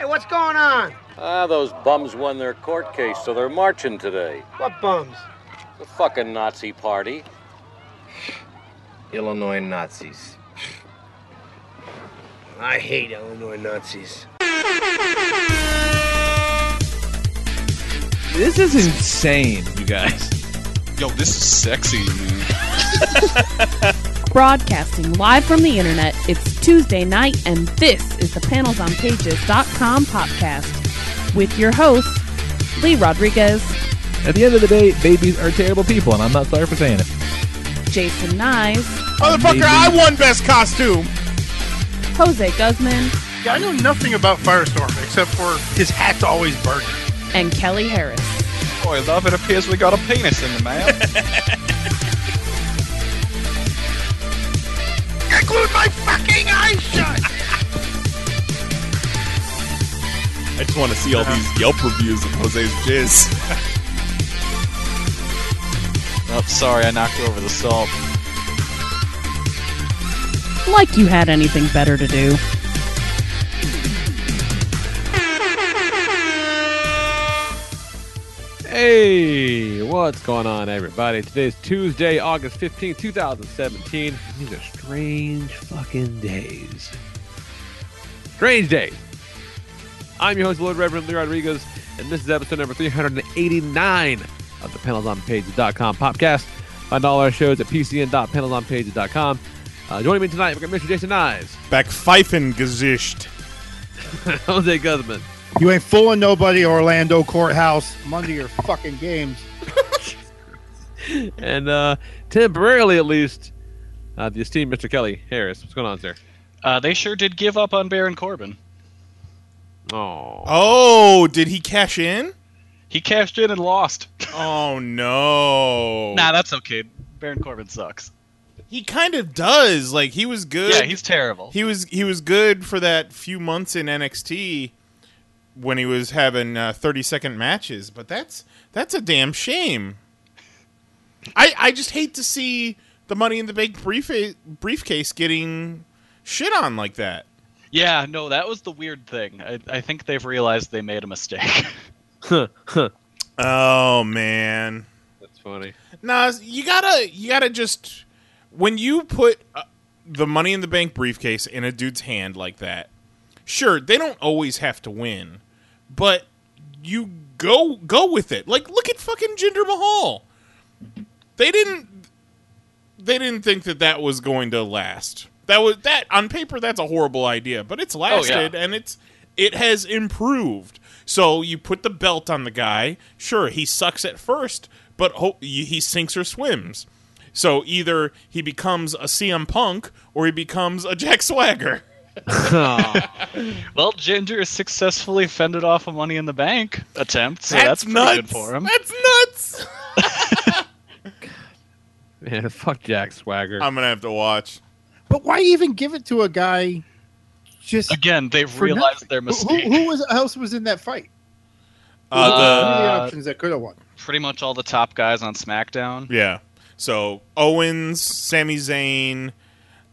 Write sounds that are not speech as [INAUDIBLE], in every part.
Hey, what's going on? Ah, those bums won their court case, so they're marching today. What bums? The fucking Nazi party. Illinois Nazis. I hate Illinois Nazis. This is insane, you guys. Yo, this is sexy, man. [LAUGHS] Broadcasting live from the internet, it's Tuesday night, and this is the panelsonpages.com podcast with your host, Lee Rodriguez, At the end of the day, babies are terrible people, and I'm not sorry for saying it. Jason Knize, Motherfucker, I won best costume. Jose Guzman, Yeah, I know nothing about Firestorm except for his hat's always burning. and Kelly Harris. Boy, love, it appears we got a penis in the mail. [LAUGHS] I glued my fucking eyes shut. I just want to see all these Yelp reviews of Jose's jizz. [LAUGHS] oh, sorry, I knocked over the salt. Like you had anything better to do. Hey, what's going on, everybody? Today's Tuesday, August 15, 2017. These are strange fucking days. Strange days. I'm your host, Lord Reverend Lee Rodriguez, and this is episode number 389 of the Panels on panelsonpages.com podcast. Find all our shows at pcn.panelsonpages.com. Uh, joining me tonight, we've got Mr. Jason Knize, Back Pfeifen Gesicht. [LAUGHS] Jose Guzman, You ain't fooling nobody, Orlando Courthouse. Monday your fucking games. [LAUGHS] and uh, temporarily at least, uh, the esteemed Mr. Kelly Harris. What's going on, sir? Uh, they sure did give up on Baron Corbin. Oh, Oh, did he cash in? He cashed in and lost. [LAUGHS] Oh no. Nah, that's okay. Baron Corbin sucks. he kind of does. Like he was good. Yeah, he's terrible. he was he was good for that few months in NXT when he was having uh, 30 second matches, but that's that's a damn shame. I I just hate to see the money in the bank briefcase briefcase getting shit on like that. Yeah, no, that was the weird thing. I, I think they've realized they made a mistake. [LAUGHS] Oh man. that's funny. Nah, you gotta you gotta just when you put uh, the money in the bank briefcase in a dude's hand like that. Sure, they don't always have to win, but you go go with it. Like look at fucking Jinder Mahal. They didn't they didn't think that that was going to last. That was that on paper that's a horrible idea, but it's oh, lasted and it's it has improved. So you put the belt on the guy. Sure, he sucks at first, but ho- he sinks or swims. So either he becomes a CM Punk or he becomes a Jack Swagger. [LAUGHS] well, Jinder successfully fended off a Money in the Bank attempt, so That's that's, pretty nuts. good for him. That's nuts. [LAUGHS] Man, fuck Jack Swagger. I'm gonna have to watch. But why even give it to a guy? Just Again, they've realized nothing? their Who, mistake. who, who was else was in that fight? Uh, Who were the Uh, options that could have won? Pretty much all the top guys on SmackDown. yeah. So Owens, Sami Zayn,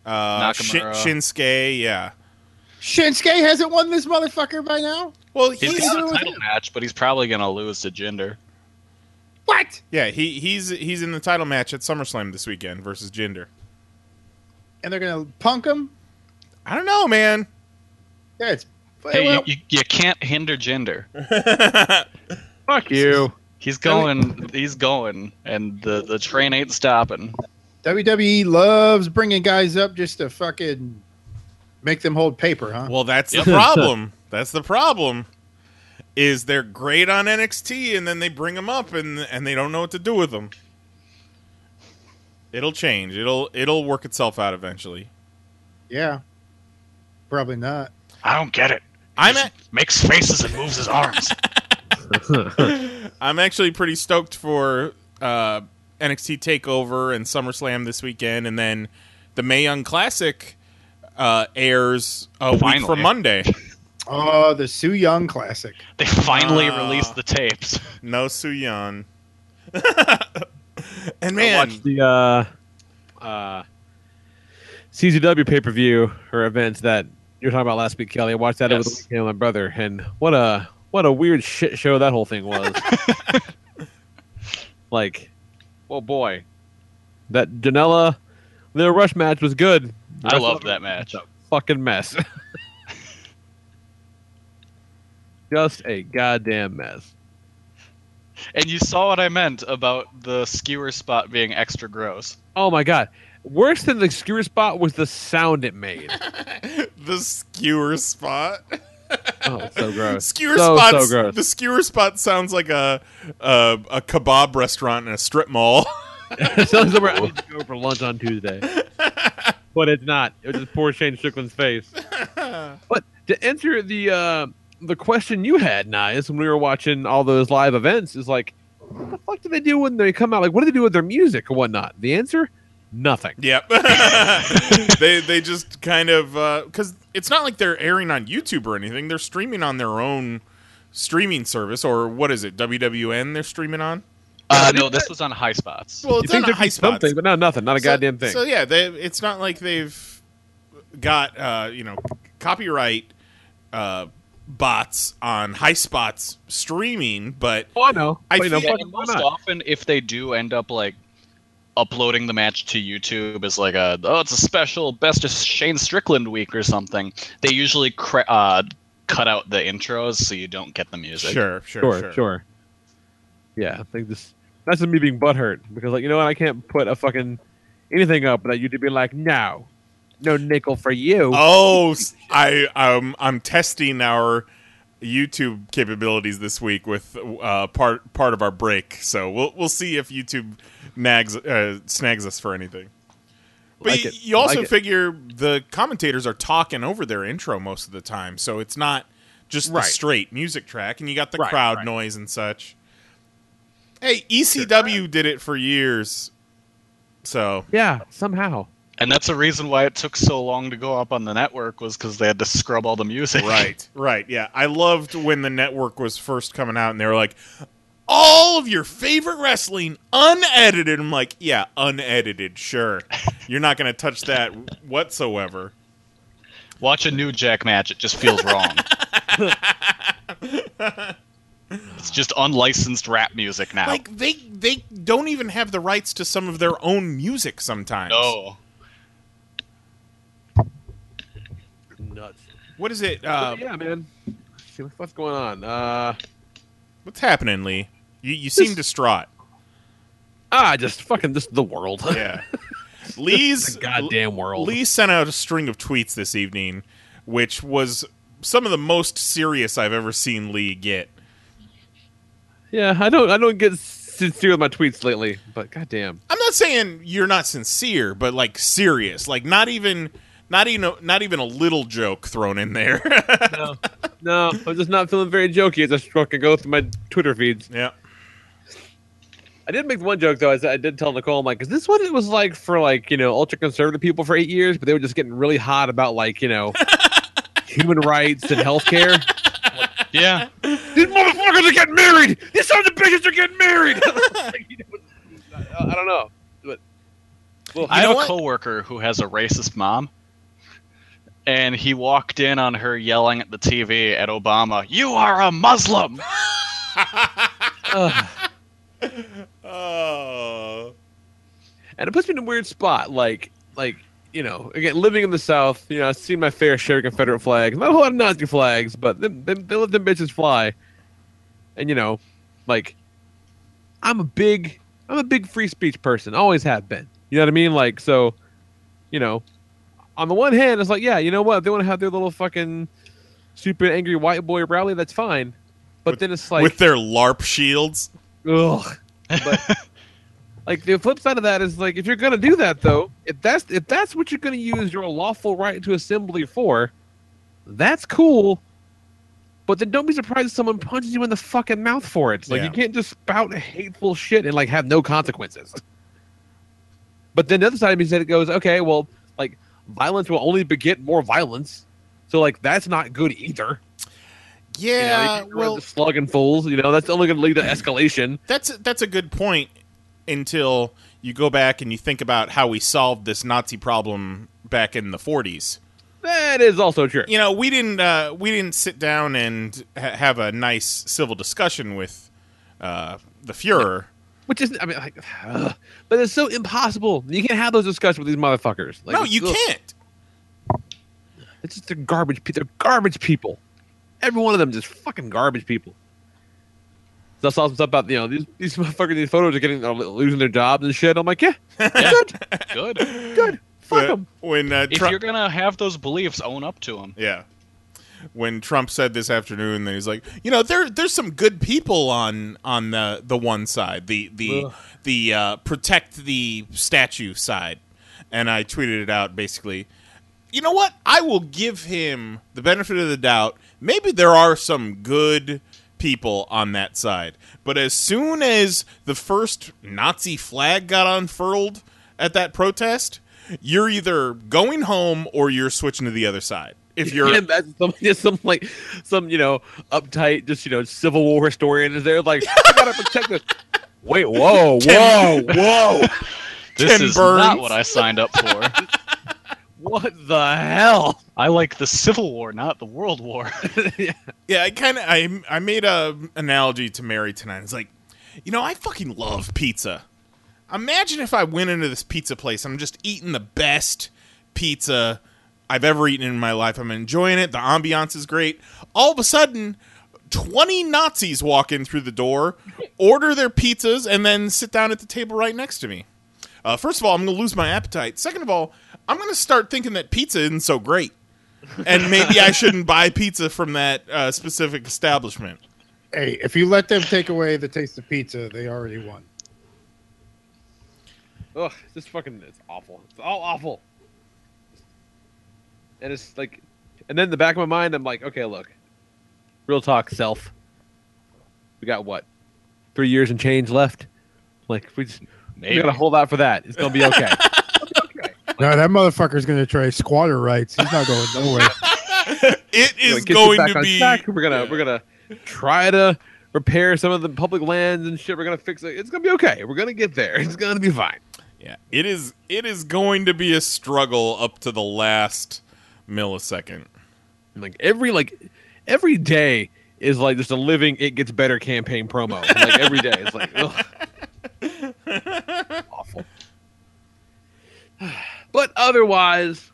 uh, Shin- Nakamura. Shinsuke. Yeah. Shinsuke hasn't won this motherfucker by now. Well, He's he's doing got a title him? match, but he's probably gonna lose to Jinder. What? yeah he he's he's in the title match at SummerSlam this weekend versus Jinder. And they're gonna punk him? I don't know, man. Yeah, it's. Hey, well, you, you, you can't hinder Jinder. [LAUGHS] fuck you. He's going. He's going, and the the train ain't stopping. WWE loves bringing guys up just to fucking make them hold paper, huh? Well, that's the [LAUGHS] problem. that's the problem. Is they're great on NXT and then they bring them up and and they don't know what to do with them. It'll change. It'll it'll work itself out eventually. Yeah. Probably not. I don't get it. I'm at, Makes faces and moves his arms. [LAUGHS] [LAUGHS] I'm actually pretty stoked for uh, NXT Takeover and SummerSlam this weekend, and then the Mae Young Classic uh, airs a week from Monday. [LAUGHS] Oh, the Su Young Classic. They finally Ah. released the tapes. No Suyan. [LAUGHS] and man, I man, watched the uh, uh, CZW pay per view or event that you were talking about last week, Kelly. I watched that over the weekend with my brother, and what a what a weird shit show that whole thing was. [LAUGHS] like, oh boy, that Janela Lio Rush match was good. The I rest loved that match. a fucking mess. [LAUGHS] Just a goddamn mess. And you saw what I meant about the skewer spot being extra gross. Oh my god. Worse than the skewer spot was the sound it made. [LAUGHS] the skewer spot. Oh, it's so gross. [LAUGHS] Skewer so, spots. So gross. The skewer spot sounds like a a, a kebab restaurant in a strip mall. it sounds like somewhere I need to go for lunch on Tuesday. But it's not. It was just poor Shane Strickland's face. [LAUGHS] but to answer the uh, the question you had, Knize, when we were watching all those live events, is like, what the fuck do they do when they come out? Like, what do they do with their music or whatnot? The answer, nothing. Yep. [LAUGHS] they they just kind of because it's not like they're airing on YouTube or anything. They're streaming on their own streaming service or what is it? WWN they're streaming on. [LAUGHS] Uh, no, this was on Highspots. Well, You it's think on Highspots. something, but not nothing. Not a So- goddamn thing. So yeah, they, it's not like they've got uh, you know copyright uh, bots on Highspots streaming, but oh, I know. I But, you know, feel- fucking and why most not? often, if they do end up like uploading the match to YouTube as like a oh it's a special best of Shane Strickland week or something, they usually cra- uh, cut out the intros so you don't get the music. sure, sure, sure, sure, sure. Yeah, I think this. That's just me being butthurt because, like, you know what? I can't put a fucking anything up that you'd be like, no, no nickel for you. Oh, I um I'm testing our YouTube capabilities this week with uh, part part of our break, so we'll we'll see if YouTube nags uh, snags us for anything. But Like y- you also Like it. figure the commentators are talking over their intro most of the time, so it's not just the straight music track, and you got the Right, crowd right. noise and such. Hey, ECW did it for years, so Yeah, somehow. And that's a reason why it took so long to go up on the network was because they had to scrub all the music. Right, [LAUGHS] right. Yeah. I loved when the network was first coming out and they were like, all of your favorite wrestling unedited. I'm like, yeah, unedited, sure. You're not going to touch that whatsoever. Watch a new Jack match; it just feels wrong. [LAUGHS] [LAUGHS] it's just unlicensed rap music now. Like they they don't even have the rights to some of their own music sometimes. no, Nuts. What is it? Uh, yeah, man. See what's- what's going on? Uh, what's happening, Lee? You you seem distraught. ah, just fucking just the world. Yeah. [LAUGHS] Lee's the goddamn world. Lee sent out a string of tweets this evening, which was some of the most serious I've ever seen Lee get. Yeah, I don't I don't get sincere with my tweets lately, but goddamn. I'm not saying you're not sincere, but like serious, like not even, not even, a, not even a little joke thrown in there. No, no, I'm just not feeling very jokey as I fucking go through my Twitter feeds. yeah. I did make one joke though. I, said- I did tell Nicole, I'm like, "Is this what it was like for like you know ultra conservative people for eight years?" But they were just getting really hot about like you know [LAUGHS] human rights and healthcare. Yeah, [LAUGHS] These motherfuckers are getting married. These sons of bitches are getting married. Like, you know, I I don't know, but well, I know have what? a coworker who has a racist mom, and he walked in on her yelling at the TV at Obama, "You are a Muslim." [LAUGHS] Oh. and it puts me in a weird spot. Like, like you know, again, living in the South, you know, I see my fair share of Confederate flags. Not a whole lot of Nazi flags, but them, them, they let them bitches fly. And you know, like, I'm a big, I'm a big free speech person. Always have been. You know what I mean? Like, so, you know, on the one hand, it's like, yeah, you know what? If they want to have their little fucking stupid angry white boy rally, that's fine. But With- then it's like, With their LARP shields. Ugh. But [LAUGHS] like the flip side of that is like if you're gonna do that though, if that's if that's what you're gonna use your lawful right to assembly for, that's cool. But then don't be surprised if someone punches you in the fucking mouth for it. Like Yeah. you can't just spout hateful shit and like have no consequences. But then the other side of me said it goes, okay, well, like violence will only beget more violence. So like that's not good either. Know, Yeah, you can't well, the slugging fools. You know that's only going to lead to escalation. that's that's a good point until you go back and you think about how we solved this Nazi problem back in the 40s. That is also true. You know, we didn't uh, we didn't sit down and ha- have a nice civil discussion with uh, the Fuhrer. Which is, I mean, like, ugh. but it's so impossible. You can't have those discussions with these motherfuckers. Like, no, you ugh. can't. It's just they're garbage. They're garbage people. Every one of them just fucking garbage people. So I saw some stuff about you know these these motherfuckers. These photos are getting are losing their jobs and shit. I'm like, yeah, [LAUGHS] good, Good. good. Fuck But 'em. When uh, If you're gonna have those beliefs, own up to them. Yeah. When Trump said this afternoon that he's like, you know, there there's some good people on on the the one side, the the Ugh. the uh, protect the statue side, and I tweeted it out basically. You know what? I will give him the benefit of the doubt. Maybe there are some good people on that side, but as soon as the first Nazi flag got unfurled at that protest, you're either going home or you're switching to the other side. If you're And that's some, just some like some you know uptight, just you know Civil War historian is there like I gotta protect this. [LAUGHS] Wait, whoa, whoa, whoa! This Ken is Burns. not what I signed up for. [LAUGHS] What the hell? I like the Civil War, not the World War. Yeah, [LAUGHS] yeah, I kind of I I made a analogy to Mary tonight. It's like, you know, I fucking love pizza. Imagine if I went into this pizza place. I'm just eating the best pizza I've ever eaten in my life. I'm enjoying it. The ambiance is great. All of a sudden, 20 Nazis walk in through the door, order their pizzas, and then sit down at the table right next to me. Uh, first of all, I'm going to lose my appetite. Second of all, I'm going to start thinking that pizza isn't so great. And maybe I [LAUGHS] shouldn't buy pizza from that uh, specific establishment. Hey, if you let them take away the taste of pizza, they already won. Ugh, it's just fucking it's awful. It's all awful. And it's like and then in the back of my mind I'm like, okay, look. Real talk, self. We got what? Three years and change left? Like if we just we Maybe. gotta hold out for that. It's gonna be okay. [LAUGHS] [LAUGHS] No, that motherfucker's going to try squatter rights. He's not going nowhere. [LAUGHS] it is gonna get you going back be. track. We're gonna we're gonna try to repair some of the public lands and shit. We're gonna fix it. It's gonna be okay. We're gonna get there. It's gonna be fine. Yeah, it is. It is going to be a struggle up to the last millisecond. Like every like every day is like just a living it gets better campaign promo. Like every day it's like ugh. Awful. But otherwise,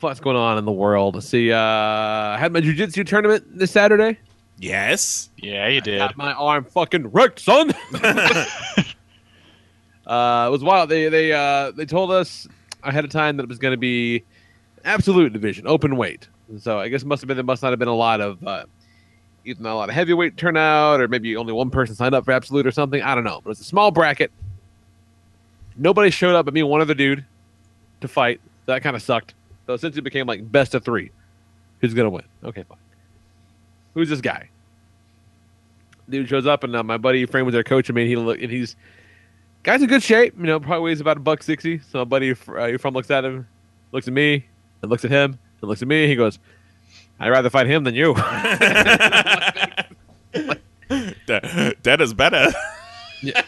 what's going on in the world? Let's see. Uh, I had my jujitsu tournament this Saturday. Yes. Yeah, you did. Got my arm fucking wrecked, son. [LAUGHS] uh, it was wild. They they uh, they told us ahead of time that it was going to be absolute division, open weight. So I guess it must have been there must not have been a lot of uh, either not a lot of heavyweight turnout, or maybe only one person signed up for absolute or something. I don't know, but it's a small bracket. Nobody showed up but me and one other dude to fight. That kind of sucked. So essentially, it became like best of three. Who's gonna win? Okay, fine. Who's this guy? Dude shows up, and uh, my buddy Frame was there coaching me. And he look, and he's guy's in good shape. You know, probably weighs about a buck sixty. So my buddy uh, from looks at him, looks at me, and looks at him, and looks at me. He goes, "I'd rather fight him than you." [LAUGHS] [LAUGHS] that, that is better. [LAUGHS] yeah.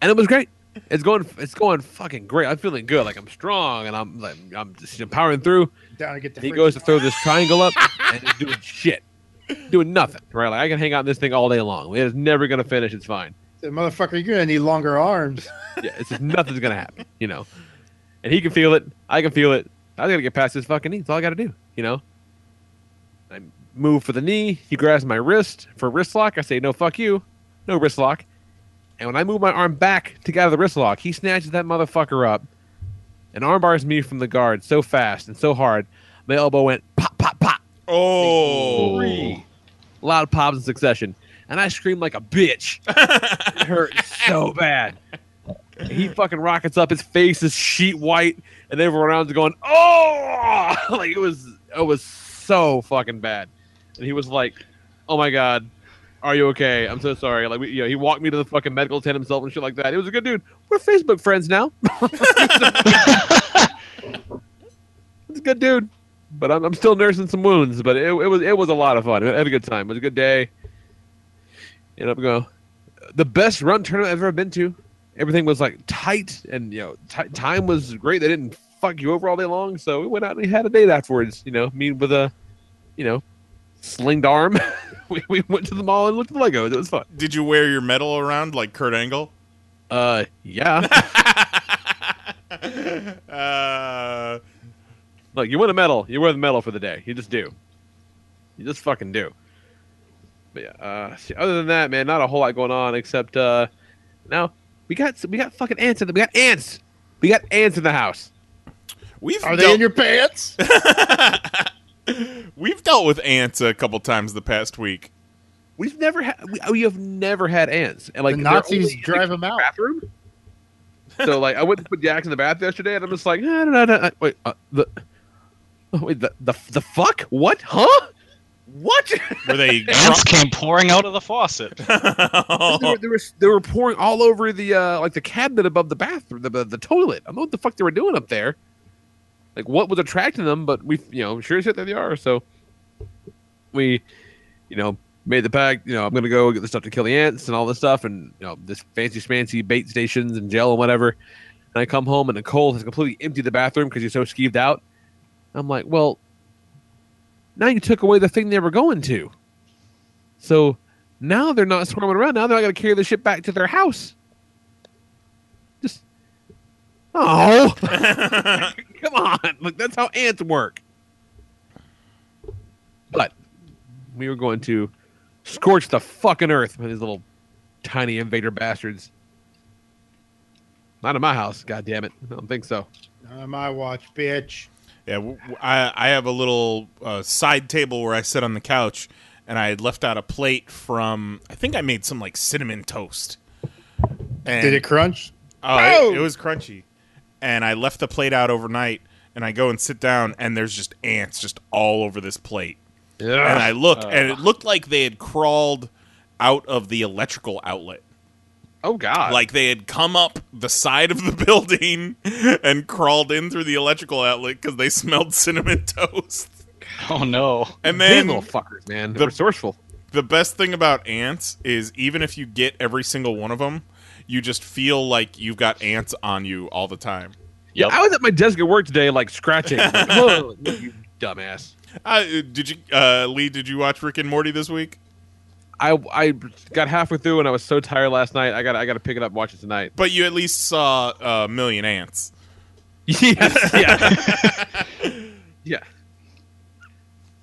and it was great. It's going, it's going fucking great. I'm feeling good. Like I'm strong, and I'm like I'm just powering through. Down to get the He goes to throw this triangle up, [LAUGHS] and it's doing shit, doing nothing. Right? Like I can hang out in this thing all day long. It is never gonna finish. It's fine. The motherfucker, you're going to need longer arms. [LAUGHS] Yeah, it's just nothing's gonna happen. You know, and he can feel it. I can feel it. I gotta get past this fucking knee. That's all I gotta do. You know. Move for the knee. He grabs my wrist for wrist lock. I say no, fuck you, no wrist lock. And when I move my arm back to get out of the wrist lock, he snatches that motherfucker up and armbars me from the guard so fast and so hard. My elbow went pop, pop, pop. Oh. Three loud pops in succession. And I screamed like a bitch. [LAUGHS] it hurt so bad. And he fucking rockets up. His face is sheet white, and everyone around is going, "Oh!" [LAUGHS] like it was, it was so fucking bad. And he was like, "Oh my god, are you okay? I'm so sorry." Like, we, you know, he walked me to the fucking medical tent himself and shit like that. He was a good dude. We're Facebook friends now. [LAUGHS] He's a good dude, but I'm, I'm still nursing some wounds. But it, it was it was a lot of fun. I had a good time. It was a good day. And I'm going the best run tournament I've ever been to. Everything was like tight, and you know, ti time was great. They didn't fuck you over all day long, so we went out and we had a date afterwards. You know, me with a, you know, slinged arm. [LAUGHS] we, we went to the mall and looked at Legos. It was fun. Did you wear your medal around like Kurt Angle? Uh, yeah. [LAUGHS] Uh, Look, you win a medal. You wear the medal for the day. You just do. You just fucking do. But yeah. Uh, see, other than that, man, not a whole lot going on except uh, now we got we got fucking ants in the we got ants. We got ants in the house. we've Are they in your pants? [LAUGHS] we've dealt with ants a couple times the past week. We've never had we, we have never had ants and like the they're Nazis only in drive the them out. bathroom. so like I went to put Jax in the bath yesterday and I'm just like no no no, no. wait uh, the oh, wait the, the the fuck what huh what [LAUGHS] Were they Ants came pouring out of the faucet. they, [LAUGHS] were, they, were, they were pouring all over the uh like the cabinet above the bathroom the, the, the toilet I don't know what the fuck they were doing up there like what was attracting them but we you know sure as shit there they are. So we you know made the pack you know i'm gonna go get the stuff to kill the ants and all this stuff and you know this fancy schmancy bait stations and gel and whatever. And i come home and nicole has completely emptied the bathroom because she's so skeeved out. I'm like well now you took away the thing they were going to. So now they're not swarming around. Now they're not gonna carry the shit back to their house oh [LAUGHS] come on Look, that's how ants work but we were going to scorch the fucking earth with these little tiny invader bastards. Not in my house, god damn it. I don't think so. On my watch, bitch. Yeah, w- w- I, I have a little uh, side table where I sit on the couch, and I had left out a plate from. I think I made some like cinnamon toast. And, Did it crunch? Oh, it, it was crunchy. And I left the plate out overnight, and I go and sit down, and there's just ants just all over this plate. And I look, uh. and it looked like they had crawled out of the electrical outlet. Oh god. Like they had come up the side of the [LAUGHS] building and crawled in through the electrical outlet because they smelled [LAUGHS] cinnamon toast. Oh no. And These then little fuckers, man. the- They're resourceful. the best thing about ants is even if you get every single one of them, you just feel like you've got ants on you all the time. Yep. I was at my desk at work today, like scratching. [LAUGHS] Like, oh, you dumbass. Uh, did you, uh, Lee? Did you watch Rick and Morty this week? I I got halfway through and I was so tired last night. I got I got to pick it up and watch it tonight. But you at least saw a million ants. [LAUGHS] Yes, yeah, [LAUGHS] yeah.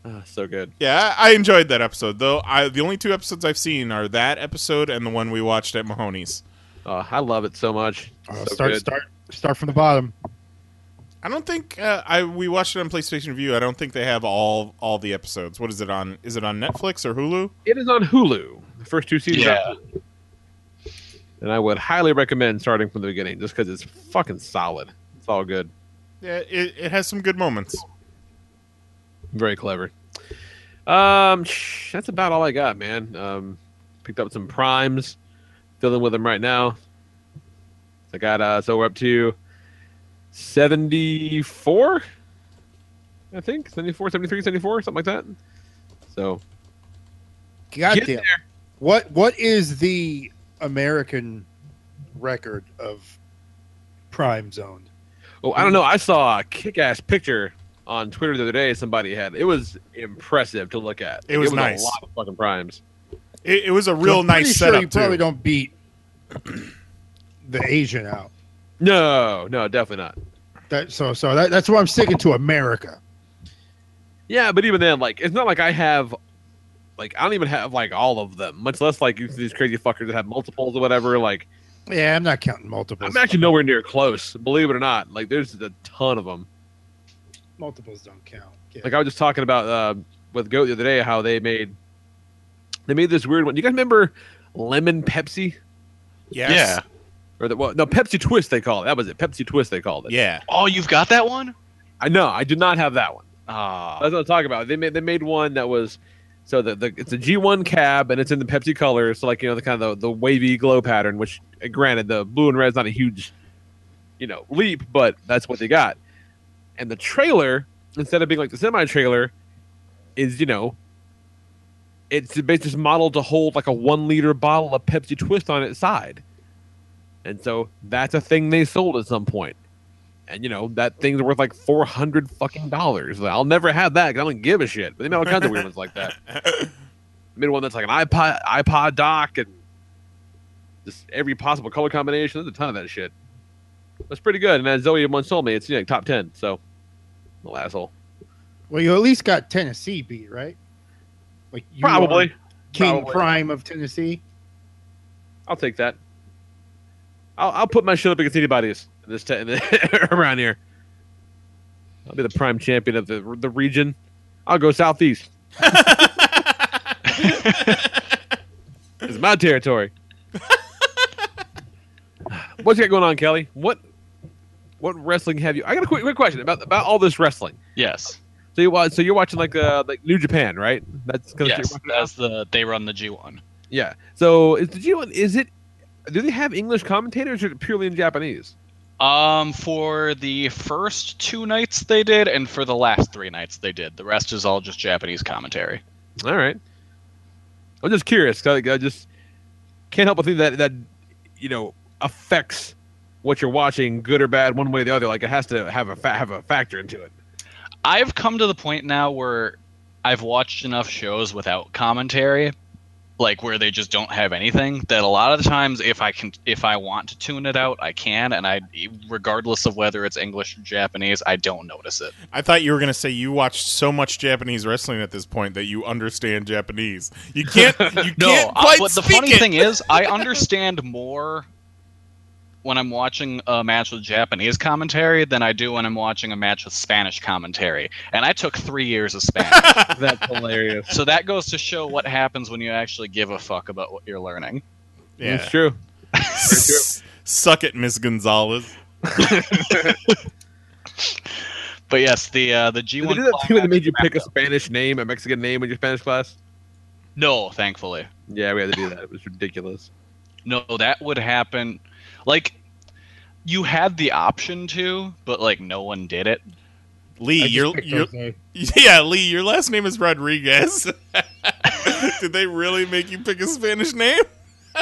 Ah, so good. Yeah, I I enjoyed that episode though. I the only two episodes I've seen are that episode and the one we watched at Mahoney's. Oh, I love it so much. Oh, so start, good. start, start from the bottom. I don't think uh, I we watched it on PlayStation Vue. I don't think they have all all the episodes. What is it on? Is it on Netflix or Hulu? It is on Hulu. The first two seasons. Yeah. And I would highly recommend starting from the beginning, just because it's fucking solid. It's all good. Yeah, it, it has some good moments. Very clever. Um, that's about all I got, man. Um, picked up some primes, dealing with them right now. So I got uh, so we're up to seventy-four, I think 74, 73, 74, something like that. So God get damn. What what is the American record of prime zone? Oh, I don't know. I saw a kick-ass picture on Twitter the other day. Somebody had it was impressive to look at. It was a nice. lot of fucking primes. It, it was a real I'm pretty nice sure setup You probably too. don't beat [CLEARS THROAT] the Asian out. No, no, definitely not. That so so that, that's why I'm sticking to America. Yeah, but even then, like, it's not like I have, like, I don't even have like all of them. Much less like these crazy fuckers that have multiples or whatever. Like, Yeah, I'm not counting multiples. I'm actually nowhere near close. Believe it or not, like, there's a ton of them. multiples don't count. Yeah. Like I was just talking about uh, with Goat the other day, how they made they made this weird one. Do You guys remember lemon Pepsi Yes. Yeah. or the well, no Pepsi Twist? They called it. That was it. Pepsi Twist. They called it. Yeah. Oh, you've got that one? I know. I do not have that one. Ah. That's what I'm talking about. They made they made one that was So the, the it's a G1 cab and it's in the Pepsi colors, so like you know the kind of the, the wavy glow pattern. Which, uh, granted, the blue and red is not a huge, you know, leap, but that's what they got. And the trailer, instead of being like the semi trailer, is you know, it's basically just modeled to hold like a one liter bottle of Pepsi Twist on its side. And so that's a thing they sold at some point. And you know that thing's worth like four hundred fucking dollars. I'll never have that because I don't give a shit. But they made all kinds of weird ones like that. [LAUGHS] They made one that's like an iPod iPod dock and just every possible color combination. There's a ton of that shit. That's pretty good. And as Zoe once told me, it's you know, top ten. So, little asshole. Well, you at least got Tennessee beat, right? Like you Probably. King Probably. Prime of Tennessee. I'll take that. I'll, I'll put my shit up against anybody's in this te- in the, around here. I'll be the prime champion of the the region. I'll go southeast. [LAUGHS] it's my territory. What's you got going on, Kelly? What what wrestling have you? I got a quick, quick question about about all this wrestling. Yes. So you watch, so you're watching like uh like New Japan, right? That's 'cause Yes. That's the they run the G1. Yeah. So is the G1 is it do they have English commentators or purely in Japanese? Um, for the first two nights they did, and for the last three nights they did. The rest is all just Japanese commentary. All right. I'm just curious. I, I just can't help but think that that you know affects what you're watching, good or bad, one way or the other. Like it has to have a fa- have a factor into it. I've come to the point now where I've watched enough shows without commentary, like where they just don't have anything, that a lot of the times if I can if I want to tune it out, I can and I regardless of whether it's English or Japanese, I don't notice it. I thought you were going to say you watched so much Japanese wrestling at this point that you understand Japanese. You can't. You [LAUGHS] No, can't uh, quite but the funny it. thing is, I [LAUGHS] understand more when I'm watching a match with Japanese commentary than I do when I'm watching a match with Spanish commentary. And I took three years of Spanish. [LAUGHS] That's hilarious. so that goes to show what happens when you actually give a fuck about what you're learning. Yeah. It's true. [LAUGHS] S- Suck it, Miss Gonzalez. [LAUGHS] But yes, the uh, the Did G1. they do that too when they made you climax pick a. Spanish name, a Mexican name in your Spanish class? No, thankfully. Yeah, we had to do that. It was ridiculous. No, that would happen. Like, you had the option to, but like no one did it. Lee, I just your picked your [LAUGHS] yeah, Lee, your last name is Rodriguez. [LAUGHS] Did they really make you pick a Spanish name?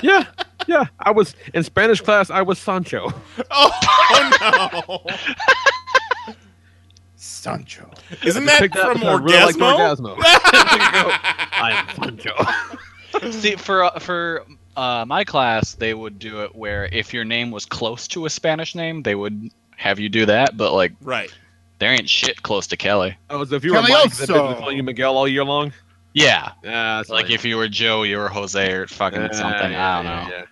Yeah, yeah. I was in Spanish class. I was Sancho. [LAUGHS] Oh, no! Sancho. Isn't I that picked from because I really liked Orgasmo? Orgasmo. I am Sancho. See, for uh, for uh, my class, they would do it where if your name was close to a Spanish name, they would have you do that. But like, right. there ain't shit close to Kelly. Oh, so if you were Mike, they'd be calling you Miguel all year long. Yeah, Yeah, that's like lame. if you were Joe, you were Jose or fucking Yeah, something. yeah, I don't yeah, know. yeah.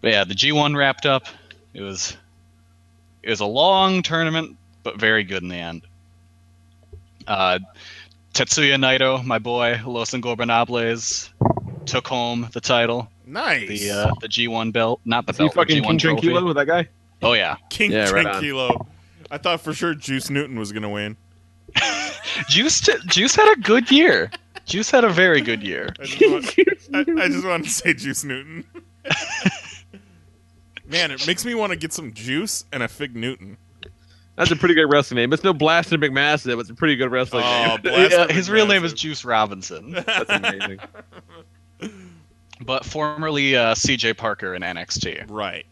But yeah, the G1 wrapped up. It was it was a long tournament, but very good in the end. Uh, Tetsuya Naito, my boy, Los Ingobernables, took home the title, Nice. the uh, the G1 belt, not the Is he belt, the fucking G1 King trophy. Tranquilo with that guy? Oh yeah, King Yeah, right I thought for sure Juice Newton was gonna win. [LAUGHS] Juice t- Juice had a good year. Juice had a very good year. I just, want, [LAUGHS] I, I just wanted to say Juice Newton. [LAUGHS] Man, it makes me want to get some juice and a Fig Newton. That's a pretty good wrestling name. It's no Blaster McMassive. It's a pretty good wrestling Oh, name. Blaster Yeah, his real name is Juice Robinson, That's amazing. But formerly uh, CJ Parker in NXT. Right.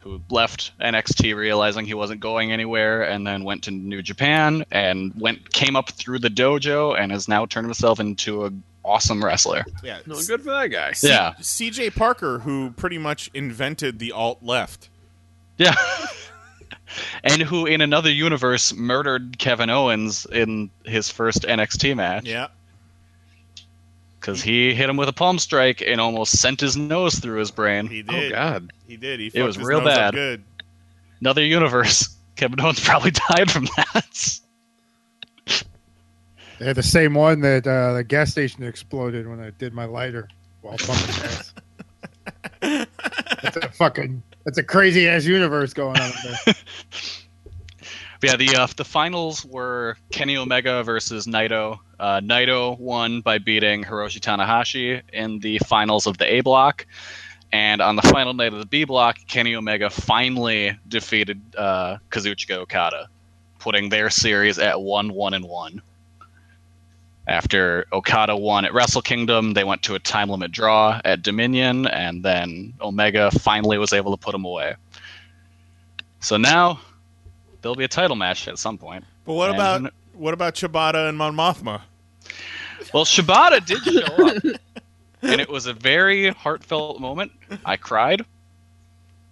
who left NXT realizing he wasn't going anywhere and then went to New Japan and went came up through the dojo and has now turned himself into a awesome wrestler. Yeah. No, good for that guy. C- Yeah. CJ Parker, who pretty much invented the alt left. Yeah. [LAUGHS] and who in another universe murdered Kevin Owens in his first NXT match Yeah. Cuz he hit him with a palm strike and almost sent his nose through his brain. He did. Oh did. God. He did. He It was his real nose bad. Good. Another universe. [LAUGHS] Kevin Owens probably [LAUGHS] died from that. They're the same one that uh, the gas station exploded when I did my lighter while pumping gas. [LAUGHS] that's a fucking that's a crazy ass universe going on there. But yeah, the uh, the finals were Kenny Omega versus Naito. Uh, Naito won by beating Hiroshi Tanahashi in the finals of the A block, and on the final night of the B block, Kenny Omega finally defeated uh, Kazuchika Okada, putting their series at one one and one. After Okada won at Wrestle Kingdom, they went to a time limit draw at Dominion, and then Omega finally was able to put him away. So now there'll be a title match at some point. But what And- about what about Shibata and Mon Mothma? Well, Shibata did show up, [LAUGHS] and it was a very heartfelt moment. I cried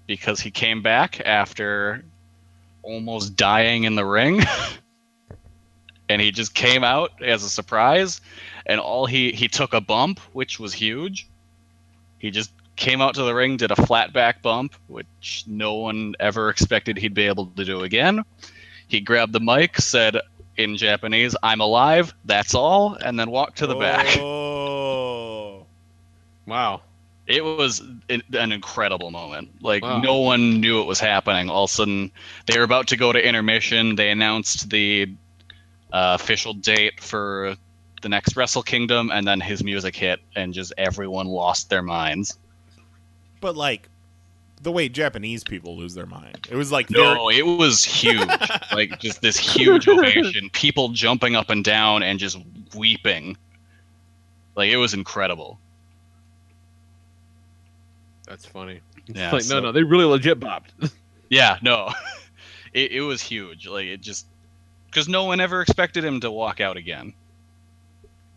because he came back after almost dying in the ring, [LAUGHS] and he just came out as a surprise. And all he he took a bump, which was huge. He just came out to the ring, did a flat back bump, which no one ever expected he'd be able to do again. He grabbed the mic, said in Japanese, "I'm alive. That's all," and then walked to the back. [LAUGHS] Oh, Wow. It was an an incredible moment. Like Wow. no one knew it was happening. All of a sudden, they were about to go to intermission. They announced the uh, official date for the next Wrestle Kingdom, and then his music hit, and just everyone lost their minds. But like the way Japanese people lose their mind. It was like No, it was huge. [LAUGHS] like just this huge ovation, people jumping up and down and just weeping. Like it was incredible. That's funny. It's Yeah, like, so- no, no, they really legit bopped. [LAUGHS] Yeah, no, [LAUGHS] it, it was huge. Like it just because no one ever expected him to walk out again.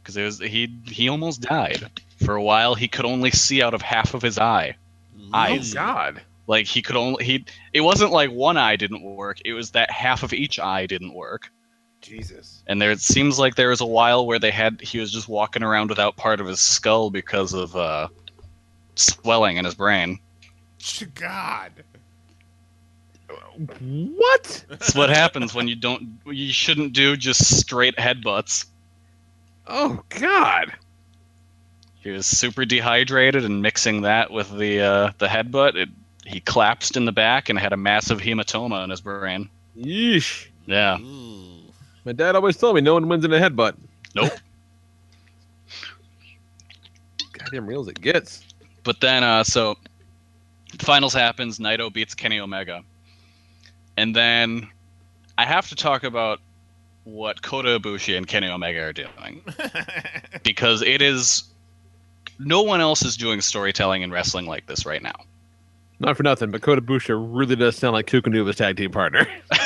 Because it was he he almost died for a while. He could only see out of half of his eye. Eyes. God. Like he could only he. It wasn't like one eye didn't work. It was that half of each eye didn't work. Jesus. And there it seems like there was a while where they had he was just walking around without part of his skull because of uh, swelling in his brain. God. What? That's what happens when you don't. You shouldn't do just straight headbutts. Oh God. He was super dehydrated, and mixing that with the uh, the headbutt, it, he collapsed in the back and had a massive hematoma in his brain. Yeesh. Yeah. My dad always told me no one wins in a headbutt. Nope. [LAUGHS] Goddamn real as it gets. But then, uh, so the finals happens. Naito beats Kenny Omega, and then I have to talk about what Kota Ibushi and Kenny Omega are doing [LAUGHS] because it is no one else is doing storytelling in wrestling like this right now. Not for nothing, but Kota Busha really does sound like Kukanuva's tag team partner. [LAUGHS] [LAUGHS]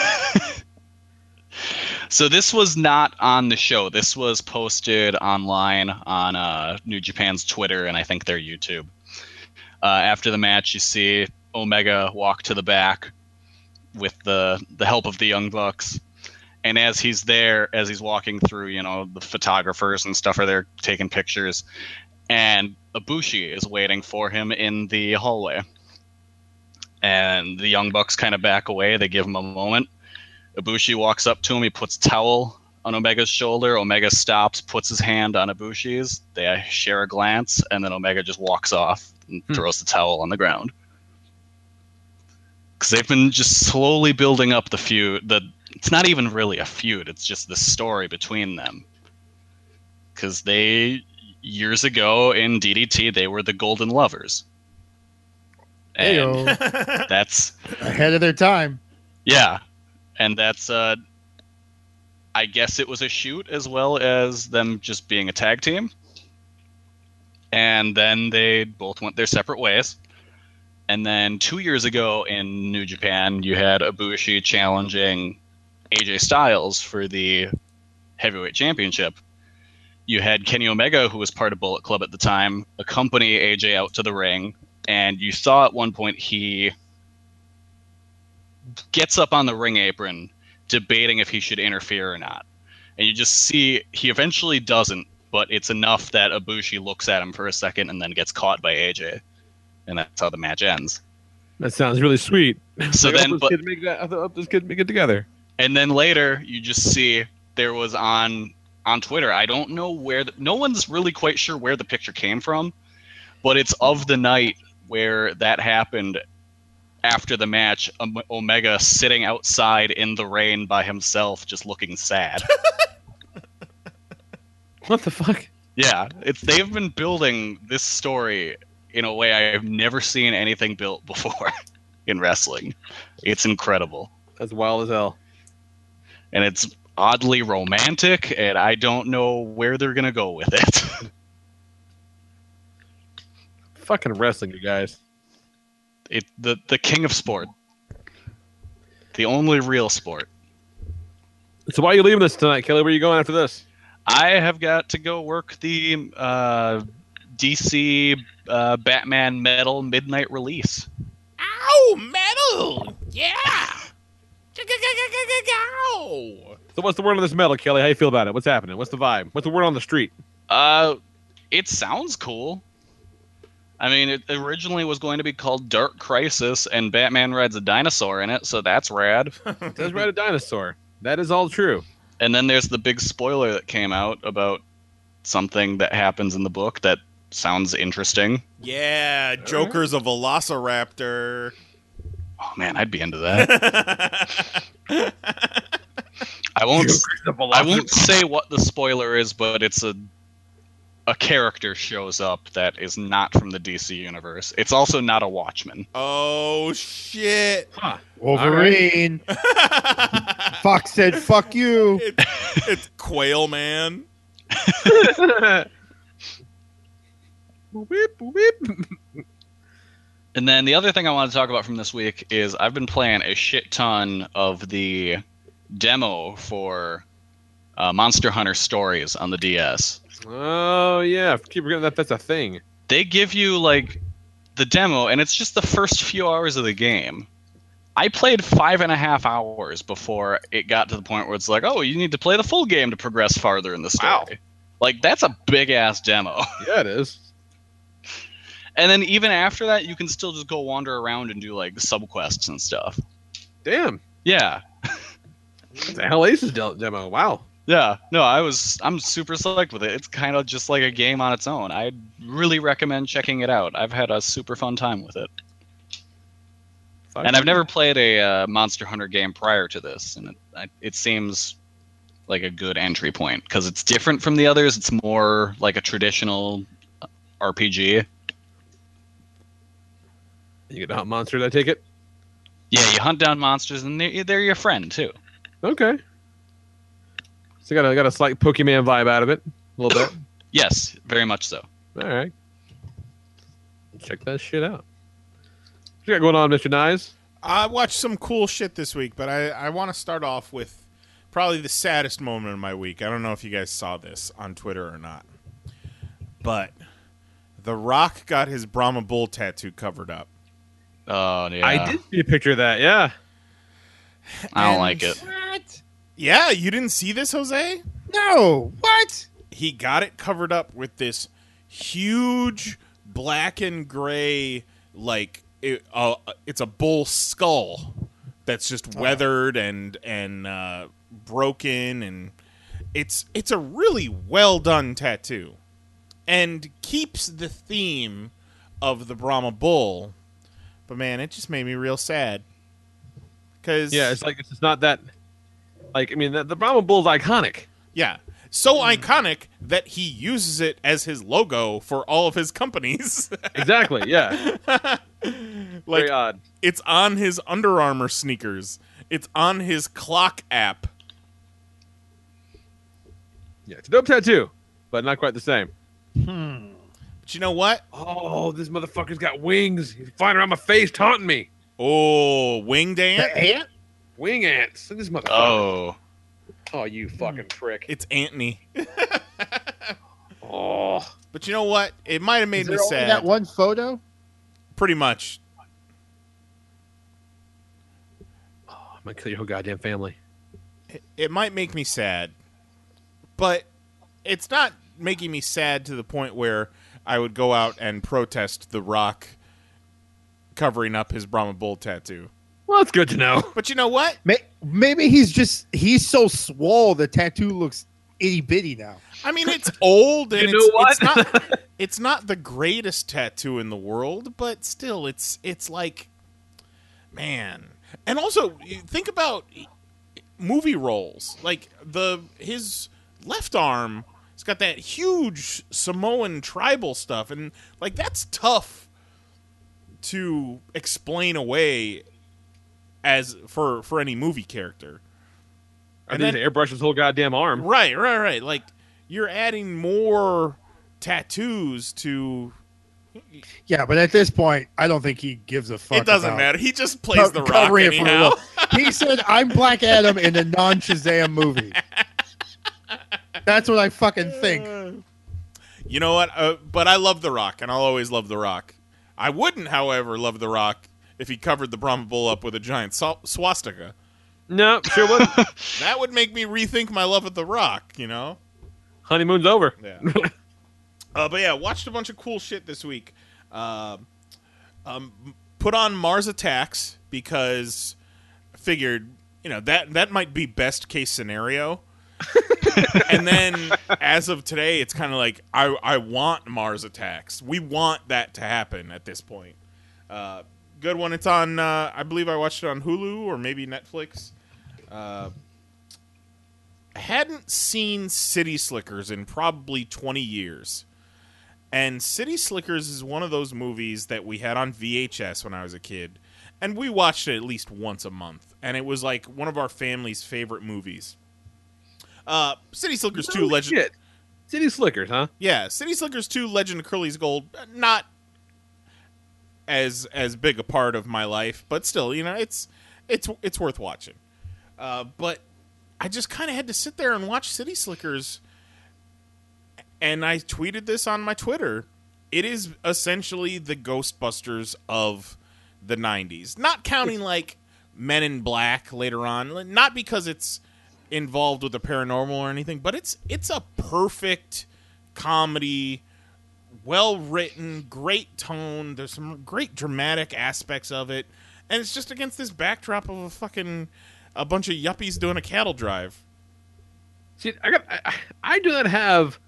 So this was not on the show. This was posted online on uh, New Japan's Twitter and I think their YouTube. Uh, after the match, you see Omega walk to the back with the the help of the Young Bucks, and as he's there, as he's walking through, you know, the photographers and stuff are there taking pictures, and Ibushi is waiting for him in the hallway. And the Young Bucks kind of back away. They give him a moment. Ibushi walks up to him. He puts towel on Omega's shoulder. Omega stops, puts his hand on Ibushi's. They share a glance, and then Omega just walks off and hmm. throws the towel on the ground. Because they've been just slowly building up the feud. The it's not even really a feud. It's just the story between them. Because they years ago in DDT they were the Golden Lovers. And Heyo. [LAUGHS] that's Ahead of their time. yeah, and that's uh, I guess it was a shoot as well as them just being a tag team. And then they both went their separate ways. And then two years ago in New Japan, you had Ibushi challenging AJ Styles for the heavyweight championship. You had Kenny Omega, who was part of Bullet Club at the time, accompany AJ out to the ring, and you saw at one point he gets up on the ring apron debating if he should interfere or not. And you just see he eventually doesn't, but it's enough that Ibushi looks at him for a second and then gets caught by AJ. And that's how the match ends. That sounds really sweet. So Like, then but kid make that, help this kid make it together. and then later you just see there was on on Twitter. I don't know where the, no one's really quite sure where the picture came from, but it's of the night where that happened after the match, Omega sitting outside in the rain by himself, just looking sad. [LAUGHS] What the fuck? yeah, it's they've been building this story in a way I have never seen anything built [LAUGHS] before in wrestling. It's incredible. As wild as hell. and it's oddly romantic and i don't know where they're gonna go with it [LAUGHS] Fucking wrestling, you guys. it the the king of sport the only real sport So why are you leaving this tonight, Kelly? Where are you going after this? i have got to go work the uh, dc uh, batman metal midnight release Ow, metal! Yeah! Ow! So what's the word on this metal, Kelly? How you feel about it? What's happening? What's the vibe? What's the word on the street? uh it sounds cool I mean, it originally was going to be called Dark Crisis, and Batman rides a dinosaur in it, so that's rad. [LAUGHS] It does ride a dinosaur. That is all true. And then there's the big spoiler that came out about something that happens in the book that sounds interesting. Yeah, Joker's a velociraptor. Oh man, I'd be into that. [LAUGHS] I won't. I won't say what the spoiler is, but it's a a character shows up that is not from the DC universe. It's also not a Watchman. Oh shit! Wolverine. [LAUGHS] Fox said, "Fuck you." It, it's Quail Man. Whip, [LAUGHS] whip. And then the other thing I want to talk about from this week is I've been playing a shit ton of the demo for uh, Monster Hunter Stories on the DS. Oh yeah, keep forgetting that that's a thing. They give you like the demo, and it's just the first few hours of the game. I played five and a half hours before it got to the point where it's like, oh, you need to play the full game to progress farther in the story. Wow. Like that's a big ass demo. [LAUGHS] Yeah, it is. And then even after that, you can still just go wander around and do like subquests and stuff. Damn. Yeah. [LAUGHS] [LAUGHS] It's a Hell Aces del- demo. Wow. Yeah, no, I was I'm super psyched with it. It's kind of just like a game on its own. I really recommend checking it out. I've had a super fun time with it, and I've never played a uh, Monster Hunter game prior to this, and it, I, it seems like a good entry point because it's different from the others. It's more like a traditional uh, RPG. You get to hunt monsters. I take it. Yeah, you hunt down monsters, and they're, they're your friend too. Okay. So got a got a slight Pokemon vibe out of it, a little bit. [COUGHS] Yes, very much so. All right. Check that shit out. What you got going on, Mister Knize? I watched some cool shit this week, but I, I want to start off with probably the saddest moment of my week. I don't know if you guys saw this on Twitter or not, but The Rock got his Brahma Bull tattoo covered up. Oh yeah, I did see a picture of that. Yeah. I don't And- like it. What? Yeah, you didn't see this, Jose? No. What? he got it covered up with this huge black and gray like it, uh, it's a bull skull that's just weathered and and uh, broken and it's it's a really well done tattoo and keeps the theme of the Brahma bull but man it just made me real sad cuz Yeah. It's like it's not that. Like I mean, the, the Brahma Bull's iconic. Yeah. So iconic that he uses it as his logo for all of his companies. [LAUGHS] Exactly. Yeah. [LAUGHS] like Very odd. it's on his Under Armour sneakers. It's on his clock app. Yeah. It's a dope tattoo, but not quite the same. Hmm. But you know what? Oh, this motherfucker's got wings. He's flying around my face, taunting me. Oh, winged ant. Ant? Wing ants. Look at this motherfucker. Oh, Oh, you hmm. fucking prick. It's Antony. [LAUGHS] Oh. But you know what? It might have made Is me there only sad. that one photo? Pretty much. Oh, I'm gonna kill your whole goddamn family. It, it might make me sad. But it's not making me sad to the point where I would go out and protest The Rock covering up his Brahma Bull tattoo. Well, that's good to know. [LAUGHS] But you know what? Maybe he's just he's so swole the tattoo looks itty bitty now. I mean, it's [LAUGHS] old and You it's, know what? it's not [LAUGHS] it's not the greatest tattoo in the world, but still, it's it's like man. And also, think about movie roles. Like the his left arm, it's got that huge Samoan tribal stuff, and like that's tough to explain away as for for any movie character. I And need then- airbrush his whole goddamn arm. Right, right, right. Like you're adding more tattoos to. Yeah, but at this point, I don't think he gives a fuck. it doesn't about matter. He just plays co- the rock covering the anyhow. He said, "I'm Black Adam in a non Shazam movie." [LAUGHS] That's what I fucking think. You know what? Uh, but I love The Rock, and I'll always love The Rock. I wouldn't, however, love The Rock if he covered the Brahma Bull up with a giant swastika. No, sure would. [LAUGHS] That would make me rethink my love of The Rock. You know? Honeymoon's over. Yeah. [LAUGHS] uh, but yeah, watched a bunch of cool shit this week. Uh, um, put on Mars Attacks because I figured you know that that might be best case scenario. [LAUGHS] and then as of today, it's kind of like I I want Mars Attacks. We want that to happen at this point. Uh, good one. It's on. Uh, I believe I watched it on Hulu or maybe Netflix. Uh, hadn't seen City Slickers in probably 20 years. And City Slickers is one of those movies that we had on VHS when I was a kid. And we watched it at least once a month. And it was like one of our family's favorite movies. Uh, City Slickers 2 Legend. shit. City Slickers, huh? Yeah, City Slickers 2 Legend of Curly's Gold. uh, Not as as big a part of my life, but still, you know, it's it's it's worth watching. Uh, but I just kind of had to sit there and watch City Slickers, and I tweeted this on my Twitter. It is essentially the Ghostbusters of the '90s, not counting like Men in Black later on. Not because it's involved with the paranormal or anything, but it's it's a perfect comedy well written, great tone. There's some great dramatic aspects of it, and it's just against this backdrop of a fucking a bunch of yuppies doing a cattle drive. See, I got. I, I do not have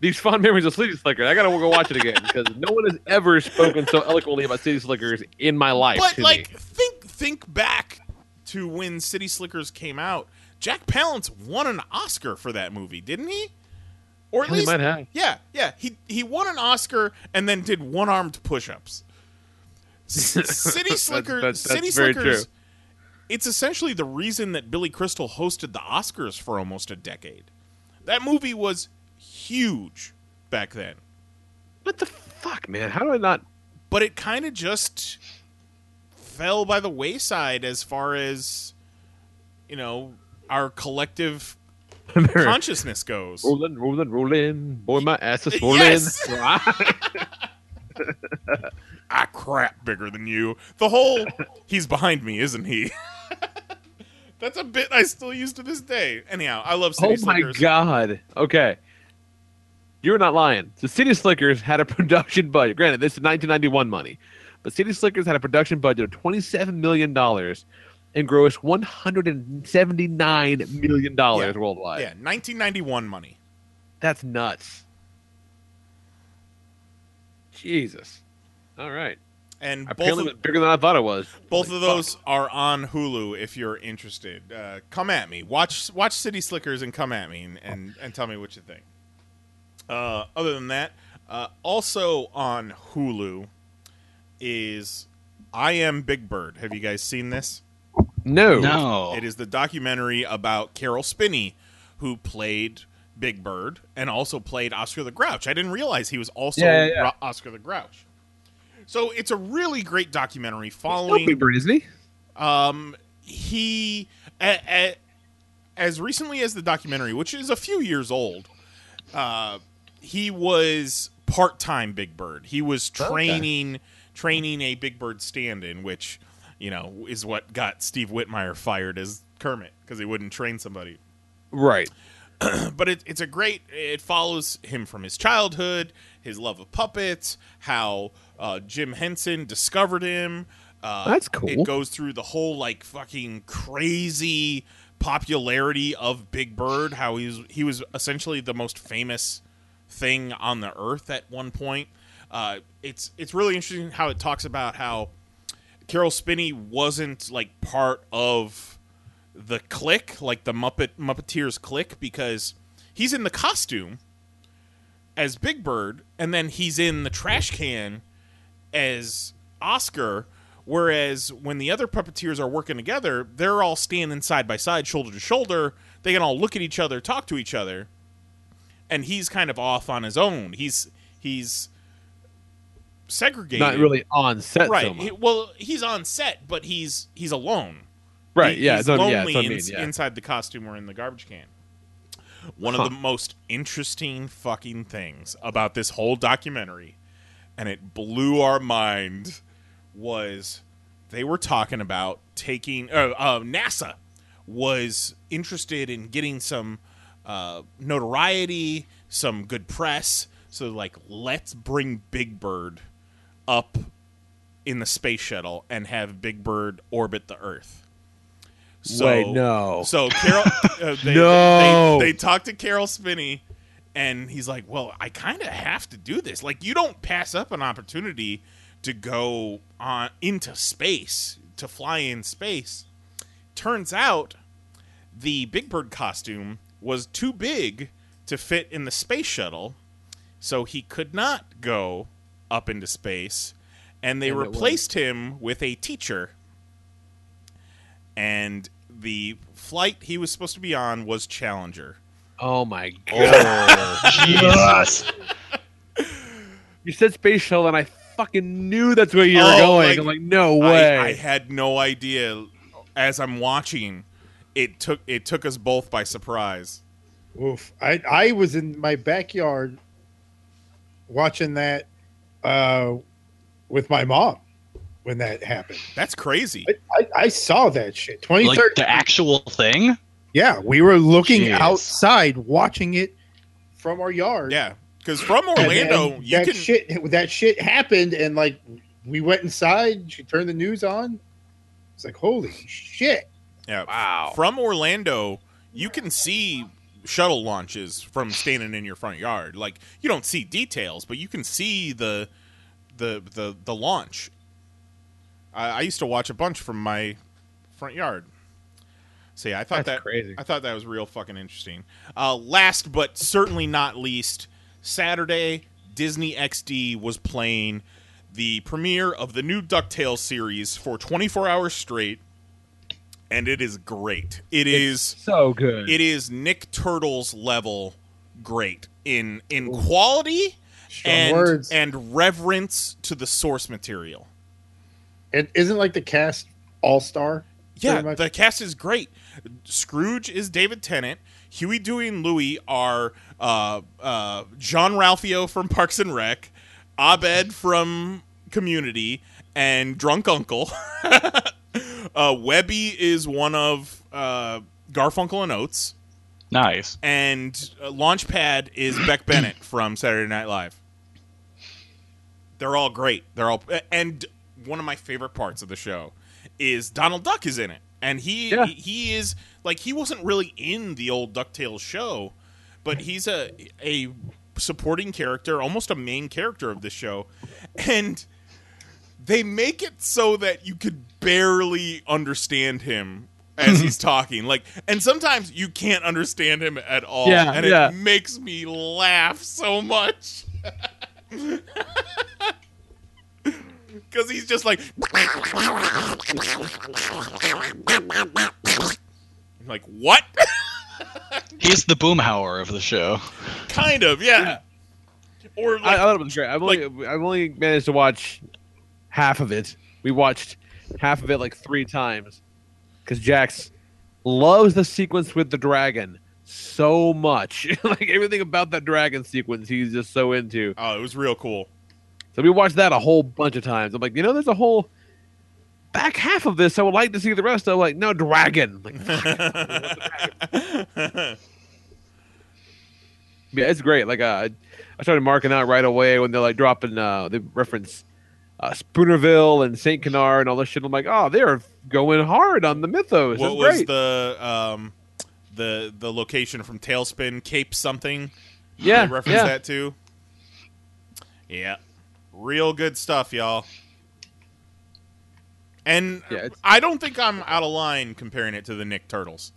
these fond memories of City Slickers. I gotta go watch it again because no one has ever spoken so eloquently about City Slickers in my life. But like, me. think think back to when City Slickers came out. Jack Palance won an Oscar for that movie, didn't he? Or at least, might have. yeah, yeah. He he won an Oscar and then did one armed push-ups. [LAUGHS] City That's- Slickers, City Slickers. true. It's essentially the reason that Billy Crystal hosted the Oscars for almost a decade. That movie was huge back then, what the fuck, man? How do I not? but it kind of just fell by the wayside as far as you know our collective consciousness goes. rolling, rolling, rolling. Boy, my ass is rolling. Yes! [LAUGHS] [LAUGHS] Ah, crap, bigger than you. The whole he's behind me, isn't he? [LAUGHS] That's a bit I still use to this day. Anyhow, I love City Slickers. oh my god. Okay. You're not lying. The City Slickers had a production budget. Granted, this is 1991 money, but City Slickers had a production budget of 27 million dollars and grossed 179 million dollars Yeah. worldwide. Yeah, 1991 money. That's nuts. Jesus. All right. And both Apparently, of, bigger than I thought it was. both Holy of those are on Hulu if you're interested. Uh, come at me. Watch watch City Slickers and come at me and, and, and tell me what you think. Uh, other than that, uh, also on Hulu is I Am Big Bird. Have you guys seen this? Fuck. No. No. It is the documentary about Carol Spinney, who played Big Bird and also played Oscar the Grouch. I didn't realize he was also Yeah, yeah, yeah. Ro- Oscar the Grouch. So it's a really great documentary following. Big Bird, isn't he? Um, he a, a, as recently as the documentary, which is a few years old, uh, he was part-time Big Bird. He was training training a Big Bird stand-in, which you know is what got Steve Whitmire fired as Kermit because he wouldn't train somebody Right. [CLEARS THROAT] but it, it's a great it follows him from his childhood his love of puppets how uh, jim henson discovered him uh, That's cool. it goes through the whole like fucking crazy popularity of big bird how he was he was essentially the most famous thing on the earth at one point uh, it's it's really interesting how it talks about how Carol Spinney wasn't like part of the click, like the Muppet Muppeteers click, because he's in the costume as Big Bird, and then he's in the trash can as Oscar. Whereas when the other puppeteers are working together, they're all standing side by side, shoulder to shoulder. They can all look at each other, talk to each other, and he's kind of off on his own. He's he's segregated, Not really on set so right. He- well, he's on set, but he's he's alone. Right, He- yeah, he's lonely yeah, I mean, yeah. inside the costume or in the garbage can. One Huh. of the most interesting fucking things about this whole documentary, and it blew our mind, was they were talking about taking uh, uh, NASA was interested in getting some uh, notoriety, some good press. So like, let's bring Big Bird up in the space shuttle and have Big Bird orbit the Earth. So, Wait, no. So Carol, uh, [LAUGHS] they, No. they, they talked to Carol Spinney, and he's like, "Well, I kind of have to do this. Like, you don't pass up an opportunity to go on into space, to fly in space." Turns out, the Big Bird costume was too big to fit in the space shuttle, so he could not go up into space, and they And replaced him with a teacher. And the flight he was supposed to be on was Challenger. Oh my oh, god. Jesus. [LAUGHS] You said space shuttle, and I fucking knew that's where you were Oh, going. like, I'm like, no I- way. I, had no idea. As I'm watching, it took it took us both by surprise. Oof. I I was in my backyard watching that uh, with my mom when that happened. That's crazy. I, I, I saw that shit. Like the actual thing? yeah, we were looking Jeez. outside watching it from our yard. Yeah, because from Orlando, then you that can. shit that shit happened and like we went inside, she turned the news on. It's like holy shit. Yeah, Wow. From Orlando, you can see shuttle launches from standing in your front yard. Like you don't see details, but you can see the the the the launch. I, I used to watch a bunch from my front yard. So yeah, I thought That's that crazy. I thought that was real fucking interesting. Uh, last but certainly not least, Saturday Disney XD was playing the premiere of the new DuckTales series for 24 hours straight, and it is great. It is so good. it is Nick Turtle's level great in in quality Strong and words. and reverence to the source material. It isn't like the cast all star. Yeah, the cast is great. Scrooge is David Tennant. Huey, Dewey, and Louie are uh, uh, Jean-Ralphio from Parks and Rec, Abed from Community, and Drunk Uncle. [LAUGHS] uh, Webby is one of uh, Garfunkel and Oates, Nice. and uh, Launchpad is Beck Bennett [CLEARS THROAT] from Saturday Night Live. They're all great. They're all and one of my favorite parts of the show is Donald Duck is in it, and he Yeah. he is like he wasn't really in the old Ducktales show, but he's a a supporting character, almost a main character of the show, and they make it so that you could barely understand him as he's [LAUGHS] talking like and sometimes you can't understand him at all Yeah, and yeah. it makes me laugh so much [LAUGHS] because he's just like like what [LAUGHS] He's the boomhauer of the show. kind of yeah, or I, like I thought it was great. I've only I've only managed to watch half of it. We watched half of it like three times because Jax loves the sequence with the dragon so much. [LAUGHS] like everything about that dragon sequence, he's just so into. oh it was real cool So we watched that a whole bunch of times. I'm like, you know, there's a whole back half of this. I would like to see the rest. of like, no dragon. Like, [LAUGHS] [LAUGHS] yeah, it's great. Like, uh, I started marking out right away when they're like dropping. Uh, they reference uh, Spoonerville and Saint Canard and all this shit. I'm like, oh, they're going hard on the mythos. what That's was great. the um the the location from TaleSpin Cape something yeah, they reference yeah. that too yeah real good stuff y'all And Yeah, I don't think I'm out of line comparing it to the Nick Turtles.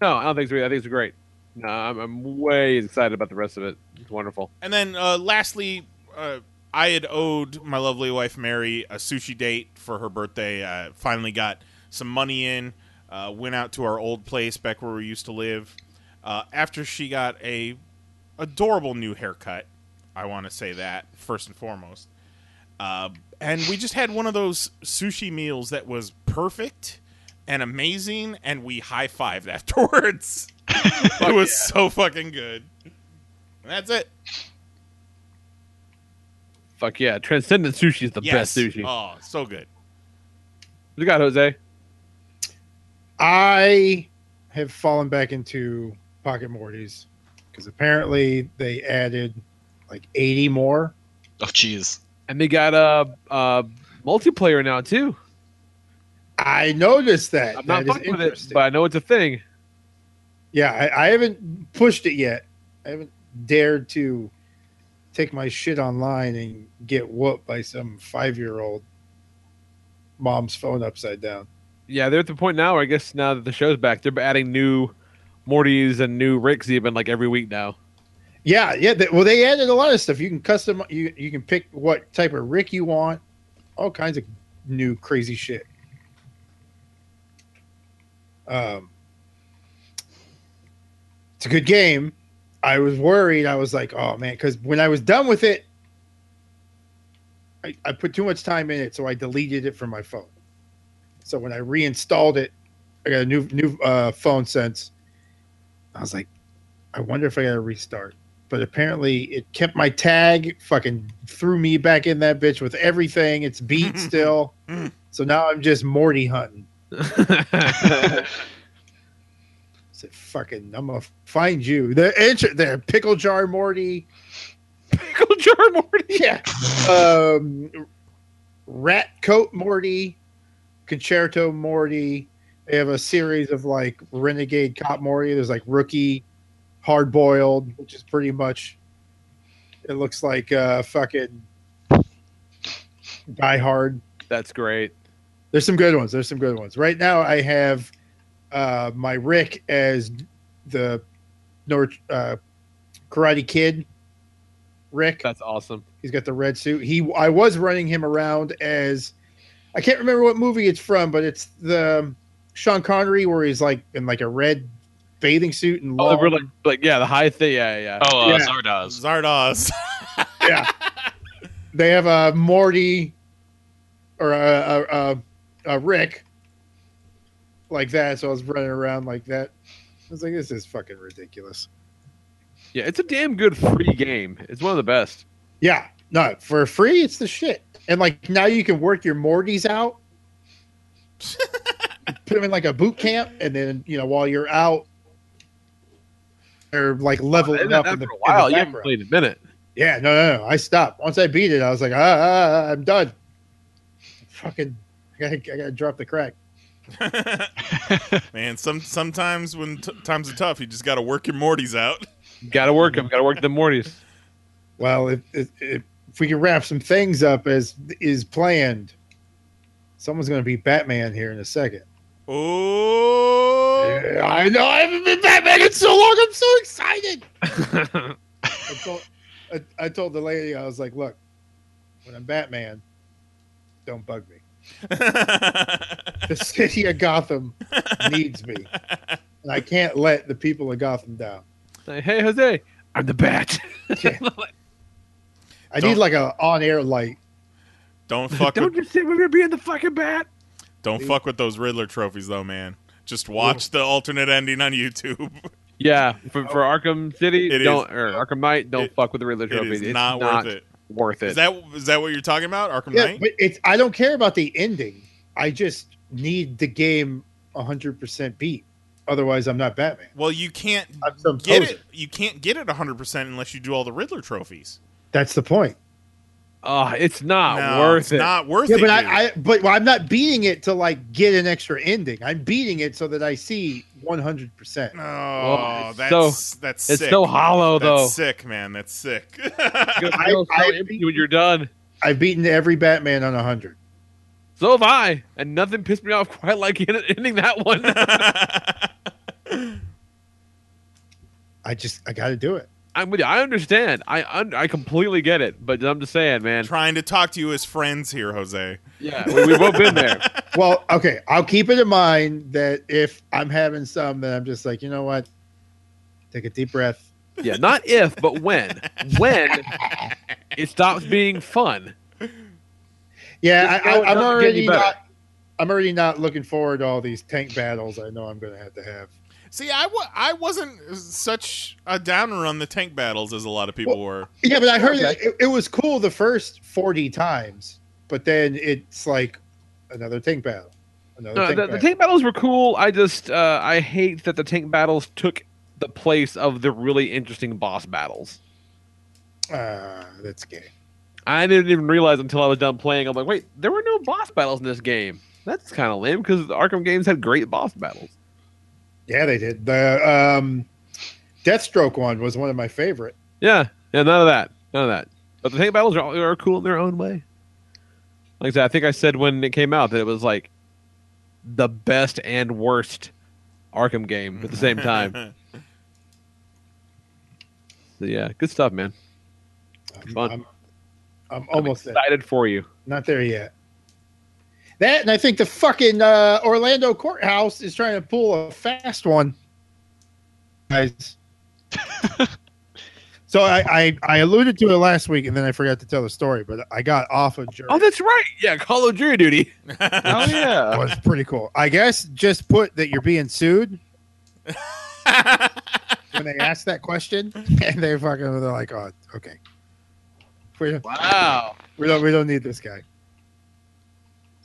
No, I don't think so. I think it's great. No, I'm, I'm way excited about the rest of it. It's wonderful. And then uh, lastly, uh, I had owed my lovely wife Mary a sushi date for her birthday. Uh, finally got some money in. Uh, went out to our old place back where we used to live. Uh, after she got a adorable new haircut, I want to say that first and foremost. Uh, and we just had one of those sushi meals that was perfect and amazing, and we high fived [LAUGHS] afterwards. [LAUGHS] it was so fucking good. And that's it. Fuck yeah. Transcendent Sushi is the Yes. best sushi. Oh, so good. What you got, Jose? I have fallen back into Pocket Mortys because apparently they added like 80 more. Oh, jeez. And they got a uh, uh, multiplayer now, too. I noticed that. I'm not That is fucking with it, but I know it's a thing. Yeah, I, I haven't pushed it yet. I haven't dared to take my shit online and get whooped by some five year old mom's phone upside down. Yeah, they're at the point now where I guess now that the show's back, they're adding new Mortys and new Ricks even like every week now. Yeah, yeah. They, well, they added a lot of stuff. You can custom. You you can pick what type of Rick you want. All kinds of new crazy shit. Um, it's a good game. I was worried. I was like, oh man, because when I was done with it, I, I put too much time in it, so I deleted it from my phone. So when I reinstalled it, I got a new new uh, phone since. I was like, I wonder if I got to restart. But apparently, it kept my tag, fucking threw me back in that bitch with everything. It's beat [LAUGHS] still. so now I'm just Morty hunting. [LAUGHS] [LAUGHS] Said, fucking, I'm to find you. The, intro- the pickle jar Morty. Pickle jar Morty? [LAUGHS] Yeah. Um, rat coat Morty. Concerto Morty. They have a series of like renegade cop Morty. There's like rookie hard boiled, which is pretty much it looks like uh fucking die hard. That's great. There's some good ones. There's some good ones. Right now I have uh my Rick as the North uh Karate Kid Rick. That's awesome. He's got the red suit. He I was running him around as I can't remember what movie it's from, but it's the Sean Connery where he's like in like a red bathing suit and Oh, long, we're like, like yeah, the high thing. Yeah, yeah. Oh, uh, Yeah. Zardoz. Zardoz. [LAUGHS] yeah. They have a Morty or a, a, a, a Rick like that. So I was running around like that. I was like, this is fucking ridiculous. Yeah, it's a damn good free game. It's one of the best. Yeah, no, for free, it's the shit. And like now you can work your Mortys out, [LAUGHS] put them in like a boot camp, and then you know while you're out, they're like leveling Been up that in the, for a in the. You haven't played a minute. Yeah, no, no, no. I stopped once I beat it. I was like, ah, ah, ah, I'm done. Fucking, I gotta, I gotta drop the crack. [LAUGHS] Man, some sometimes when t- times are tough, you just got to work your Mortys out. [LAUGHS] Got to work them. Got to work the Mortys. Well, if, if if we can wrap some things up as is planned, someone's gonna be Batman here in a second. Oh, Yeah, I know I haven't been Batman in so long. I'm so excited. [LAUGHS] I told, I, I told the lady, I was like, look, when I'm Batman, don't bug me. The [LAUGHS] city of Gotham needs me. And I can't let the people of Gotham down. Say, hey, Jose, I'm the bat. [LAUGHS] [LAUGHS] I Don't- need like a on air light. don't fuck Don't with you say we're gonna be in the fucking bat? don't fuck with those Riddler trophies though, man. Just watch oh. the alternate ending on YouTube. Yeah, for, for Arkham City, It don't is- or Arkham Knight, don't it- fuck with the Riddler It trophy. is it's not, worth it. Worth it. Is that is that what you're talking about, Arkham Yeah, Knight? but it's I don't care about the ending. I just need the game 100% beat. Otherwise, I'm not Batman. Well, you can't get poser. it. You can't get it 100 percent unless you do all the Riddler trophies. That's the point. Oh, it's not no, worth it's it. not worth Yeah, it. but dude. I, I but I'm not beating it to like get an extra ending. I'm beating it so that I see 100. percent Oh, it's that's so- that's it's sick. so hollow, That's though. sick, man. That's sick. [LAUGHS] It's gonna I- so I- empty when you're done. I've beaten every Batman on 100. So have I, and nothing pissed me off quite like [LAUGHS] ending that one. [LAUGHS] I just I got to do it. I'm with you. I understand. I un- I completely get it. But I'm just saying, man. Trying to talk to you as friends here, Jose. Yeah, we, we've both been there. [LAUGHS] Well, okay, I'll keep it in mind that if I'm having some, that I'm just like, you know what? Take a deep breath. Yeah, not if, but when. [LAUGHS] When it stops being fun. Yeah, I, know it I, I'm doesn't already not. I'm already not looking forward to all these tank battles. I know I'm going to have to have. See, I I wasn't such a downer on the tank battles as a lot of people were. Yeah, but I heard that it, it was cool the first 40 times, but then it's like another tank battle. Another No, tank the, the tank battles were cool. I just uh, I hate that the tank battles took the place of the really interesting boss battles. Ah, that's gay. I didn't even realize until I was done playing. I'm like, wait, there were no boss battles in this game. That's kind of lame because the Arkham games had great boss battles. Yeah, they did. The um, Deathstroke one was one of my favorite. Yeah, yeah, none of that, none of that. But the tank battles are, are cool in their own way. Like I said, I think I said when it came out that it was like the best and worst Arkham game at the same time. [LAUGHS] So yeah, good stuff, man. Fun. I'm, I'm almost there. excited for you. Not there yet. That and I think the fucking uh, Orlando courthouse is trying to pull a fast one, guys. [LAUGHS] so I, I I alluded to it last week and then I forgot to tell the story, but I got off of jury. Oh, that's right. Yeah, Call of Jury Duty. [LAUGHS] Oh yeah. was pretty cool. I guess just put that you're being sued [LAUGHS] when they asked that question, and they fucking they're like, "Oh, okay, we don't, Wow. we don't we don't need this guy."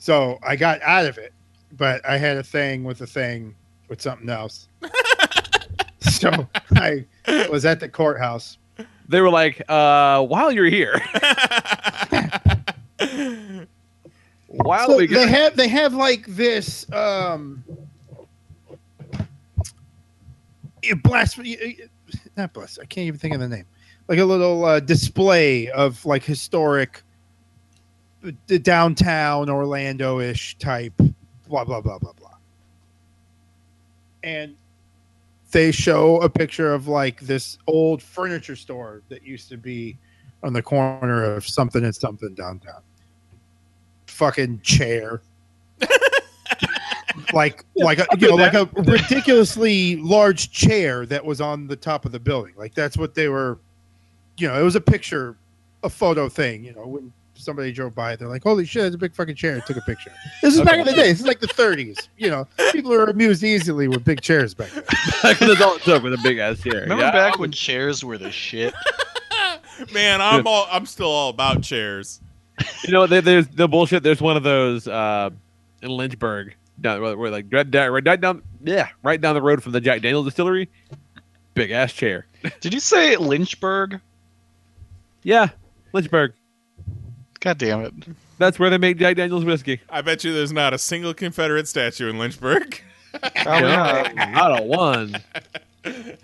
So I got out of it, but I had a thing with a thing with something else. [LAUGHS] so I was at the courthouse. They were like, uh, while you're here, [LAUGHS] while So we they have they have like this um blasphemy not blast I can't even think of the name like a little uh, display of like historic the downtown Orlando ish type blah blah blah blah blah and they show a picture of like this old furniture store that used to be on the corner of something and something downtown fucking chair. [LAUGHS] like like a, you know like a [LAUGHS] ridiculously large chair that was on the top of the building. Like that's what they were you know, it was a picture, a photo thing, you know, when somebody drove by, they're like, Holy shit, it's a big fucking chair. Took a picture. This is back in the day. This is like the thirties. You know, people are amused easily with big chairs back then. that's all it took with a big ass chair. Remember Yeah. back when chairs were the shit? [LAUGHS] Man, I'm all I'm still all about chairs. You know, there, there's the bullshit. There's one of those uh, in Lynchburg, down where, where like right down, right down, yeah, right down the road from the Jack Daniel's distillery. Big ass chair. Did you say Lynchburg? Yeah, Lynchburg. God damn it. That's where they make Jack Daniel's whiskey. I bet you there's not a single Confederate statue in Lynchburg. [LAUGHS] Oh, not a one.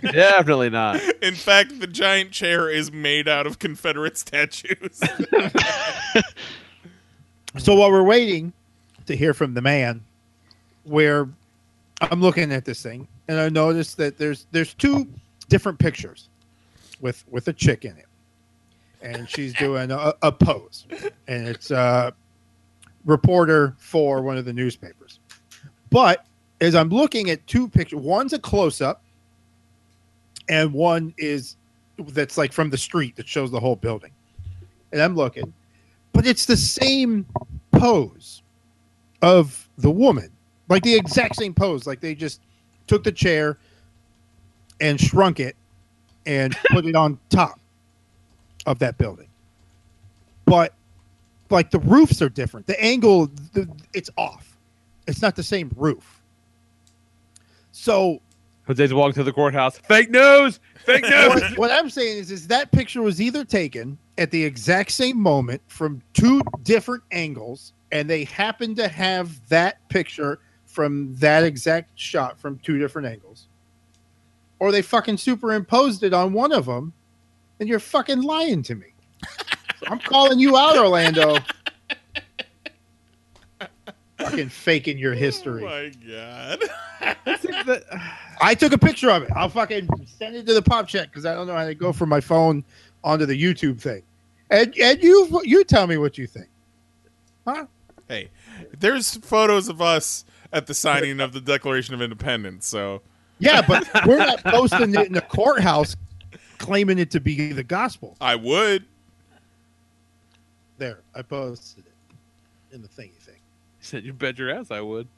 Definitely not. In fact, the giant chair is made out of Confederate statues. [LAUGHS] So while we're waiting to hear from the man, where I'm looking at this thing, and I noticed that there's there's two different pictures with with a chick in it, and she's doing a, a pose, and it's a reporter for one of the newspapers. But as I'm looking at two pictures, one's a close up, and one is that's like from the street that shows the whole building, and I'm looking but it's the same pose of the woman like the exact same pose. Like they just took the chair and shrunk it and put it on top of that building but like the roofs are different the angle the, it's off it's not the same roof so Jose's walking to the courthouse. Fake news. Fake [LAUGHS] news. what, what I'm saying is, is that picture was either taken at the exact same moment from two different angles, and they happened to have that picture from that exact shot from two different angles, or they fucking superimposed it on one of them, and you're fucking lying to me. So I'm calling you out, Orlando. fucking faking your history. Oh my god. I uh, took a picture of it. I'll fucking send it to the pop check because I don't know how to go from my phone onto the YouTube thing. And and you you tell me what you think. Huh? Hey, there's photos of us at the signing of the Declaration of Independence. So Yeah, but we're not posting it in the courthouse claiming it to be the gospel. I would. There, I posted it in the thingy thing. Said you bet your ass I would.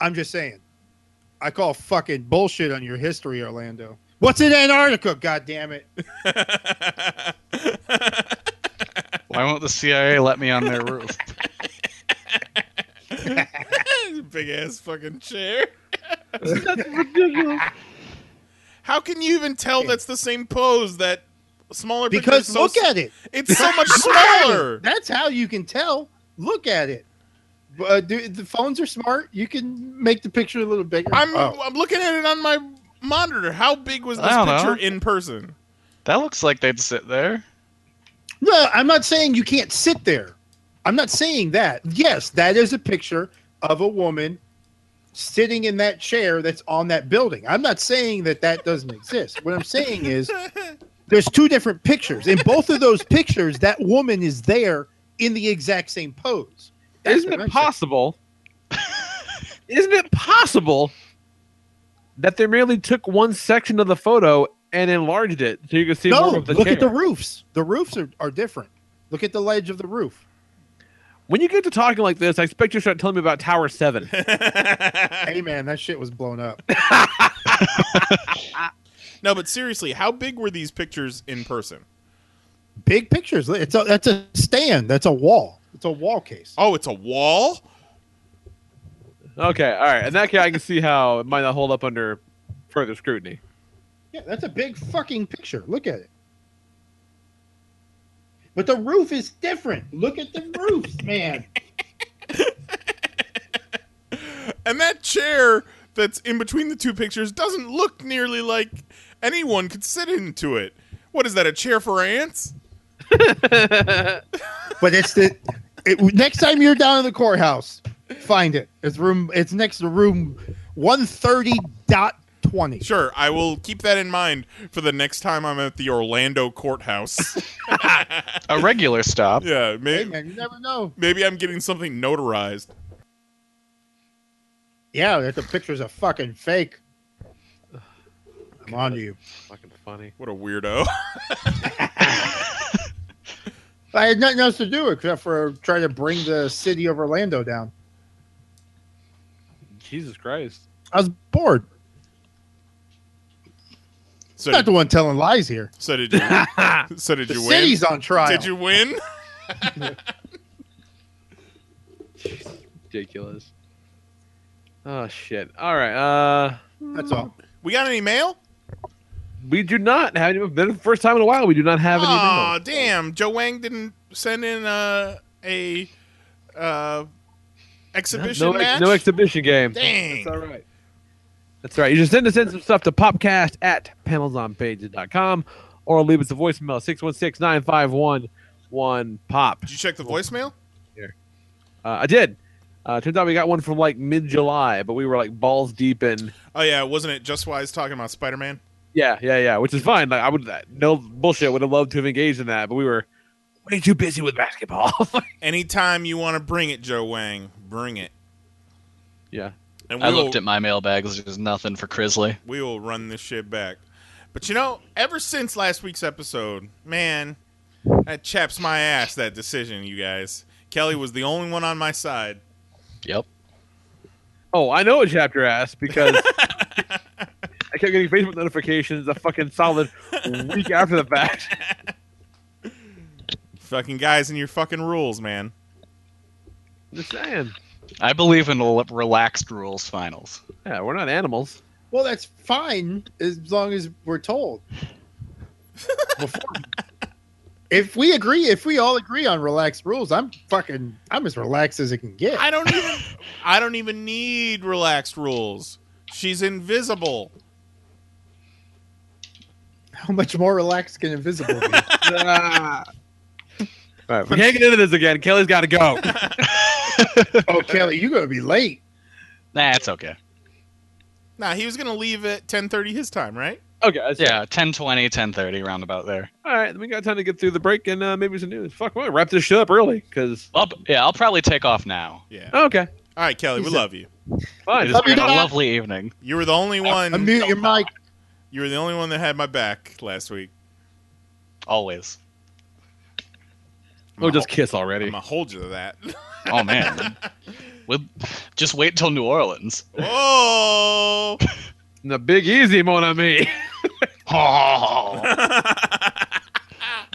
I'm just saying. I call fucking bullshit on your history, Orlando. What's in Antarctica? God damn it! [LAUGHS] Why won't the CIA let me on their roof? [LAUGHS] [LAUGHS] Big ass fucking chair. That's ridiculous. How can you even tell that's the same pose that smaller Because so look s- at it. It's so [LAUGHS] much smaller. That's how you can tell. Look at it. Uh, dude, the phones are smart. You can make the picture a little bigger. I'm Oh. I'm looking at it on my monitor. How big was this picture know. in person? That looks like they'd sit there. No, I'm not saying you can't sit there. I'm not saying that. Yes, that is a picture of a woman sitting in that chair that's on that building. I'm not saying that that doesn't exist. What I'm saying is there's two different pictures. In both of those pictures, that woman is there in the exact same pose. That's Isn't it possible? [LAUGHS] isn't it possible that they merely took one section of the photo and enlarged it so you can see No, more of the look at the roofs. The roofs are, are different. Look at the ledge of the roof. When you get to talking like this, I expect you to start telling me about Tower Seven. [LAUGHS] Hey man, that shit was blown up. [LAUGHS] [LAUGHS] No, but seriously, how big were these pictures in person? Big pictures. It's a that's a stand. That's a wall. It's a wall case. Oh, it's a wall. okay, all right. In that case, I can see how it might not hold up under further scrutiny. Yeah, that's a big fucking picture. Look at it. But the roof is different. Look at the roofs, man. And that chair that's in between the two pictures doesn't look nearly like anyone could sit into it. What is that? A chair for ants? [LAUGHS] But it's the it, next time you're down in the courthouse, find it. It's room. It's next to room one thirty dot twenty. Sure, I will keep that in mind for the next time I'm at the Orlando courthouse. [LAUGHS] A regular stop. yeah, Hey maybe, man, you never know. maybe I'm getting something notarized. Yeah, that the picture's a fucking fake. I'm on to you. Fucking funny. What a weirdo. [LAUGHS] I had nothing else to do except for trying to bring the city of Orlando down. Jesus Christ. I was bored. So not did, the one telling lies here. so did you? [LAUGHS] So did The you win? city's on trial. Did you win? [LAUGHS] Ridiculous. Oh shit. All right. Uh That's all. We got any mail? we do not have any this is the first time in a while we do not have any Oh mail. damn! Joe Wang didn't send in uh, a uh, exhibition no, match. no exhibition game. Dang! That's all right. That's right. You just send us in some stuff to popcast at panelsonpages.com or leave us a voicemail 616 951 1 pop. Did you check the voicemail? Uh, I did. Uh, turns out we got one from like mid July, but we were like balls deep in. Oh yeah, wasn't it Just Wise talking about Spider Man? Yeah, yeah, yeah, which is fine. Like I would, no bullshit, would have loved to have engaged in that, but we were way too busy with basketball. [LAUGHS] Anytime you want to bring it, Joe Wang, bring it. yeah. And I we will, looked at my mailbags. There's nothing for Crisley. we will run this shit back. But you know, ever since last week's episode, man, that chaps my ass. That decision, you guys. Kelly was the only one on my side. Yep. Oh, I know a your ass because [LAUGHS] I kept getting Facebook notifications a fucking solid week after the fact. Fucking guys and your fucking rules, man. Just saying. I believe in l- relaxed rules finals. Yeah, we're not animals. Well, that's fine as long as we're told. [LAUGHS] If we agree, if we all agree on relaxed rules, I'm fucking, I'm as relaxed as it can get. I don't even I don't even need relaxed rules. She's invisible. How much more relaxed can invisible be? [LAUGHS] All right, we can't get into this again. Kelly's got to go. [LAUGHS] [LAUGHS] Oh, Kelly, you're gonna be late. Nah, it's okay. Nah, he was gonna leave at 10:30 his time, right? Okay, Yeah, 10:20, 10:30, roundabout there. All right, then we got time to get through the break and uh, maybe some news. Fuck, we're gonna wrap this shit up early because. I'll, yeah, I'll probably take off now. Yeah. Okay, All right, Kelly, we He love you. fine. It has been a lovely evening. You were the only one. Unmute your mic. You were the only one that had my back last week. Always. Oh, just kiss already. I'm already. gonna hold you to that. [LAUGHS] Oh man. we'll just wait till New Orleans. Whoa! The big easy, mon ami. [LAUGHS] Oh, [LAUGHS]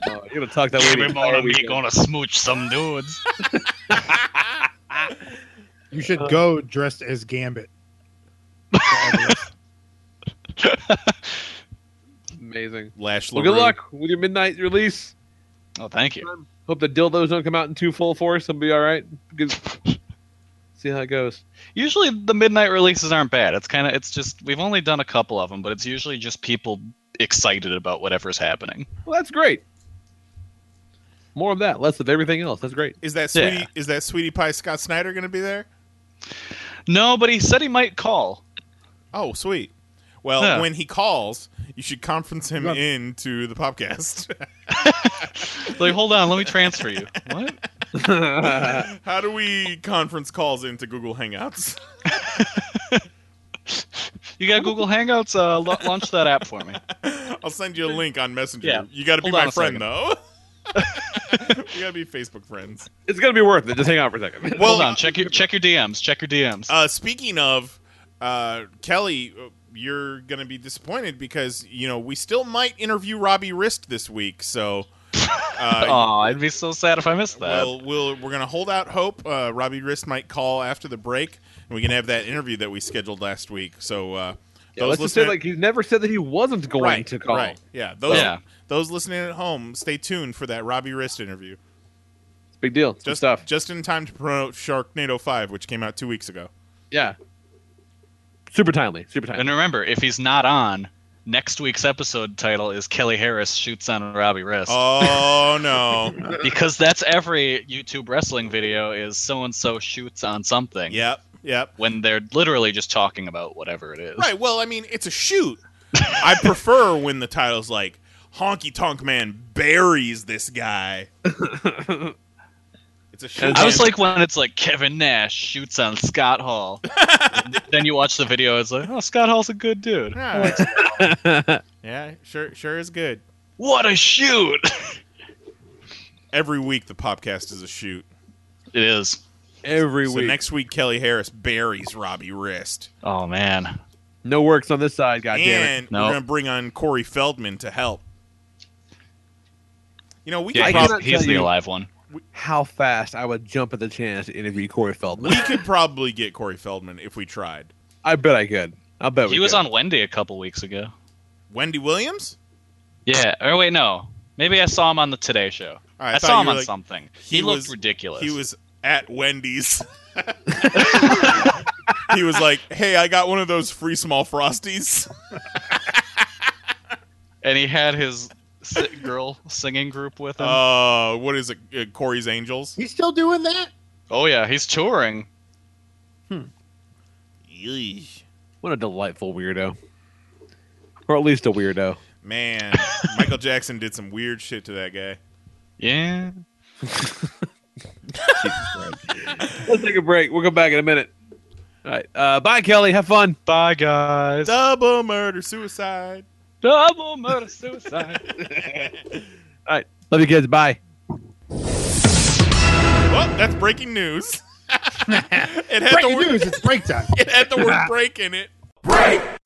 Oh, you're gonna talk that way. the baby entire mama me gonna smooch some dudes. You should uh, go dressed as Gambit. Amazing. Lash Well, good luck with your midnight release. Oh, thank you. Hope the dildos don't come out in too full force. It'll be all right. See how it goes. Usually the midnight releases aren't bad. It's kind of it's just we've only done a couple of them, but it's usually just people excited about whatever's happening. Well, that's great. More of that, less of everything else. That's great. Is that Yeah. sweetie? Is that sweetie pie Scott Snyder gonna be there? No, but he said he might call. Oh, sweet. Well, Yeah. when he calls, you should conference him Love- into the podcast. [LAUGHS] Like, hold on, let me transfer you. What? [LAUGHS] How do we conference calls into Google Hangouts? [LAUGHS] You got Google Hangouts? Uh, la- launch that app for me. I'll send you a link on Messenger. Yeah. You got to be Hold my friend, second. though. we got to be Facebook friends. it's gonna be worth it. Just hang out for a second. Well, hold on, check your check your DMs. Check your DMs. Uh, speaking of uh, Kelly, you're gonna be disappointed because you know we still might interview Robbie Rist this week. So, uh, [LAUGHS] oh, I'd be so sad if I missed that. we'll, we'll we're gonna hold out hope. Uh, Robbie Rist might call after the break, and we can have that interview that we scheduled last week. So, uh, Yeah, let's just say like he's never said that he wasn't going right, to call. right, yeah. Those Yeah. those listening at home, stay tuned for that Robbie Rist interview. It's a big deal. It's good Just stuff. just in time to promote Sharknado Five, which came out two weeks ago. Yeah. Super timely. Super timely. And remember, if he's not on, next week's episode title is Kelly Harris shoots on Robbie Rist. Oh no! [LAUGHS] Because that's every YouTube wrestling video is so and so shoots on something. yep, yep. When they're literally just talking about whatever it is. Right. Well, I mean, it's a shoot. I [LAUGHS] prefer when the title's like "Honky Tonk Man buries this guy." [LAUGHS] it's a shoot. I was like when it's like Kevin Nash shoots on Scott Hall. [LAUGHS] then you watch the video, it's like, oh, Scott Hall's a good dude. yeah, [LAUGHS] [LAUGHS] yeah, sure, sure is good. What a shoot! Every week, the podcast is a shoot. it is. Every week. So week. next week, Kelly Harris buries Robbie Rist, Oh man. no works on this side. God damn it. and No. we're gonna bring on Corey Feldman to help. You know, we Yeah, could I he's, cannot he's the alive one. How fast I would jump at the chance to interview Corey Feldman. we could probably get Corey Feldman if we tried. I bet I could. I bet we could. He was could. on Wendy a couple weeks ago. Wendy Williams. Yeah. Or wait, no. Maybe I saw him on the Today Show. All right, I, I saw him on like- something. he He, looked was- ridiculous. He was at Wendy's. [LAUGHS] he was like, "Hey, I got one of those free small frosties." and he had his si- girl singing group with him. Uh, what is it? Uh, Corey's Angels. He's still doing that? oh yeah, he's touring. Yeesh. What a delightful weirdo. Or at least a weirdo. Man, [LAUGHS] Michael Jackson did some weird shit to that guy. Yeah. [LAUGHS] Let's take a break. We'll come back in a minute. All right. Uh, bye, Kelly. Have fun. Bye guys. Double murder, suicide. Double murder suicide. [LAUGHS] All right. Love you, kids. Bye. Well, that's breaking news. [LAUGHS] it had Breaking the word, news, it's break time. [LAUGHS] It had the word break in it. Hell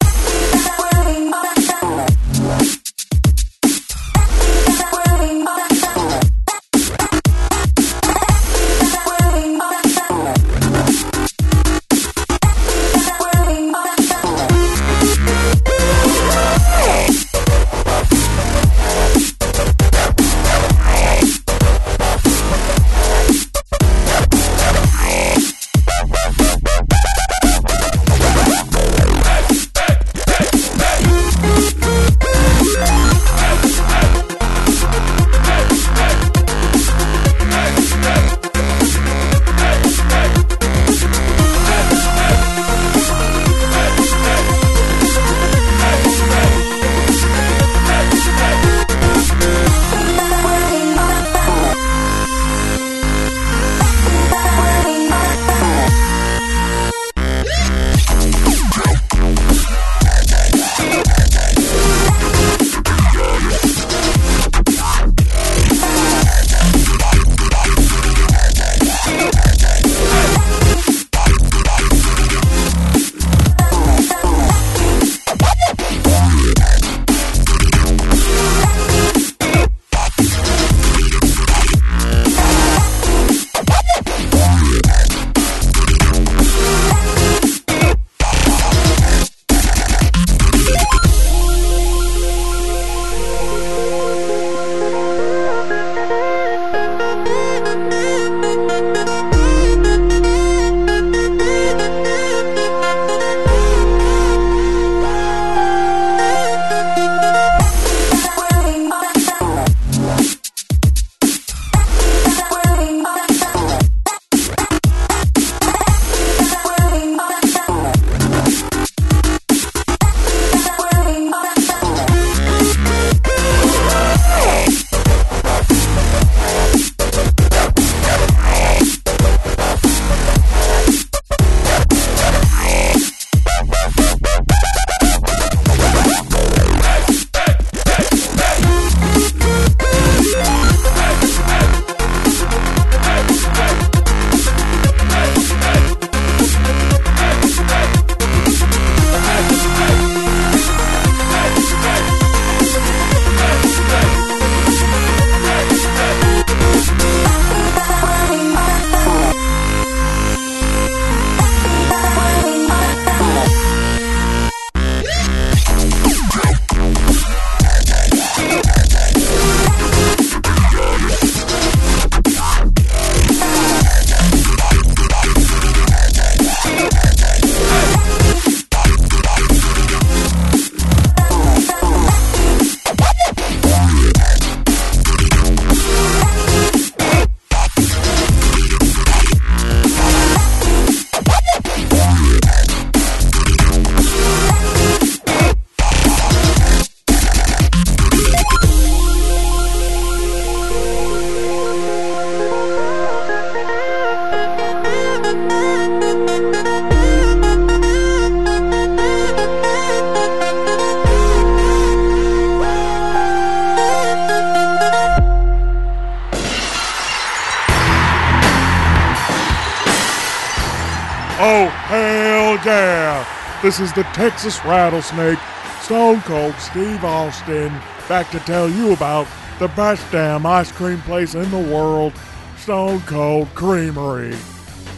This is the Texas Rattlesnake, Stone Cold Steve Austin, back to tell you about the best damn ice cream place in the world, Stone Cold Creamery.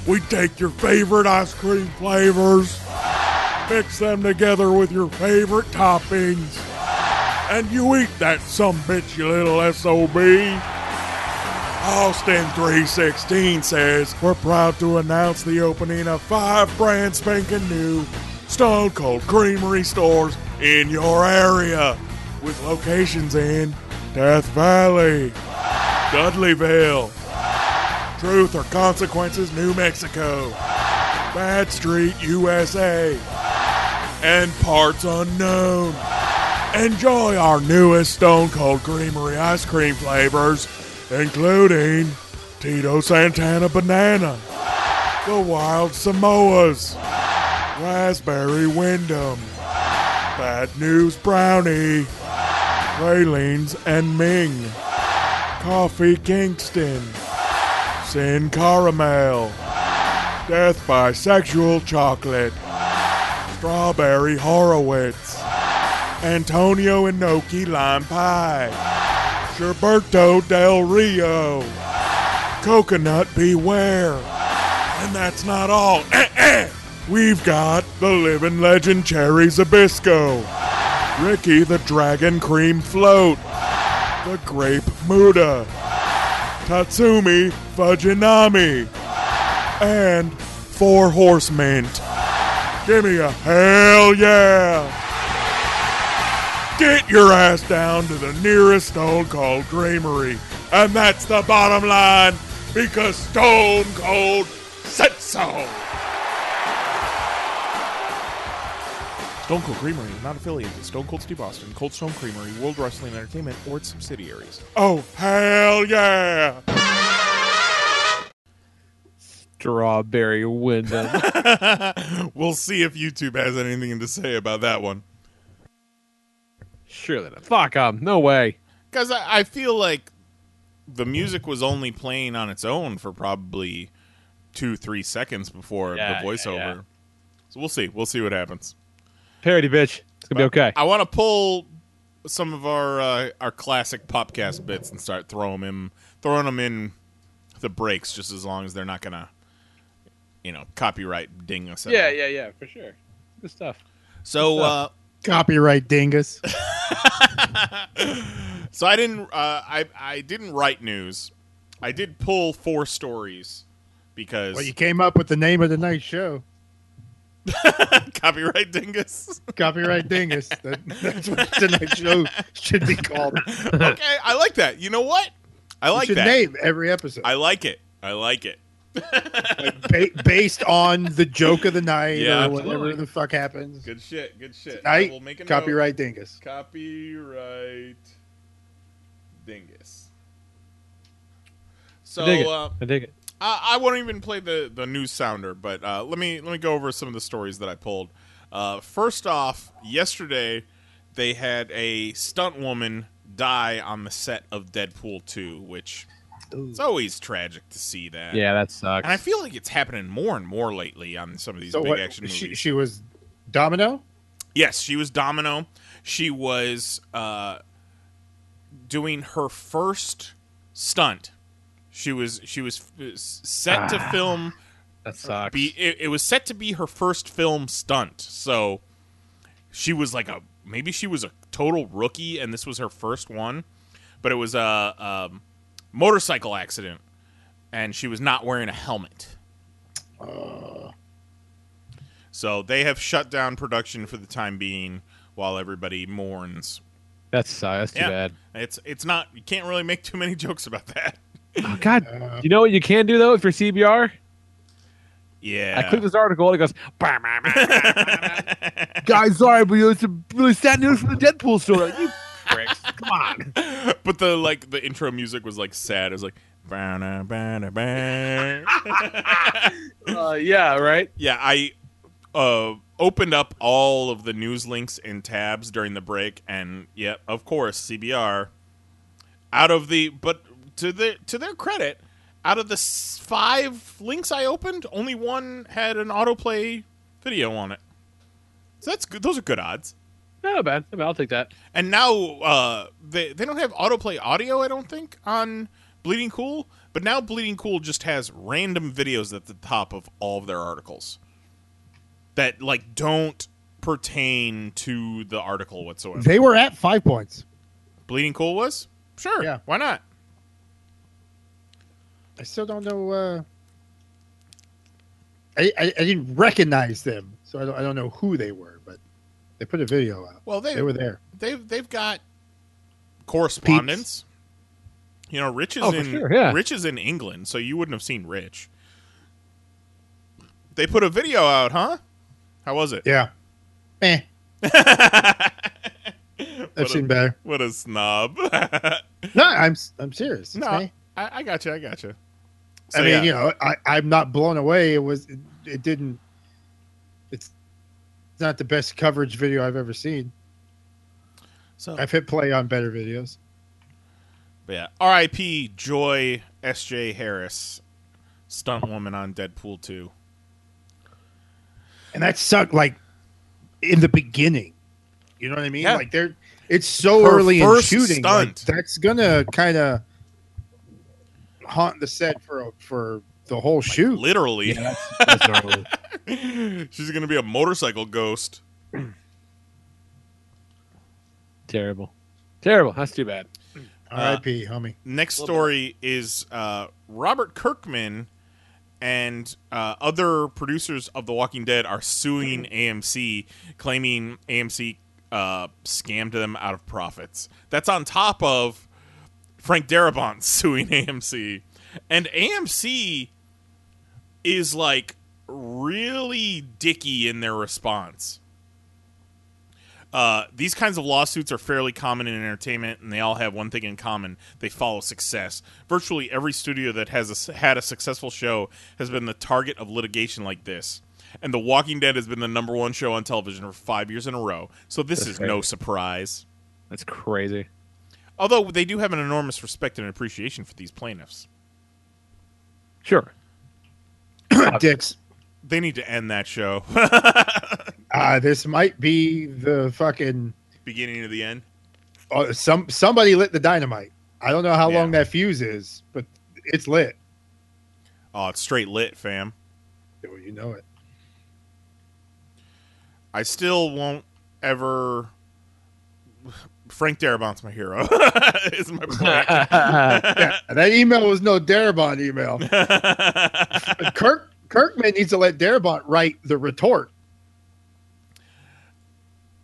We take your favorite ice cream flavors, mix them together with your favorite toppings, and you eat that some bitch, you little SOB. Austin 316 says we're proud to announce the opening of five brand spanking new Stone Cold Creamery stores in your area with locations in Death Valley, Dudleyville, Truth or Consequences, New Mexico, Bad Street, USA, and parts unknown. Enjoy our newest Stone Cold Creamery ice cream flavors, including Tito Santana Banana, the Wild Samoas, Raspberry Windham, Bad News Brownie, Pralines and Ming, Coffee Kingston, Sin Caramel, Death by Sexual Chocolate, Strawberry Horowitz, Antonio Inoki Lime Pie, Gerberto Del Rio, Coconut Beware. And that's not all. Eh, eh. We've got the living legend Cherry Zabisco, Ricky the Dragon Cream Float, the Grape Muda, Tatsumi Fujinami, and Four Horse Mint. Give me a hell yeah! Get your ass down to the nearest Stone Cold Creamery. And that's the bottom line because Stone Cold said so. Stone Cold Creamery is not affiliated with Stone Cold Steve Austin, Cold Stone Creamery, World Wrestling Entertainment, or its subsidiaries. Oh, hell yeah! Strawberry Windham. [LAUGHS] we'll see if YouTube has anything to say about that one. Surely not. Fuck 'em. No way. Because I, I feel like the music was only playing on its own for probably two, three seconds before Yeah, the voiceover. yeah, yeah. So we'll see. We'll see what happens. Parody, bitch. It's gonna be okay. I want to pull some of our uh, our classic popcast bits and start throwing them throwing them in the breaks, just as long as they're not gonna, you know, copyright ding us. Yeah, all. yeah, yeah, for sure. Good stuff. So, Good uh. Copyright dingus. [LAUGHS] so I didn't. Uh, I I didn't write news. I did pull four stories because Well, you came up with the name of the night show. [LAUGHS] copyright dingus. Copyright dingus. [LAUGHS] That, that's what tonight's show should be called. okay, I like that. You know what? I You like should that. name every episode I like it. I like it. ba- based on the joke of the night Yeah, or whatever absolutely. the fuck happens. Good shit. Good shit. Tonight, We'll make a note. copyright dingus. Copyright dingus. So I dig it. uh, I dig it. I, I won't even play the, the news sounder, but uh, let me let me go over some of the stories that I pulled. Uh, first off, yesterday they had a stunt woman die on the set of Deadpool 2, which it's always tragic to see that. Yeah, that sucks. And I feel like it's happening more and more lately on some of these So big what? action movies. She, she was Domino. Yes, she was Domino. She was uh, doing her first stunt. She was she was f- set to Ah, film. That sucks. Be it, it was set to be her first film stunt. So she was like a maybe she was a total rookie, and this was her first one. But it was a, um motorcycle accident, and she was not wearing a helmet. Uh. So they have shut down production for the time being while everybody mourns. That's uh, that's too Yeah. bad. It's it's not you can't really make too many jokes about that. Oh, God, you know what you can do though if you're CBR? Yeah. I clicked this article. It goes, "Bah, bah, bah, bah, bah, bah." [LAUGHS] guys, sorry, but it's a really sad news from the Deadpool story. You pricks, [LAUGHS] come on. but the like the intro music was like sad. It was like "Ba-na, ba-na, ba." [LAUGHS] Uh, yeah, right. Yeah, I uh opened up all of the news links and tabs during the break and yeah, of course, CBR out of the but to the to their credit, out of the five links I opened, only one had an autoplay video on it. So that's good. Those are good odds. Not bad. I mean, I'll take that. And now uh, they they don't have autoplay audio, I don't think, on Bleeding Cool. But now Bleeding Cool just has random videos at the top of all of their articles that like don't pertain to the article whatsoever. They were at five points. Bleeding Cool was sure. Yeah. why not? I still don't know. Uh, I, I I didn't recognize them, so I don't I don't know who they were, but they put a video out. Well, they They were there. They've they've got correspondence. You know, Rich is Oh, in sure, yeah. Rich is in England, so you wouldn't have seen Rich. They put a video out, huh? How was it? Yeah. Eh. [LAUGHS] What I've a- seen better. What a snob. [LAUGHS] No, I'm I'm serious. It's no, me. I, I got you. I got you. I mean, you know, I, I'm not blown away. It was, it, it didn't. It's not the best coverage video I've ever seen. So I've hit play on better videos. But yeah, R.I.P. Joi S.J. Harris, stunt woman on Deadpool 2. and that sucked like in the beginning you know what i mean Yeah. like they're it's so Her early in shooting like, that's gonna kind of haunt the set for a, for the whole shoot Literally. Yeah, that's- that's [LAUGHS] gnarly. She's going to be a motorcycle ghost. Terrible. Terrible. That's too bad. rip homie Next story is uh, Robert Kirkman and uh, other producers of The Walking Dead are suing AMC, claiming AMC uh, scammed them out of profits. That's on top of Frank Darabont [LAUGHS] suing AMC. And AMC is like really dicky in their response. Uh, these kinds of lawsuits are fairly common in entertainment, and they all have one thing in common: they follow success. Virtually every studio that has a had a successful show has been the target of litigation like this. And The Walking Dead has been the number one show on television for five years in a row, so this That's is crazy. no surprise. That's crazy. Although they do have an enormous respect and appreciation for these plaintiffs. Sure. [COUGHS] dicks They need to end that show. [LAUGHS] uh this might be the fucking Beginning of the end. uh, some somebody lit the dynamite i don't know how Yeah. long that fuse is but it's lit Oh, it's straight lit, fam. Oh, you know it I still won't ever. Frank Darabont's my hero. [LAUGHS] is my point. [LAUGHS] yeah, that email was no Darabont email. [LAUGHS] Kirk Kirkman needs to let Darabont write the retort.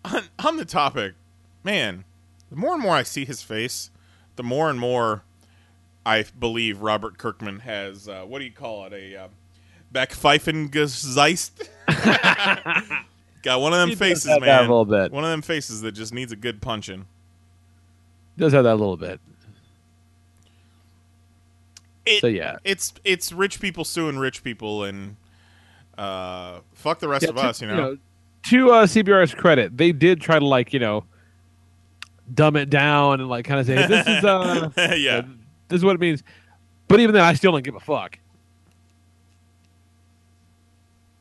on, on the topic, man, the more and more I see his face, the more and more I believe Robert Kirkman has uh, what do you call it a uh, Backpfeifengeist. Got one of them He faces, man. a little bit. One of them faces that just needs a good punching. Does have that a little bit. It, So, yeah. it's it's rich people suing rich people, and uh, fuck the rest Yeah, of to- us, you know. to uh, CBR's credit, they did try to like you know dumb it down and like kind of say this is uh [LAUGHS] yeah, this is what it means. But even then, I still don't give a fuck.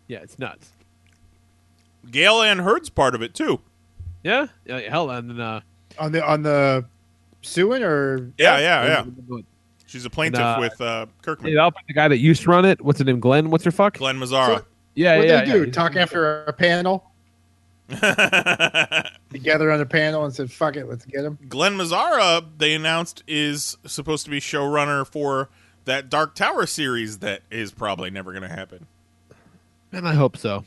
Yeah, it's nuts. Gale Anne Hurd's part of it too. Yeah, yeah hell, and then uh, On the on the suing or Yeah, yeah, yeah. She's a plaintiff uh, with uh, Kirkman. yeah, I'll the guy that used to run it. What's his name? Glenn. What's your fuck? Glen Mazzara. Yeah, what yeah, they yeah. do? He's- Talk after a panel [LAUGHS] together on a panel and said, "Fuck it, let's get him." Glen Mazzara, they announced, is supposed to be showrunner for that Dark Tower series that is probably never going to happen. And I hope so.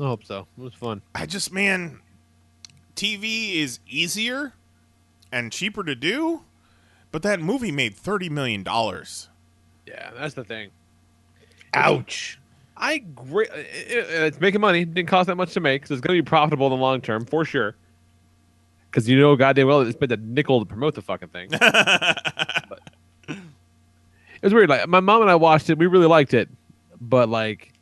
I hope so. It was fun. I just, man, TV is easier and cheaper to do, but that movie made $30 million. Yeah, that's the thing. Ouch. I great. Uh, uh, uh, it's making money. It didn't cost that much to make, so it's going to be profitable in the long term for sure. Because you know, goddamn well, it's spent a nickel to promote the fucking thing. [LAUGHS] But- it was weird. Like my mom and I watched it. We really liked it, but like,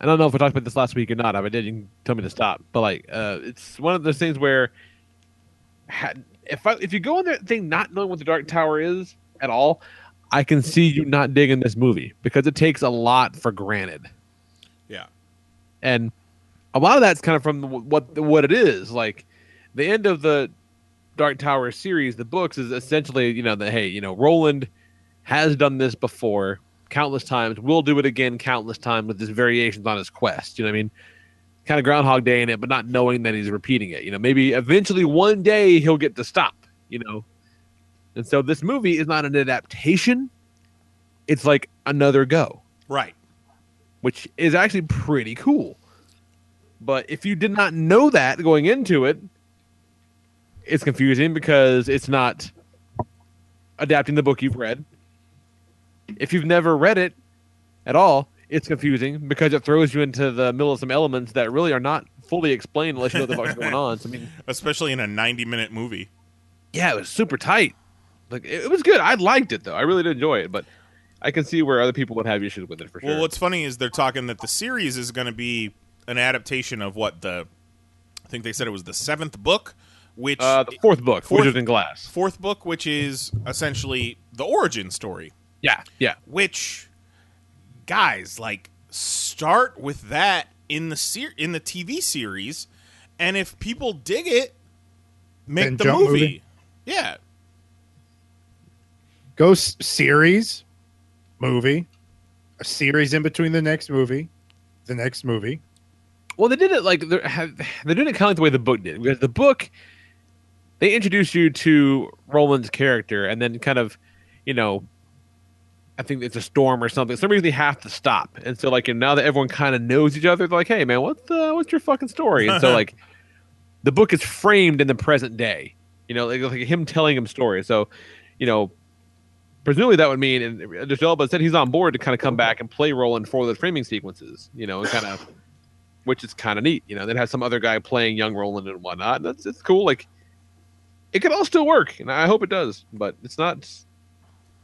I don't know if we talked about this last week or not. If I did, you can tell me to stop. But like, uh, it's one of those things where, if I if you go in that thing not knowing what the Dark Tower is at all, I can see you not digging this movie because it takes a lot for granted. Yeah. And a lot of that's kind of from what what it is. Like the end of the Dark Tower series, the books is essentially you know that hey you know Roland has done this before countless times, will do it again countless times with his variations on his quest. You know what I mean? Kind of Groundhog Day in it, but not knowing that he's repeating it. You know, maybe eventually one day he'll get to stop. You know, and so this movie is not an adaptation; it's like another go Right. which is actually pretty cool. But if you did not know that going into it, it's confusing because it's not adapting the book you've read. If you've never read it at all, it's confusing because it throws you into the middle of some elements that really are not fully explained unless you know what the fuck's going on. So I mean, [LAUGHS] Especially in a 90 minute movie. yeah, it was super tight. Like it, it was good. I liked it though. I really did enjoy it, but I can see where other people would have issues with it for sure. Well, what's funny is they're talking that the series is going to be an adaptation of what the, I think they said it was the seventh book, which uh, the fourth book, Fourth- Wizard in Glass. fourth book, which is essentially the origin story. Yeah, yeah. Which, guys, like, start with that in the ser- in the TV series, and if people dig it, make Then the movie. movie? Yeah, Go s- series, movie, a series in between the next movie, the next movie. Well, they did it like they're, they're doing it kind of like the way the book did. Because the book, they introduce you to Roland's character, and then kind of, you know, I think it's a storm or something. Some reason they have to stop, and so like and now that everyone kind of knows each other, they're like, "Hey, man, what's the what's your fucking story?" And so [LAUGHS] like, the book is framed in the present day. You know, like, like him telling him stories. So, you know, presumably that would mean, and Idris Elba said he's on board to kind of come back and play Roland for those framing sequences. You know, and kind of which is kind of neat. You know, then have some other guy playing young Roland and whatnot. And That's it's cool. Like it could all still work, and I hope it does. But it's not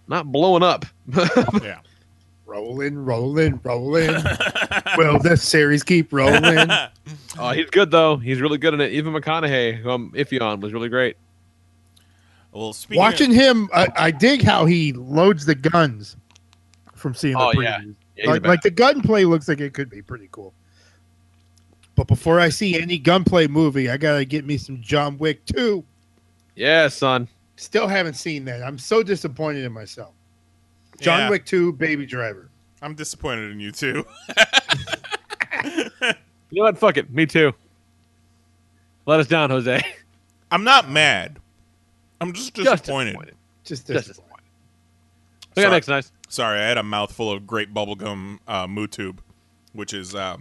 not blowing up. [LAUGHS] yeah. Rolling, rolling, rolling. [LAUGHS] Will the series keep rolling? [LAUGHS] Oh, he's good though. He's really good in it. Even McConaughey, who I'm iffy on, was really great. Well, speaking Watching him, I, I dig how he loads the guns from seeing the Oh, previews. yeah. Yeah, he's like, a like the gunplay looks like it could be pretty cool. But before I see any gunplay movie, I gotta get me some John Wick 2. Yeah, son. Still haven't seen that. I'm so disappointed in myself. John Yeah. Wick 2, Baby Driver. I'm disappointed in you too. [LAUGHS] You know what? Fuck it. Me too. Let us down, Jose. I'm not mad. I'm just Just disappointed. disappointed. Just Just disappointed. Look at next, nice. Sorry, I had a mouthful of great bubblegum uh, Mootube, which is uh,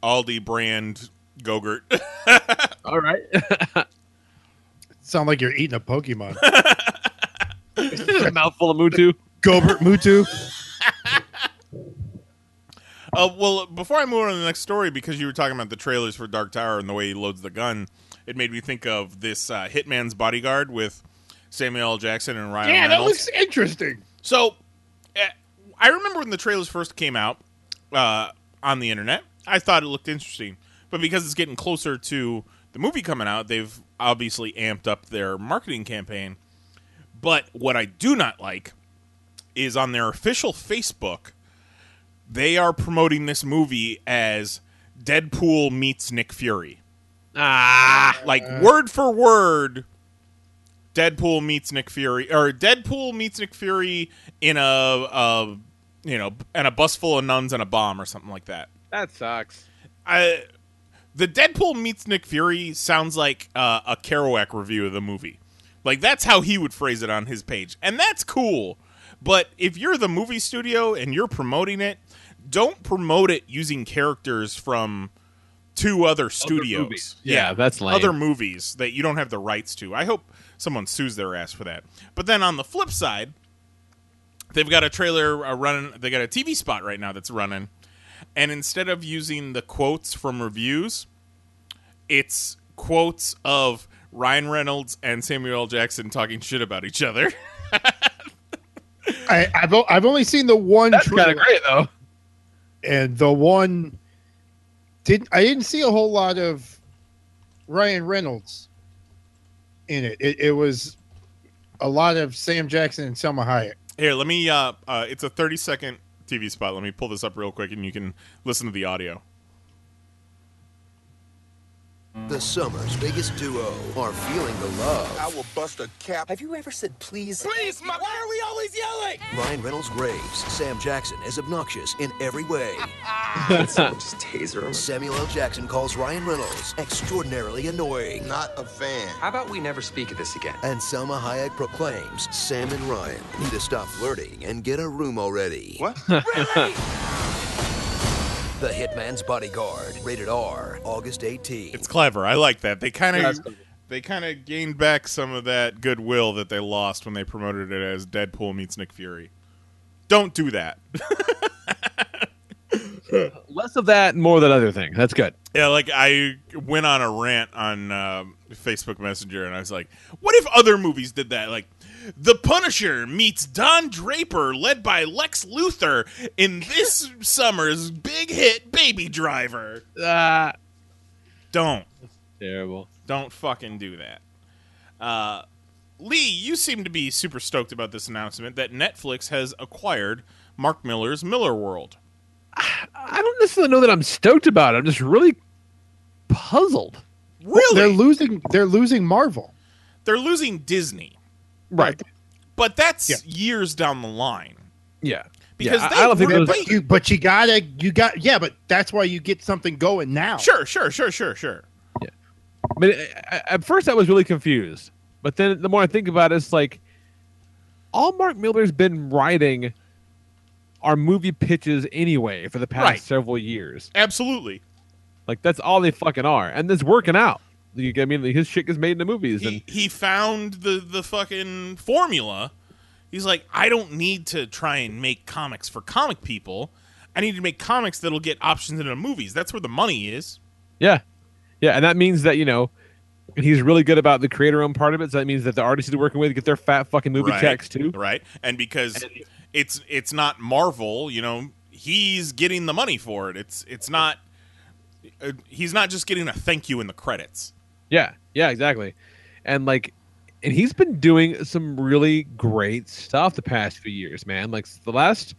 Aldi brand Gogurt. [LAUGHS] All right. [LAUGHS] Sound like you're eating a Pokemon. [LAUGHS] a mouthful of Mutu. Gobert Mutu. [LAUGHS] Uh, well, before I move on to the next story, because you were talking about the trailers for Dark Tower and the way he loads the gun, it made me think of this uh, Hitman's Bodyguard with Samuel L. Jackson and Ryan Yeah, that Reynolds. looks interesting. So, uh, I remember when the trailers first came out uh, on the internet, I thought it looked interesting. But because it's getting closer to the movie coming out, they've obviously amped up their marketing campaign. But what I do not like is on their official Facebook, they are promoting this movie as Deadpool meets Nick Fury. Ah. Like word for word, Deadpool meets Nick Fury, or Deadpool meets Nick Fury in a, a you know, and a bus full of nuns and a bomb or something like that. That sucks. I, the Deadpool meets Nick Fury sounds like uh, a Kerouac review of the movie. Like that's how he would phrase it on his page, and that's cool. But if you're the movie studio and you're promoting it, don't promote it using characters from two other studios. movies. Yeah, that's lame. Other movies that you don't have the rights to. I hope someone sues their ass for that. But then on the flip side, they've got a trailer uh, running. They got a TV spot right now that's running, and instead of using the quotes from reviews, it's quotes of Ryan Reynolds and Samuel L. Jackson talking shit about each other. [LAUGHS] I, I've o- I've only seen the one. That's kind of trailer, great though. and the one didn't. I didn't see a whole lot of Ryan Reynolds in it. It, it was a lot of Sam Jackson and Salma Hayek. Here, let me. Uh, uh, it's a thirty second TV spot. Let me pull this up real quick, and you can listen to the audio. The summer's biggest duo are feeling the love. I will bust a cap. Have you ever said please? Please, my. Why are we always yelling? Ryan Reynolds Graves, Sam Jackson is obnoxious in every way. [LAUGHS] just taser him. Samuel L. Jackson calls Ryan Reynolds extraordinarily annoying. Not a fan. How about we never speak of this again? And Salma Hayek proclaims Sam and Ryan need to stop flirting and get a room already. What? [LAUGHS] really? The Hitman's Bodyguard, rated R, August 18. It's clever. I like that. They kind of cool. they kind of gained back some of that goodwill that they lost when they promoted it as Deadpool meets Nick Fury. Don't do that. [LAUGHS] Less of that, more of that other thing. That's good. Yeah, like I went on a rant on um Facebook Messenger, and I was like, "What if other movies did that? Like, The Punisher meets Don Draper, led by Lex Luthor, in this [LAUGHS] summer's big hit Baby Driver." Ah, Don't, terrible. don't fucking do that. Uh, Lee, you seem to be super stoked about this announcement that Netflix has acquired Mark Millar's Miller World. I don't necessarily know that I'm stoked about it. I'm just really puzzled. Really, They're losing. They're losing Marvel. they're losing Disney, Right. but that's Yeah. years down the line. Yeah. Because yeah, they I, I don't think were- those, But you, but you gotta, you got, yeah. But that's why you get something going now. Sure, sure, sure, sure, sure. I mean, a- at first I was really confused, but then the more I think about it, it's like all Mark Millar's been writing are movie pitches anyway for the past Right. several years. Absolutely. Like that's all they fucking are, and it's working out. You get I mean, his shit gets made into movies, and He he found the the fucking formula. He's like, I don't need to try and make comics for comic people. I need to make comics that'll get options into movies. That's where the money is. yeah, yeah, and that means that you know. He's really good about the creator-owned part of it. So that means that the artists he's working with get their fat fucking movie right, checks too. Right. And because it's it's not Marvel, you know, he's getting the money for it. It's it's not uh, he's not just getting a thank you in the credits. Yeah, yeah, exactly. And like, and he's been doing some really great stuff the past few years, man. Like the last,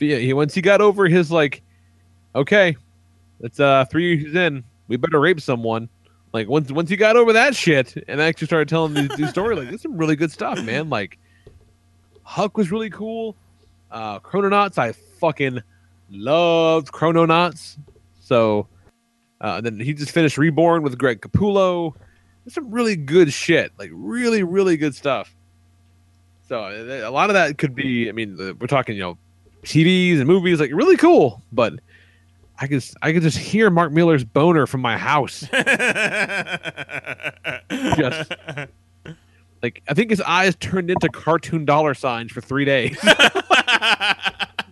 yeah, he once he got over his like, okay, it's uh three years in, we better rape someone. Like once once he got over that shit and actually started telling the, the story, like there's some really good stuff, man. Like Huck was really cool. Uh Chrononauts, I fucking loved Chrononauts. So uh, and then he just finished Reborn with Greg Capullo. There's some really good shit, like really, really good stuff. So uh, a lot of that could be. I mean, we're talking, you know, TVs and movies, like really cool. But I could, I could just hear Mark Millar's boner from my house. just [LAUGHS] like I think his eyes turned into cartoon dollar signs for three days. [LAUGHS]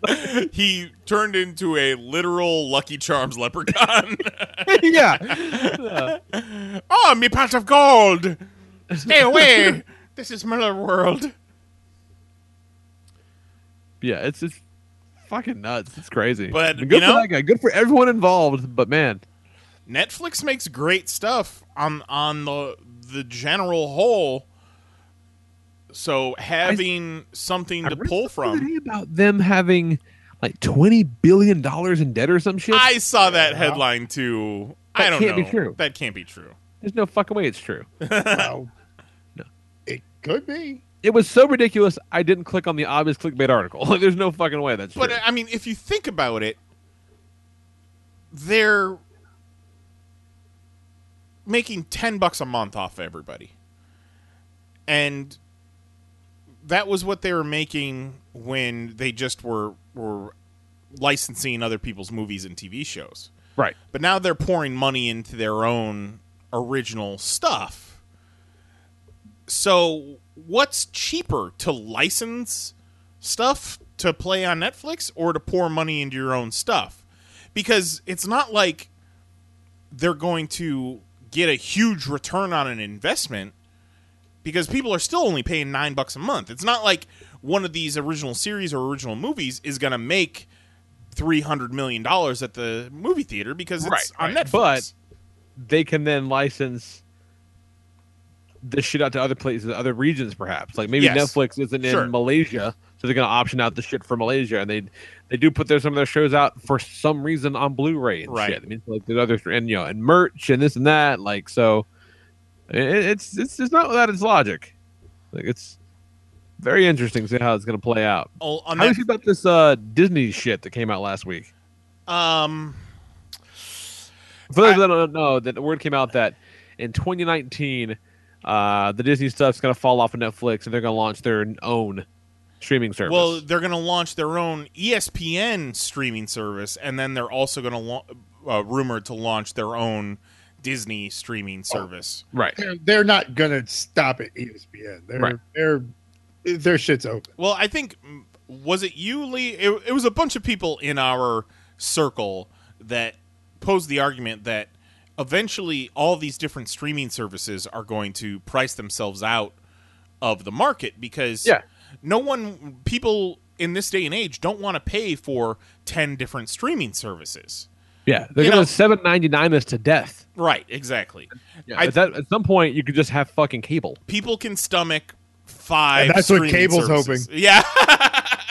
[LAUGHS] he turned into a literal Lucky Charms leprechaun. [LAUGHS] yeah. [LAUGHS] oh, me pot of gold! Stay away! this is Millarworld. Yeah, it's just fucking nuts. It's crazy. But, good you for that guy. Good for everyone involved. But man, Netflix makes great stuff on on the the general whole. So having something I to pull from, about them having like twenty billion dollars in debt or some shit. I saw that headline too. I don't can't be know. true. That can't be true. There's no fucking way it's true. [LAUGHS] Well, it could be. It was so ridiculous. I didn't click on the obvious clickbait article. Like, [LAUGHS] there's no fucking way that's true. But true. I mean, if you think about it, they're making ten bucks a month off everybody, and that was what they were making when they just were were licensing other people's movies and TV shows. Right. But now they're pouring money into their own original stuff. So, what's cheaper to license stuff to play on Netflix or to pour money into your own stuff? Because it's not like they're going to get a huge return on an investment because people are still only paying 9 bucks a month. It's not like one of these original series or original movies is going to make 300 million dollars at the movie theater because it's Right, on right. Netflix. But they can then license this shit out to other places, other regions, perhaps. Like maybe Yes. Netflix isn't in Malaysia, so they're gonna option out the shit for Malaysia, and they they do put their some of their shows out for some reason on Blu-ray and Right. shit. I mean, like there's other and you know and merch and this and that. Like so, it, it's it's it's not without its logic. Like it's very interesting to see how it's gonna play out. Oh, on how do you feel about this uh Disney shit that came out last week? Um, For those that don't know, that the word came out that in 2019, uh, the Disney stuff's going to fall off of Netflix and they're going to launch their own streaming service. well, they're going to launch their own ESPN streaming service, and then they're also going to la- uh, rumored to launch their own Disney streaming oh, service. right. They're, they're not gonna stop at ESPN. They're Right. they're their shit's open. Well, I think was it you, Lee? It, it was a bunch of people in our circle that posed the argument that eventually all these different streaming services are going to price themselves out of the market because Yeah. no one people in this day and age don't want to pay for 10 different streaming services. Yeah, they're You gonna seven ninety nine this to death. Right, exactly. Yeah, I- at, that, at some point, you could just have fucking cable. people can stomach five And that's what cable's services. hoping. Yeah. [LAUGHS]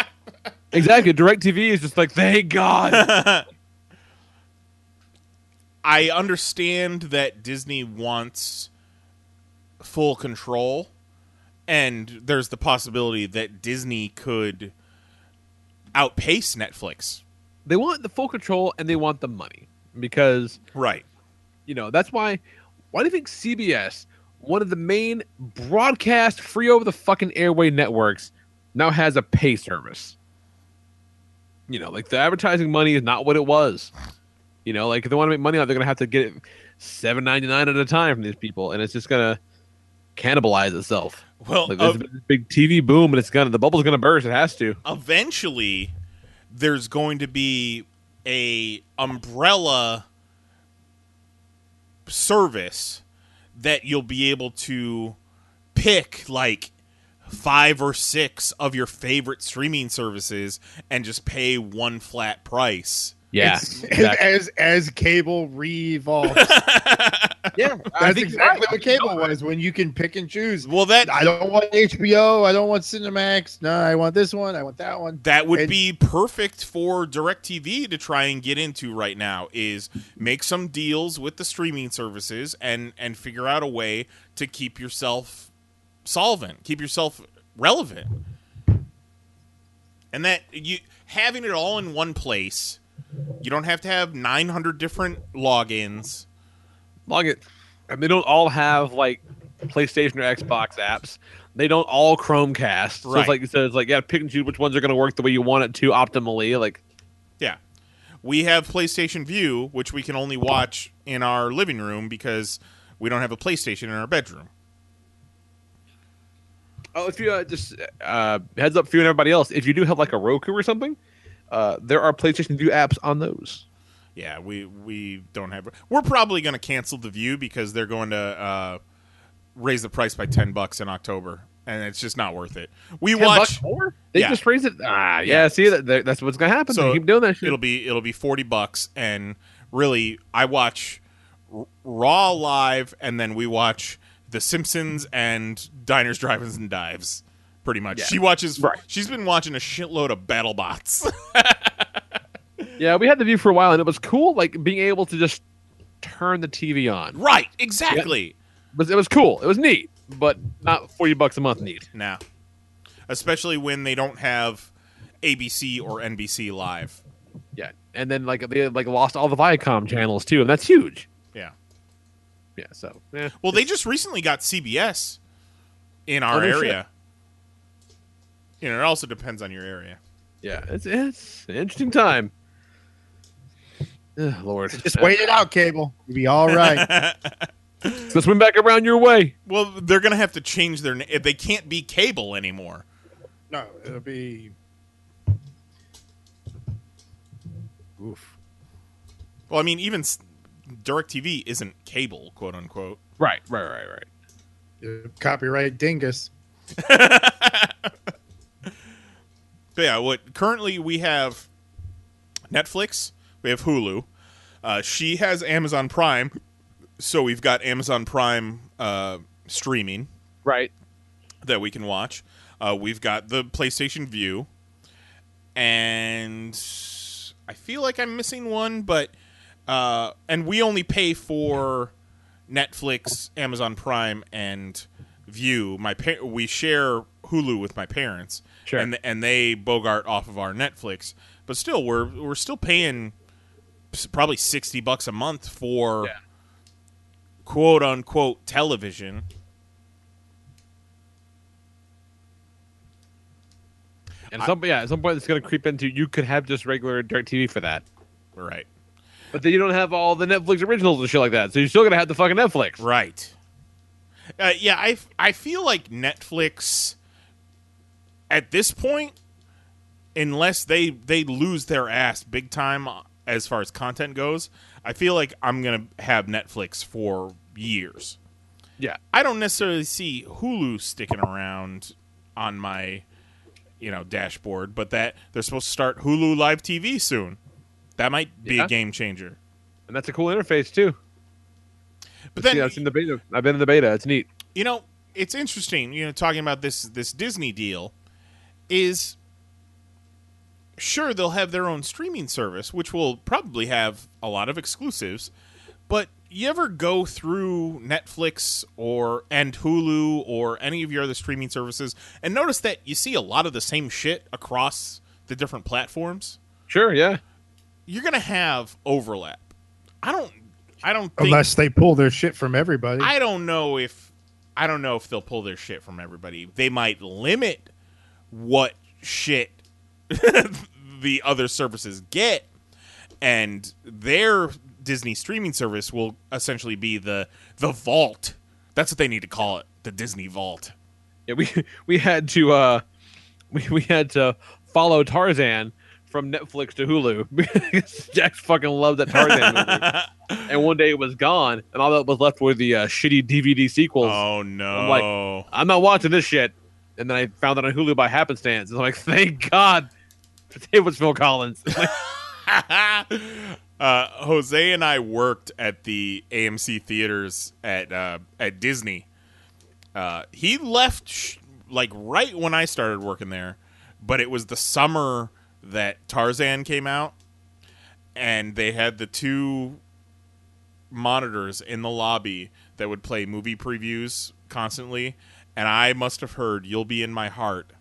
Exactly. DirecTV is just like, thank God. [LAUGHS] I understand that Disney wants full control, and there's the possibility that Disney could outpace Netflix. They want the full control and they want the money because Right. you know that's why why do you think cbs one of the main broadcast free over the fucking airway networks now has a pay service? You know like the advertising money is not what it was. You know like if they want to make money out they're gonna have to get it 7.99 at a time from these people and it's just gonna cannibalize itself. Well, like there's uh, a big tv boom and it's gonna the bubble's gonna burst. It has to. Eventually, there's going to be a umbrella service that you'll be able to pick like five or six of your favorite streaming services and just pay one flat price. Yeah It's- [LAUGHS] as as cable re-evolves. [LAUGHS] yeah That's exactly what cable was when you can pick and choose. Well, that I don't want HBO. I don't want Cinemax. No, I want this one. I want that one. that would And- be perfect for DirecTV to try and get into right now is make some deals with the streaming services and and figure out a way to keep yourself solvent, keep yourself relevant. And that you having it all in one place, you don't have to have 900 different logins. log it and they don't all have like PlayStation or Xbox apps. They don't all Chromecast. So Right. it's like you said, it's like yeah, pick and choose which ones are going to work the way you want it to optimally. Like Yeah. We have PlayStation Vue, which we can only watch in our living room because we don't have a PlayStation in our bedroom. oh, if you uh, just uh, heads up for you and everybody else, if you do have like a Roku or something, uh, there are PlayStation Vue apps on those. Yeah, we we don't have. We're probably going to cancel the Vue because they're going to uh, raise the price by ten bucks in October, and it's just not worth it. We 10 watch more? They Yeah. just raised it. Ah, yeah. Yeah. See that that- that's what's going to happen. so they keep doing that shit. It'll be it'll be forty bucks, and really, I watch R- Raw live, and then we watch The Simpsons and Diners, Drive-ins, and Dives. Pretty much, Yeah. she watches. Right. She's been watching a shitload of BattleBots. [LAUGHS] Yeah, we had the Vue for a while, and it was cool, like being able to just turn the TV on. right, exactly. But it was cool. It was neat, but not forty bucks a month neat. Now, especially when they don't have ABC or NBC live. Yeah, and then like they like lost all the Viacom channels too, and that's huge. Yeah. Yeah. So yeah. Well, they just recently got CBS in our Oh, area. You know, it also depends on your area. Yeah, it's it's an interesting time. [SIGHS] Ugh, Lord, Just wait it out, cable. You'll be all right. [LAUGHS] Let's swing back around your way. Well, they're gonna have to change their. na- they can't be cable anymore. no, it'll be. Oof. Well, I mean, even s- DirecTV isn't cable, quote unquote. Right, right, right, right. Copyright dingus. [LAUGHS] So yeah, what currently we have Netflix, we have Hulu. Uh, she has Amazon Prime, so we've got Amazon Prime uh, streaming right that we can watch. Uh, we've got the PlayStation Vue, and I feel like I'm missing one, but uh, and we only pay for Netflix, Amazon Prime, and Vue. My pa- we share Hulu with my parents, Sure. and and they bogart off of our Netflix. But still, we're we're still paying probably sixty bucks a month for quote unquote television. And some yeah, at some point it's gonna creep into you could have just regular DirecTV for that. Right. But then you don't have all the Netflix originals and shit like that. So you're still gonna have the fucking Netflix. Right. Uh, yeah, I I feel like Netflix at this point, unless they they lose their ass big time as far as content goes, I feel like I'm gonna have Netflix for years. Yeah. I don't necessarily see Hulu sticking around on my you know dashboard, but that they're supposed to start Hulu Live TV soon. That might be Yeah. a game changer. And that's a cool interface too. But then I've seen the beta. I've been in the beta. It's neat. you know it's interesting you know talking about this this disney deal is sure they'll have their own streaming service which will probably have a lot of exclusives but you ever go through netflix or and hulu or any of your other streaming services and notice that you see a lot of the same shit across the different platforms Sure, yeah. you're gonna have overlap i don't i don't think Unless they pull their shit from everybody. I don't know if I don't know if they'll pull their shit from everybody. They might limit what shit [LAUGHS] the other services get, and their Disney streaming service will essentially be the the vault. That's what they need to call it, the Disney Vault. Yeah, we [LAUGHS] we had to uh we, we had to follow Tarzan from Netflix to Hulu [LAUGHS] because Jack fucking loved that Tarzan movie. and one day it was gone, and all that was left were the uh, shitty DVD sequels. Oh no! I'm like, I'm not watching this shit. And then I found it on Hulu by happenstance. And I'm like, thank God, it was Phil Collins. [LAUGHS] [LAUGHS] uh, Jose and I worked at the AMC theaters at uh, at Disney. Uh, he left sh- like right when I started working there, but it was the summer that Tarzan came out, and they had the two monitors in the lobby that would play movie previews constantly, and I must have heard "You'll Be in My Heart"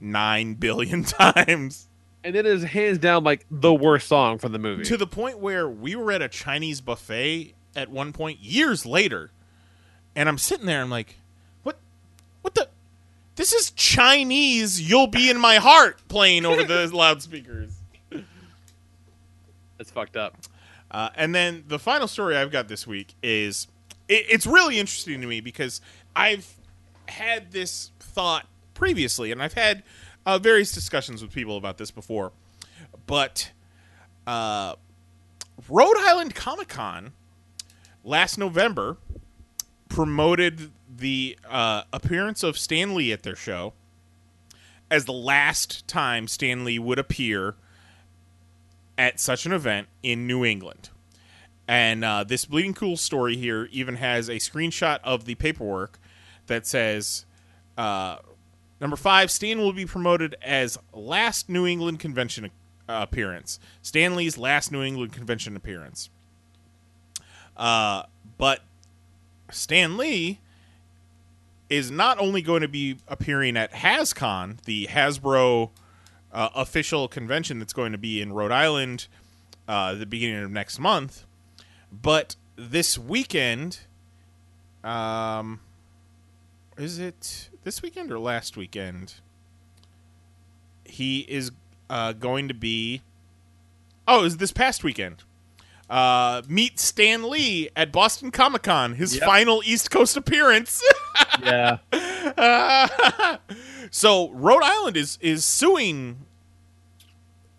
nine [LAUGHS] billion times. and it is hands down like the worst song from the movie. to the point where we were at a Chinese buffet at one point years later, and I'm sitting there. I'm like, what? What the? This is Chinese. You'll be in my heart playing over the [LAUGHS] loudspeakers. That's fucked up. Uh, and then the final story I've got this week is it, it's really interesting to me because I've had this thought previously, and I've had uh, various discussions with people about this before. But uh, Rhode Island Comic Con last November promoted the uh, appearance of Stan Lee at their show as the last time Stan Lee would appear at such an event in New England. And uh, this Bleeding Cool story here even has a screenshot of the paperwork that says uh, number five, Stan will be promoted as last New England convention uh, appearance. Stan Lee's last New England convention appearance. Uh, but Stan Lee is not only going to be appearing at HasCon, the Hasbro uh, official convention that's going to be in Rhode Island uh, the beginning of next month, but this weekend, um, is it this weekend or last weekend? He is uh, going to be. Oh, it was this past weekend. Uh, meet Stan Lee at Boston Comic Con, his Yep. final East Coast appearance. [LAUGHS] Yeah. [LAUGHS] so Rhode Island is is suing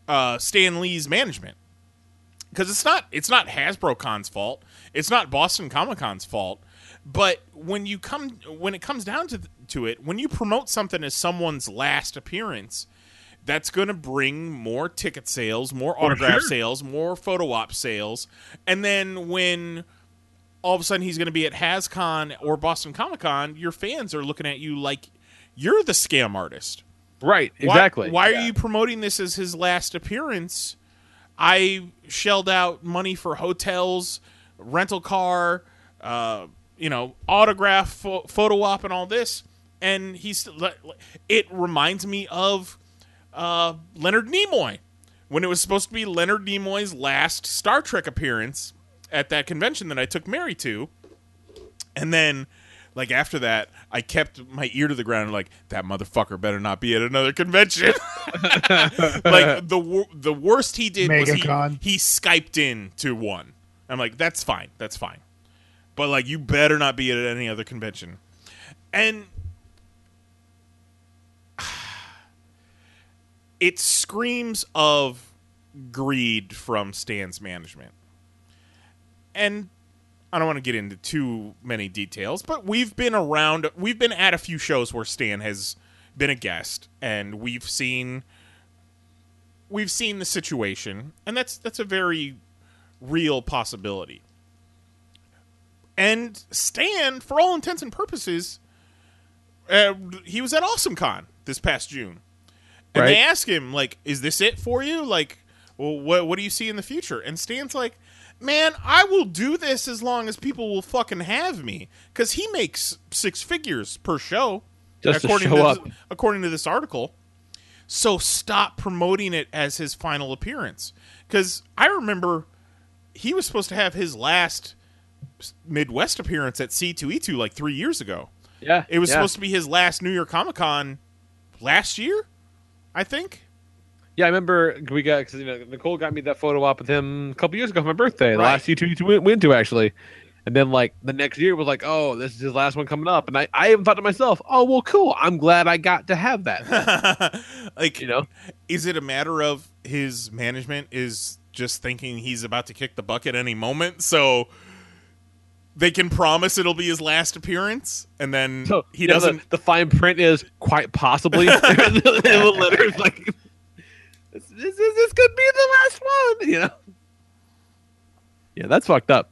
uh, Stan Lee's management because it's not it's not Hasbro Con's fault. It's not Boston Comic Con's fault. But when you come when it comes down to to it, when you promote something as someone's last appearance, that's going to bring more ticket sales, more autograph sure. sales, more photo op sales, and then when all of a sudden he's going to be at HasCon or Boston Comic Con, your fans are looking at you like you're the scam artist. Right, Why- exactly. Why, Yeah. are you promoting this as his last appearance? I shelled out money for hotels, rental car, uh, you know, autograph, pho- photo op, and all this. And he's it reminds me of uh, Leonard Nimoy when it was supposed to be Leonard Nimoy's last Star Trek appearance at that convention that I took Mary to. And then, like after that, I kept my ear to the ground, like that motherfucker better not be at another convention. [LAUGHS] like the the worst he did was he, he skyped in to one. I'm like, that's fine, that's fine, but like you better not be at any other convention. And [SIGHS] it screams of greed from Stan's management. And I don't want to get into too many details, but we've been around, we've been at a few shows where Stan has been a guest, and we've seen we've seen the situation, and that's that's a very real possibility. And Stan, for all intents and purposes, uh, he was at AwesomeCon this past June, and Right. they ask him like, "Is this it for you? Like, well, what what do you see in the future?" And Stan's like, "Man, I will do this as long as people will fucking have me, because he makes six figures per show, Just to according show to up. This, according to this article." So stop promoting it as his final appearance, because I remember he was supposed to have his last Midwest appearance at C2E2 like three years ago. Yeah, It was yeah. supposed to be his last New York Comic Con last year, I think. Yeah, I remember we got because you know Nicole got me that photo op with him a couple years ago for my birthday. The Right. last you two you went, went to actually, and then like the next year was like, oh, this is his last one coming up, and I I even thought to myself, oh well, cool. I'm glad I got to have that. [LAUGHS] like, you know, Is it a matter of his management is just thinking he's about to kick the bucket any moment, so they can promise it'll be his last appearance, and then [LAUGHS] so he yeah, doesn't. The, fine print is quite possibly. [LAUGHS] [LAUGHS] the letters like this, this, this could be the last one. You know. Yeah, that's fucked up.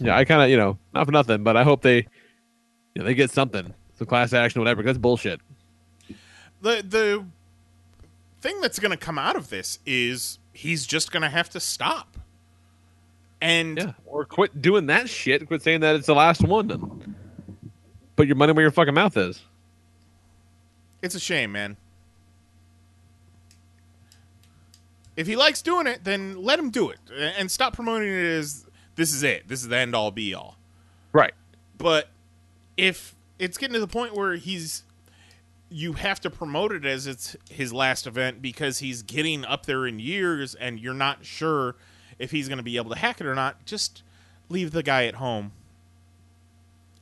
Yeah, I kind of you know not for nothing, but I hope they, you know, they get something, some class action, whatever. That's bullshit. the the thing that's going to come out of this is he's just going to have to stop. And Yeah, or quit doing that shit. Quit saying that it's the last one. Then put your money where your fucking mouth is. it's a shame, man. If he likes doing it, then let him do it and stop promoting it as this is it. This is the end all be all. Right. But if it's getting to the point where he's you have to promote it as it's his last event because he's getting up there in years and you're not sure if he's going to be able to hack it or not, just leave the guy at home.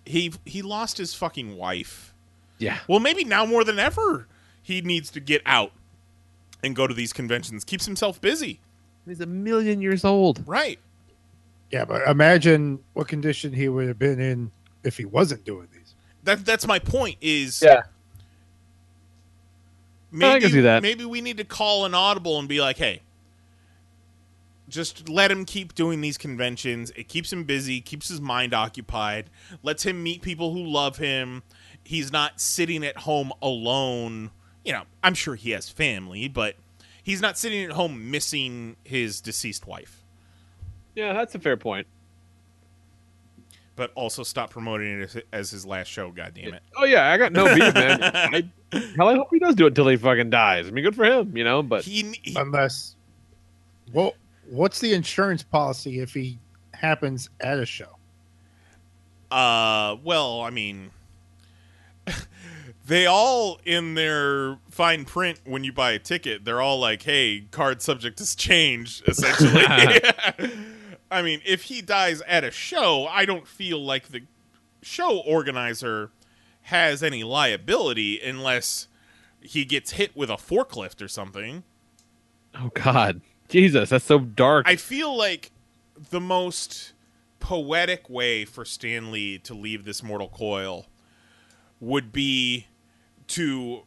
He he lost his fucking wife. Yeah. Well, maybe now more than ever he needs to get out and go to these conventions. Keeps himself busy. He's a million years old. Right. Yeah, but imagine what condition he would have been in if he wasn't doing these. That that's my point is Yeah. maybe, I can see that. Maybe we need to call an audible and be like, hey, just let him keep doing these conventions. It keeps him busy, keeps his mind occupied, lets him meet people who love him. He's not sitting at home alone. You know, I'm sure he has family, but he's not sitting at home missing his deceased wife. Yeah, that's a fair point. But also stop promoting it as, as his last show, God damn it. Oh yeah, I got no beef, man. [LAUGHS] I, hell, I hope he does do it until he fucking dies. I mean, good for him, you know. But Unless, well, what's the insurance policy if he happens at a show? Uh, well, I mean, [LAUGHS] they all in their fine print when you buy a ticket, they're all like, "Hey, card subject has changed." [LAUGHS] Essentially, [LAUGHS] I mean, if he dies at a show, I don't feel like the show organizer has any liability unless he gets hit with a forklift or something. oh god, Jesus, that's so dark. I feel like the most poetic way for Stan Lee to leave this mortal coil would be to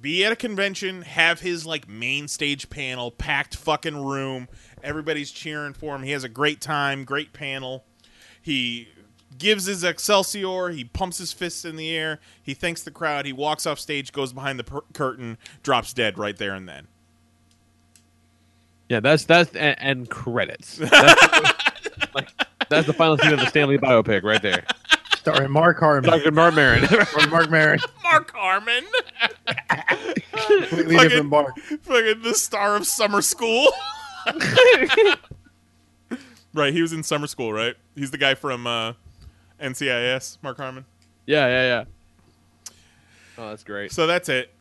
be at a convention, have his like main stage panel, packed fucking room, everybody's cheering for him. He has a great time, great panel. He gives his Excelsior. He pumps his fists in the air. He thanks the crowd. He walks off stage, goes behind the per- curtain, drops dead right there and then. Yeah, that's that's and, and credits. That's, like, that's the final scene of the Stan Lee biopic right there. Starring Mark Harmon. Dr. Marc Maron. Marc Maron. [LAUGHS] Mark Harmon. Completely different Mark. Fucking the star of summer school. [LAUGHS] right, he was in summer school, right? He's the guy from uh, NCIS, Mark Harmon. Yeah, yeah, yeah. Oh, that's great. So that's it.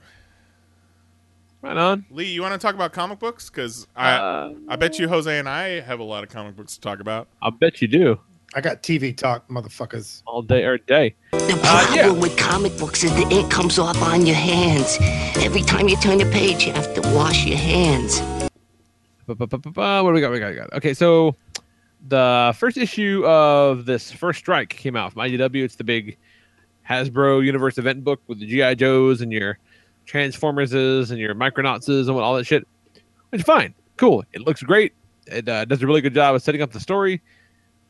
Right on. Lee, you want to talk about comic books? Because I, Uh, I bet you Jose and I have a lot of comic books to talk about. I'll bet you do. I got TV talk, motherfuckers. All day or day. The problem with comic books is the ink comes off on your hands. Every time you turn the page, you have to wash your hands. Ba-ba-ba-ba-ba. What do we got? We got, we got. Okay, so the first issue of this first strike came out from IDW. It's the big Hasbro Universe event book with the GI Joes and your Transformerses and your Micronauts and all that shit. Which is fine, cool. It looks great. It uh, does a really good job of setting up the story,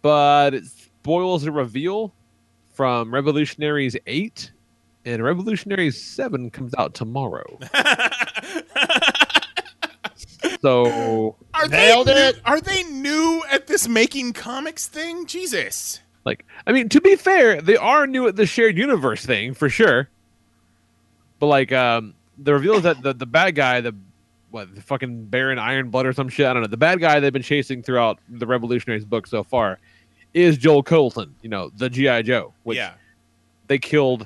but it spoils a reveal from Revolutionaries Eight, and Revolutionaries Seven comes out tomorrow. [LAUGHS] so Are Nailed they, it. Are they new at this making comics thing? Jesus. Like, I mean, to be fair, they are new at the shared universe thing for sure. But like, um, the reveal is that the the bad guy, the what, the fucking Baron Ironblood or some shit. I don't know. The bad guy they've been chasing throughout the Revolutionaries book so far is Joe Colton. You know, the GI Joe, which yeah. they killed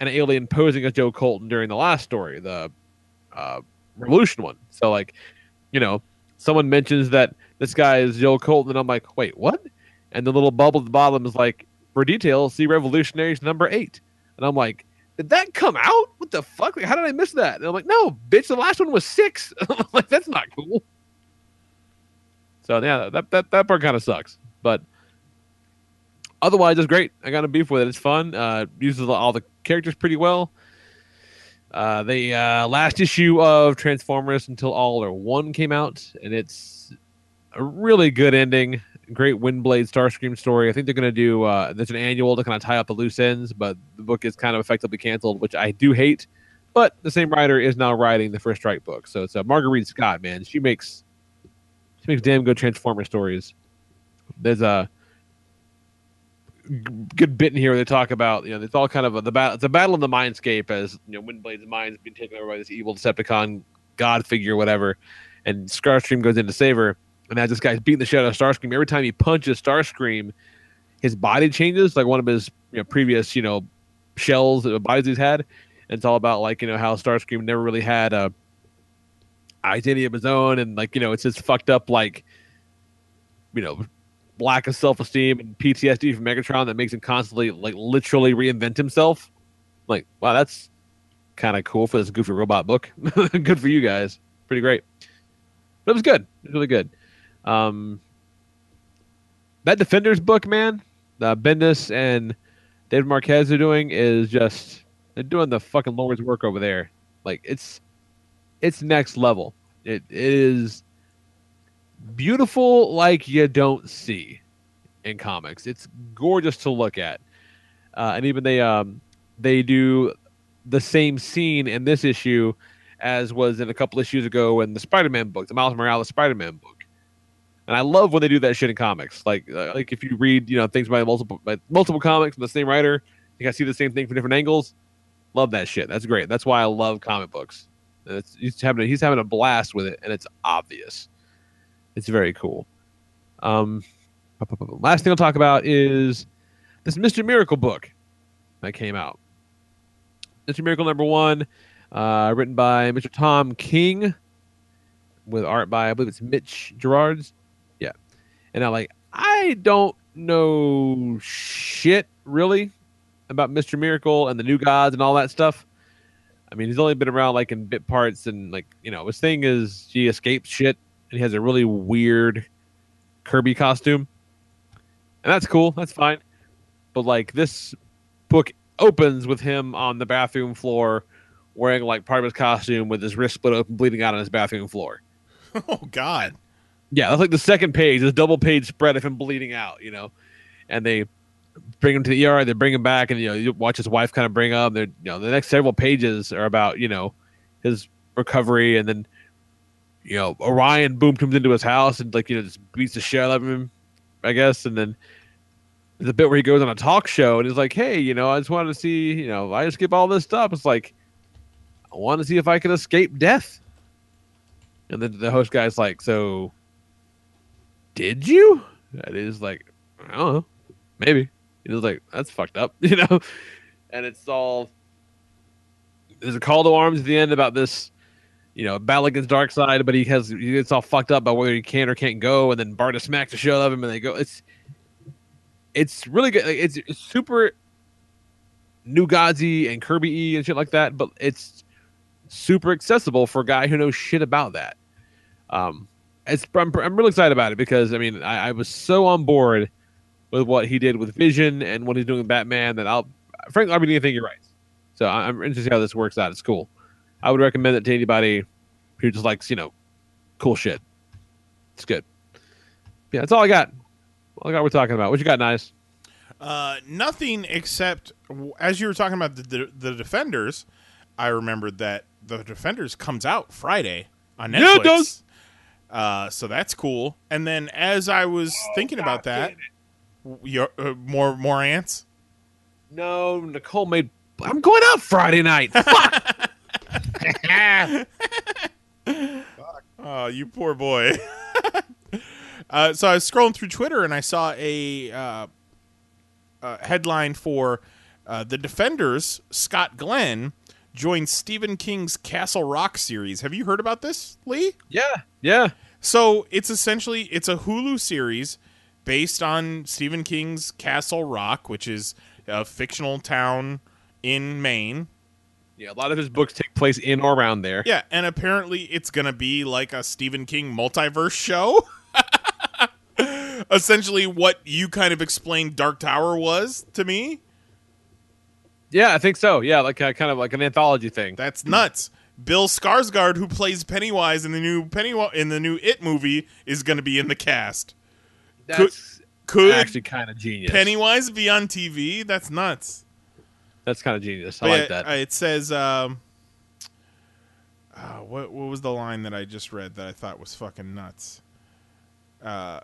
an alien posing as Joe Colton during the last story, the uh, Revolution one. So like, you know, someone mentions that this guy is Joe Colton, and I'm like, wait, what? And the little bubble at the bottom is like, for details, see Revolutionaries number eight. And I'm like, did that come out? What the fuck? How did I miss that? And I'm like, no, bitch, the last one was six. [LAUGHS] Like, that's not cool. So yeah, that that, that part kind of sucks. But otherwise, it's great. I got a beef with it. It's fun. Uh, uses all the characters pretty well. Uh, the uh, last issue of Transformers Until All Are One came out, and it's a really good ending. Great Windblade Starscream story. I think they're going to do. Uh, there's an annual to kind of tie up the loose ends, but the book is kind of effectively canceled, which I do hate. But the same writer is now writing the First Strike book, so it's uh, Mairghread Scott. Man, she makes she makes damn good Transformer stories. There's a good bit in here where they talk about you know it's all kind of a, the battle. It's a battle in the mindscape as you know Windblade's mind's being taken over by this evil Decepticon god figure, whatever, and Starscream goes in to save her. And as this guy's beating the shit out of Starscream, every time he punches Starscream, his body changes like one of his you know, previous you know shells uh, bodies he's had. And it's all about like you know how Starscream never really had a identity of his own, and like you know it's just fucked up like you know lack of self esteem and PTSD from Megatron that makes him constantly like literally reinvent himself. Like wow, that's kind of cool for this goofy robot book. [LAUGHS] good for you guys, pretty great. But it was good. It was really good. Um, that Defenders book, man, uh, Bendis and David Marquez are doing is just they're doing the fucking Lord's work over there. Like it's it's next level. It, it is beautiful like you don't see in comics. It's gorgeous to look at, uh, and even they um they do the same scene in this issue as was in a couple issues ago in the Spider-Man book, the Miles Morales Spider-Man book. And I love when they do that shit in comics. Like uh, like if you read you know things by multiple by multiple comics from the same writer, you can see the same thing from different angles. Love that shit. That's great. That's why I love comic books. He's having a, he's having a blast with it, and it's obvious. It's very cool. Um, last thing I'll talk about is this Mister Miracle book that came out. Mister Miracle number one, uh, written by Mr. Tom King, with art by I believe it's Mitch Gerads. And I'm like I don't know shit really about Mister Miracle and the New Gods and all that stuff. I mean, he's only been around like in bit parts and like you know his thing is he escapes shit and he has a really weird Kirby costume, and that's cool. That's fine. But like this book opens with him on the bathroom floor wearing like part of his costume with his wrist split open, bleeding out on his bathroom floor. [LAUGHS] Oh God. Yeah, that's like the second page, this double page spread of him bleeding out, you know. and they bring him to the ER. They bring him back, and you know you watch his wife kind of bring up. They're you know the next several pages are about you know his recovery, and then you know Orion boom comes into his house and like you know just beats the shit out of him, I guess, and then. the bit where he goes on a talk show and he's like, "Hey, you know, I just wanted to see, you know, I just skip all this stuff." It's like, I want to see if I can escape death. And then the host guy's like, "So, did you?" That is like, I don't know, maybe. He was like, "That's fucked up," [LAUGHS] you know. And it's all there's a call to arms at the end about this, you know, battle against Darkseid, but he has he gets all fucked up about whether he can or can't go, and then Barda smacks the shit of him, and they go. It's it's really good. Like, It's, it's super Nugazi and Kirby E and shit like that, but it's super accessible for a guy who knows shit about that. Um, it's I'm, I'm really excited about it because I mean I, I was so on board with what he did with Vision and what he's doing with Batman that I'll frankly I'm beginning to think you're right. So I- I'm interested to see how this works out. It's cool. I would recommend it to anybody who just likes you know cool shit. It's good. Yeah, that's all I got. All I got. We're talking about. What you got, Knize? Uh, nothing except as you were talking about the, the the defenders. I remembered that the defenders comes out Friday on Netflix. Yeah, it does. Uh, so that's cool. And then as I was thinking about that, your, uh, more more ants. No, Nicole made. I'm going out Friday night. [LAUGHS] Fuck. [LAUGHS] Oh, you poor boy. [LAUGHS] uh, so I was scrolling through Twitter and I saw a uh, uh, headline for uh, the Defenders. Scott Glenn joins Stephen King's Castle Rock series. Have you heard about this, Lee? Yeah, yeah. So it's essentially it's a Hulu series based on Stephen King's Castle Rock, which is a fictional town in Maine. Yeah, a lot of his books take place in or around there. Yeah, and apparently it's going to be like a Stephen King multiverse show. [LAUGHS] Essentially, what you kind of explained Dark Tower was to me. Yeah, I think so. Yeah, like a, kind of like an anthology thing. That's nuts. Bill Skarsgård, who plays Pennywise in the new Pennywise in the new It movie, is going to be in the cast. That's could actually kind of genius. Pennywise be on TV? That's nuts. That's kind of genius. I But like that. uh, It says, um, uh, what what was the line that I just read that I thought was fucking nuts? Uh,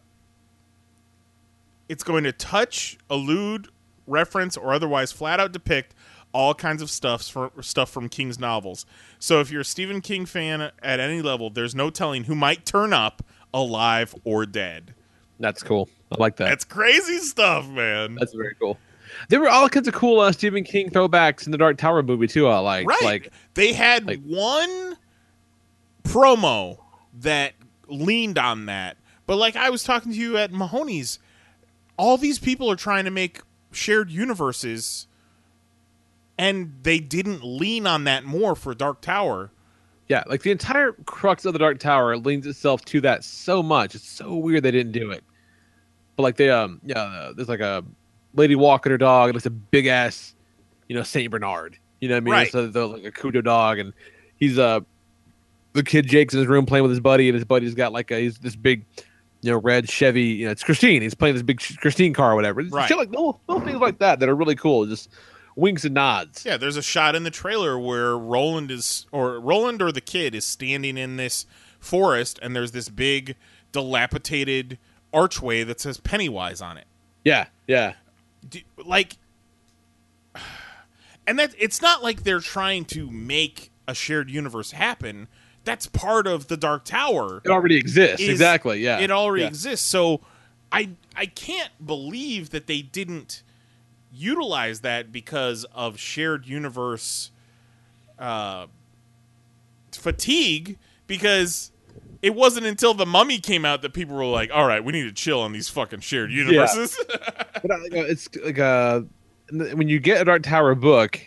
it's going to touch, allude, reference, or otherwise flat out depict all kinds of stuff from stuff from King's novels. So if you're a Stephen King fan at any level, there's no telling who might turn up alive or dead. That's cool. I like that. That's crazy stuff, man. That's very cool. There were all kinds of cool uh, Stephen King throwbacks in the Dark Tower movie too. I like. Right. Like they had one promo that leaned on that. But like I was talking to you at Mahoney's, all these people are trying to make shared universes and they didn't lean on that more for Dark Tower. yeah, like the entire crux of the Dark Tower leans itself to that so much. It's so weird they didn't do it. But like they um yeah, uh, there's like a lady walking her dog and it's a big ass, you know, Saint Bernard. You know what I mean? Right. It's a, the, like a Kudo dog and he's uh the kid Jake's in his room playing with his buddy and his buddy's got like a he's this big you know, red Chevy. You know, it's Christine. He's playing this big Christine car or whatever. Right. Shit like little, little things like that that are really cool. Just winks and nods. Yeah, there's a shot in the trailer where Roland is or Roland or the kid is standing in this forest and there's this big dilapidated archway that says Pennywise on it. Yeah, yeah. Do, like [SIGHS] and that it's not like they're trying to make a shared universe happen. That's part of the Dark Tower. It already exists. is- exactly. Yeah. It already Yeah. exists. So I I can't believe that they didn't utilize that because of shared universe uh, fatigue because it wasn't until the mummy came out that people were like, "All right, we need to chill on these fucking shared universes." [LAUGHS] But uh, like, uh, it's like uh, when you get a Dark Tower book,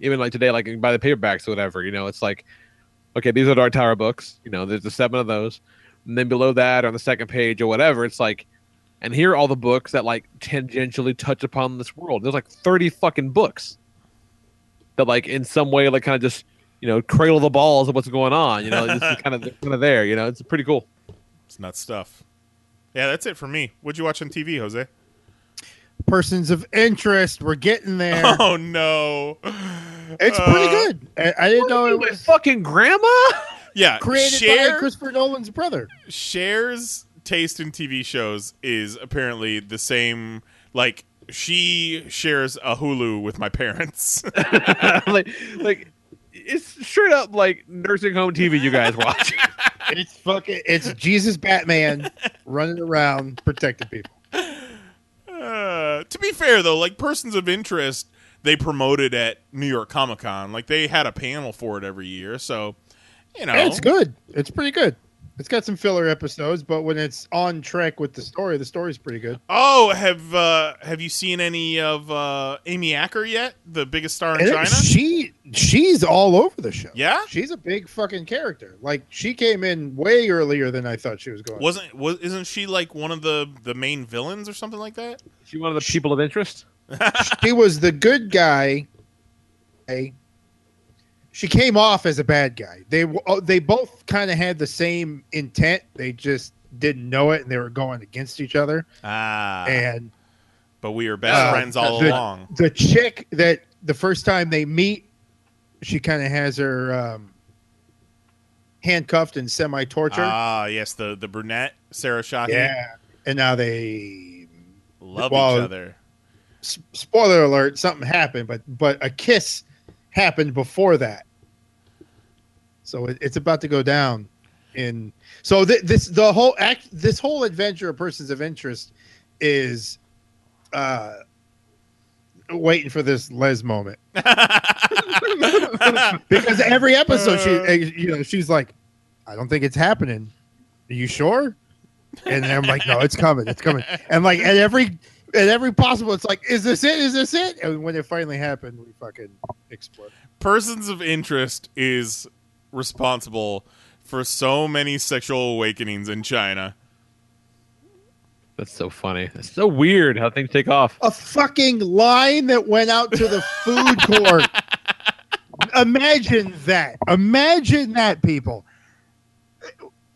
even like today, like by the paperbacks or whatever, you know, it's like, okay, these are Dark Tower books. You know, there's the seven of those, and then below that on the second page or whatever, it's like, and here are all the books that like tangentially touch upon this world. There's like thirty fucking books that like in some way like kind of just you know cradle the balls of what's going on. You know, just kind of kind of there. You know, it's pretty cool. it's nuts stuff. Yeah, that's it for me. What'd you watch on TV, Jose? Persons of interest. We're getting there. [LAUGHS] Oh no, It's Uh, pretty good. I, I didn't know it was fucking grandma. [LAUGHS] Yeah, created Cher, by Christopher Nolan's brother. Shares taste in TV shows is apparently the same. Like she shares a Hulu with my parents. [LAUGHS] like, like it's straight up like nursing home TV. You guys watch. It's fucking. It's Jesus Batman running around protecting people. Uh, to be fair though, like persons of interest, they promoted at New York Comic Con. Like they had a panel for it every year. So, you know, It's good. It's pretty good. It's got some filler episodes, but when it's on track with the story, the story's pretty good. Oh, have uh, have you seen any of uh, Amy Acker yet? The biggest star in And China. She she's all over the show. Yeah? she's a big fucking character. Like she came in way earlier than I thought she was going. Wasn't was isn't she like one of the the main villains or something like that? She one of the people of interest. [LAUGHS] she was the good guy. She came off as a bad guy. They oh, they both kind of had the same intent. They just didn't know it, and they were going against each other. Ah, And but we were best uh, friends all the, along. The chick that the first time they meet, she kind of has her um, handcuffed and semi tortured. Ah, yes, the the brunette Sarah Shockey. yeah, and now they love well, each other. spoiler alert something happened but but a kiss happened before that. So it, it's about to go down in so th- this the whole act this whole adventure of persons of interest is uh waiting for this les moment. [LAUGHS] Because every episode she eh, you know she's like i don't think it's happening. Are you sure? And i'm like no it's coming it's coming. And like at every at every possible it's like is this it? Is this it? And when it finally happened we fucking explode Persons of interest is responsible for so many sexual awakenings in China. That's so funny. It's so weird how things take off. a fucking line that went out to the food [LAUGHS] court. Imagine that. Imagine that people.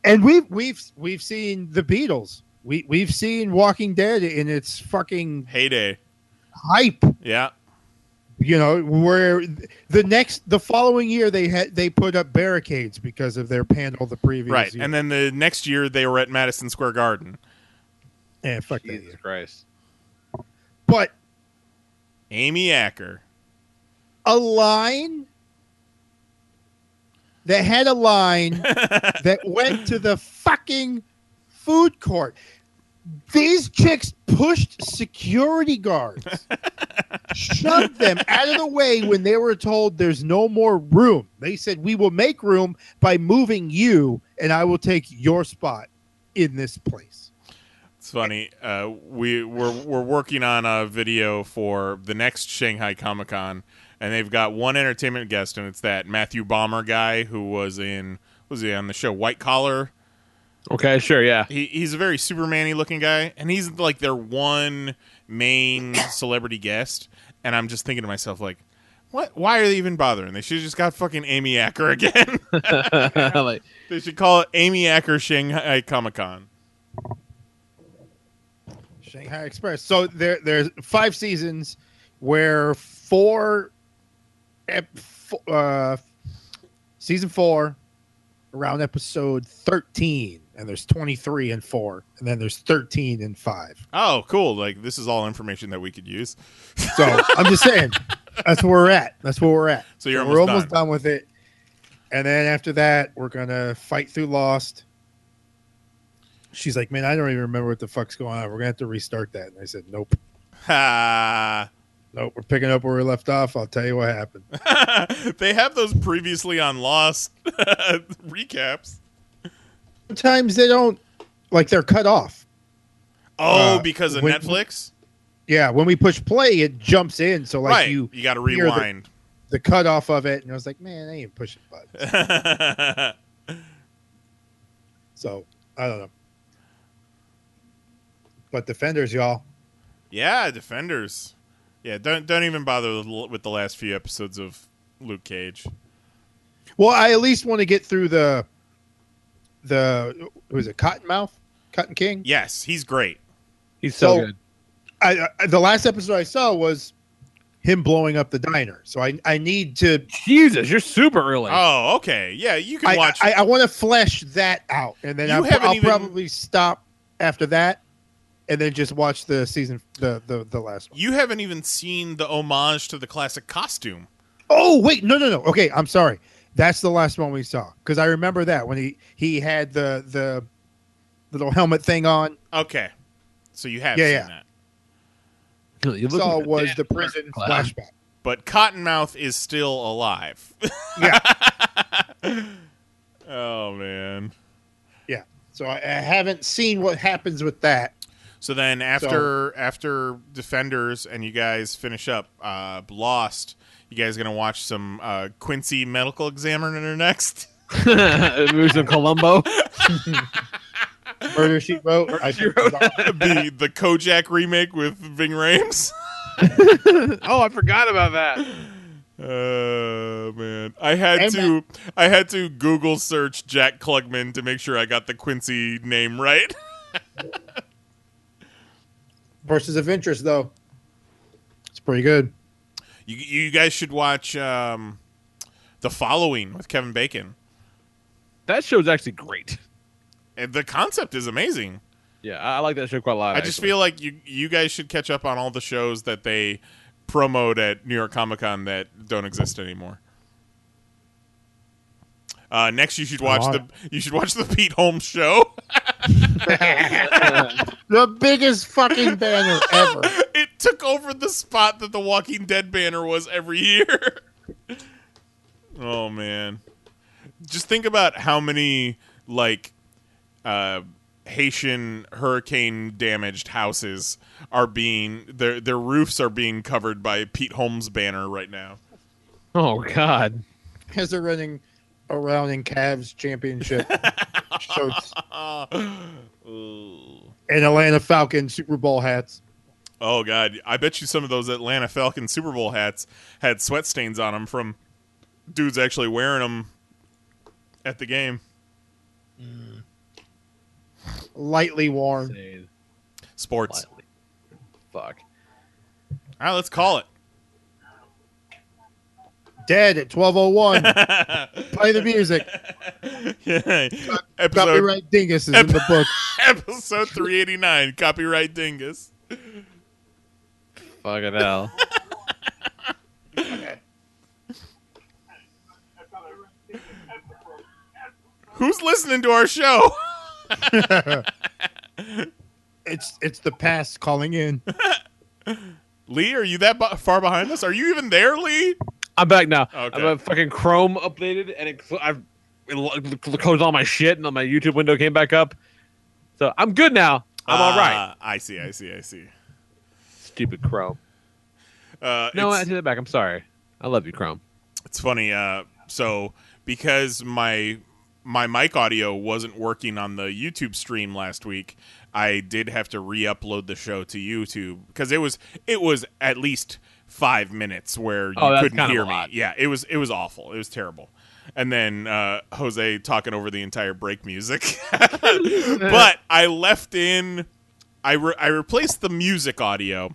And we've we've we've seen the beatles we we've seen walking dead in its fucking Heyday. hype Yeah. you know where the next the following year they had they put up barricades because of their panel the previous Right. year. And then the next year they were at Madison Square Garden. yeah, fuck that Jesus year. Christ. but Amy Acker. a line that had a line [LAUGHS] that went to the fucking food court. These chicks pushed security guards, [LAUGHS] shoved them out of the way when they were told there's no more room. They said, We will make room by moving you, and I will take your spot in this place. It's funny. Uh, we we're we're working on a video for the next Shanghai Comic Con, and they've got one entertainment guest, and it's that Matthew Bomer guy who was in was he on the show White Collar. Okay, sure, yeah. He, he's a very Superman-y looking guy, and he's like their one main [COUGHS] celebrity guest. And I'm just thinking to myself, like, what? Why are they even bothering? They should have just got fucking Amy Acker again. [LAUGHS] [LAUGHS] like, they should call it Amy Acker Shanghai Comic Con. Shanghai Express. So there, there's five seasons where four, ep- fo- uh, season four, around episode thirteen, and there's twenty three and four, and then there's thirteen and five. Oh, cool! Like this is all information that we could use. So I'm just saying, [LAUGHS] that's where we're at. That's where we're at. So you're we're almost almost done. done with it, and then after that, we're gonna fight through Lost. She's like, man, I don't even remember what the fuck's going on. We're gonna have to restart that. And I said, nope. Ha! [LAUGHS] Nope, we're picking up where we left off. I'll tell you what happened. [LAUGHS] they have those previously on Lost recaps. Sometimes they don't like they're cut off. Oh, Uh, because of when- Netflix. Yeah, when we push play, it jumps in. So like right, you you got to the- rewind. the cut off of it, and I was like, man, I ain't pushing buttons. [LAUGHS] so I don't know. But defenders, y'all. yeah, Defenders. Yeah, don't don't even bother with the last few episodes of Luke Cage. Well, I at least want to get through the the was it Cottonmouth, Cotton King. Yes, he's great. He's so, So- good. I, I the last episode I saw was him blowing up the diner. So I I need to Jesus, you're super early. Oh, okay. Yeah, you can I watch. I, I want to flesh that out, and then You I'll, I'll even- probably stop after that, and then just watch the season the the the last one. you haven't even seen the homage to the classic costume. Oh wait, no no no. Okay, I'm sorry. That's the last one we saw because I remember that when he he had the the little helmet thing on. Okay, so you have Yeah, seen yeah. that. You Saw like was the prison clown. flashback. But Cottonmouth is still alive. [LAUGHS] Yeah. [LAUGHS] oh man. Yeah. So I, I haven't seen what happens with that. So then after after Defenders and you guys finish up uh, Lost, you guys gonna watch some uh, Quincy Medical Examiner next? [LAUGHS] [LAUGHS] Maybe some Columbo. Murder She Wrote. I She Wrote. [LAUGHS] the the Kojak remake with Ving Rhames. oh, I forgot about that. Oh man, I had And to I had to Google search Jack Klugman to make sure I got the Quincy name right. Versus of Interest though. It's pretty good. You you guys should watch um, the Following with Kevin Bacon. That show's actually great. And the concept is amazing. Yeah, I I like that show quite a lot. I just actually. feel like you you guys should catch up on all the shows that they promote at New York Comic Con that don't exist anymore. Uh, next, you should watch Oh, the you should watch the Pete Holmes show. [LAUGHS] [LAUGHS] the biggest fucking banner ever. It took over the spot that the Walking Dead banner was every year. [LAUGHS] oh man, just think about how many like uh, Haitian hurricane damaged houses are being their their roofs are being covered by Pete Holmes banner right now. Oh God. As they're running around in Cavs championship [LAUGHS] shirts Ooh. and Atlanta Falcon Super Bowl hats. Oh god, I bet you some of those Atlanta Falcons Super Bowl hats had sweat stains on them from dudes actually wearing them at the game. Mm. Lightly worn. Sports. Fuck. All right, let's call it. Dead at 1201. [LAUGHS] Play the music. Yeah. Copyright Dingus is in the book. [LAUGHS] Episode 389, copyright dingus. Fucking hell. [LAUGHS] Who's listening to our show? [LAUGHS] it's it's the past calling in. [LAUGHS] Lee, are you that bu- far behind us? Are you even there, Lee? I'm back now. Okay. I'm a fucking Chrome updated, and it, cl- I've it closed all my shit, and my YouTube window came back up. So I'm good now. I'm all right. Ah, I see, I see, I see. Stupid Chrome. Uh, No, I take that back. I'm sorry. I love you, Chrome. It's funny. Uh, so because my my mic audio wasn't working on the YouTube stream last week, I did have to re-upload the show to YouTube because it was it was at least five minutes where you Oh, couldn't hear me. Yeah, it was it was awful. It was terrible. And then uh, Jose talking over the entire break music, [LAUGHS] [LAUGHS] but I left in. I re- I replaced the music audio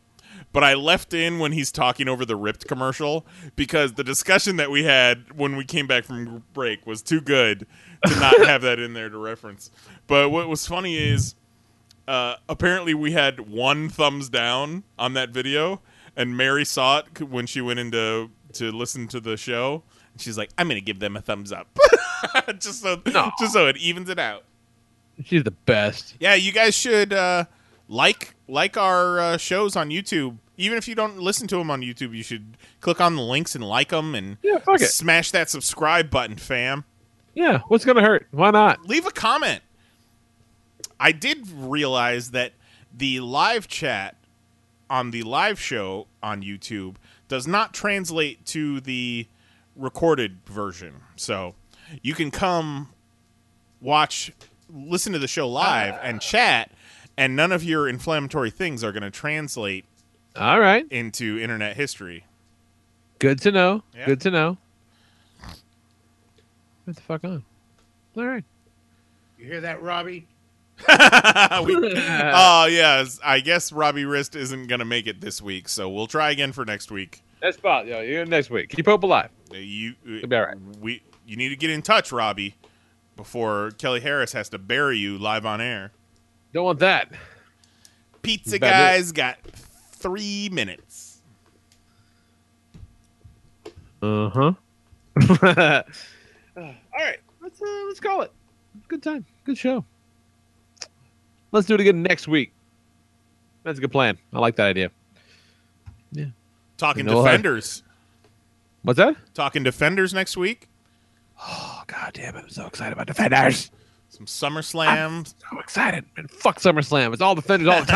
but I left in when he's talking over the ripped commercial because the discussion that we had when we came back from break was too good to not [LAUGHS] have that in there to reference. But what was funny is uh, apparently we had one thumbs down on that video, and Mary saw it when she went into to listen to the show. And she's like, "I'm going to give them a thumbs up, [LAUGHS] just so just so it evens it out." She's the best. Yeah, you guys should uh, like like our uh, shows on YouTube. Even if you don't listen to them on YouTube, you should click on the links and like them and Yeah, fuck it. smash that subscribe button, fam. Yeah, what's gonna hurt? Why not? Leave a comment. I did realize that the live chat on the live show on YouTube does not translate to the recorded version. So you can come watch, listen to the show live and chat, and none of your inflammatory things are going to translate All right. into internet history. Good to know. Yeah. Good to know. What the fuck on? All right. You hear that, Robbie? [LAUGHS] we, [LAUGHS] oh yes, I guess Robbie Rist isn't gonna make it this week, so we'll try again for next week. Next spot, yo, you're next week. Keep hope alive. Uh, You, It'll be all right. we, you need to get in touch, Robbie, before Kelly Harris has to bury you live on air. Don't want that. Pizza Bad guys got three minutes. Uh huh. [LAUGHS] All right, let's uh, let's call it. Good time. Good show. Let's do it again next week. That's a good plan. I like that idea. Yeah. Talking You know what? defenders. What's that? Talking defenders next week. Oh god damn it! I'm so excited about defenders. Some SummerSlam. So excited. Man, fuck SummerSlam. It's all defenders all the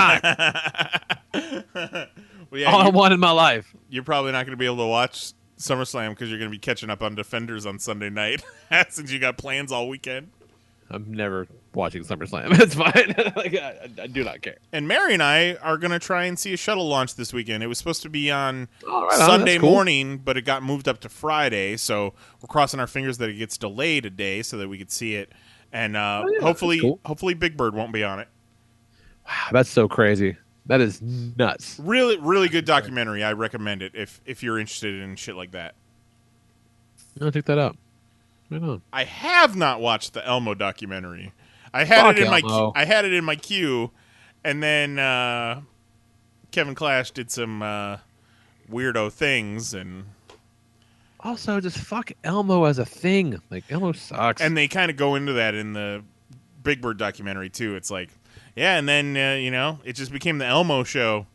time. [LAUGHS] Well, yeah, all I want in my life. you're probably not going to be able to watch SummerSlam because you're going to be catching up on Defenders on Sunday night [LAUGHS] since you got plans all weekend. I'm never watching SummerSlam. [LAUGHS] It's fine. like, I, I do not care. And Mary and I are going to try and see a shuttle launch this weekend. It was supposed to be on Oh, right. Sunday That's cool. morning, but it got moved up to Friday. So we're crossing our fingers that it gets delayed a day so that we could see it. And uh, Oh, yeah, hopefully, cool. hopefully, Big Bird won't be on it. Wow, that's so crazy. That is nuts. Really, really good documentary. I recommend it if if you're interested in shit like that. I'll check that out. Right on. I have not watched the Elmo documentary. I had Fuck it in my I had it in my queue, and then uh, Kevin Clash did some uh, weirdo things, and Also, just fuck Elmo as a thing. Like Elmo sucks. and they kind of go into that in the Big Bird documentary too. It's like, yeah, and then uh, you know it just became the Elmo show.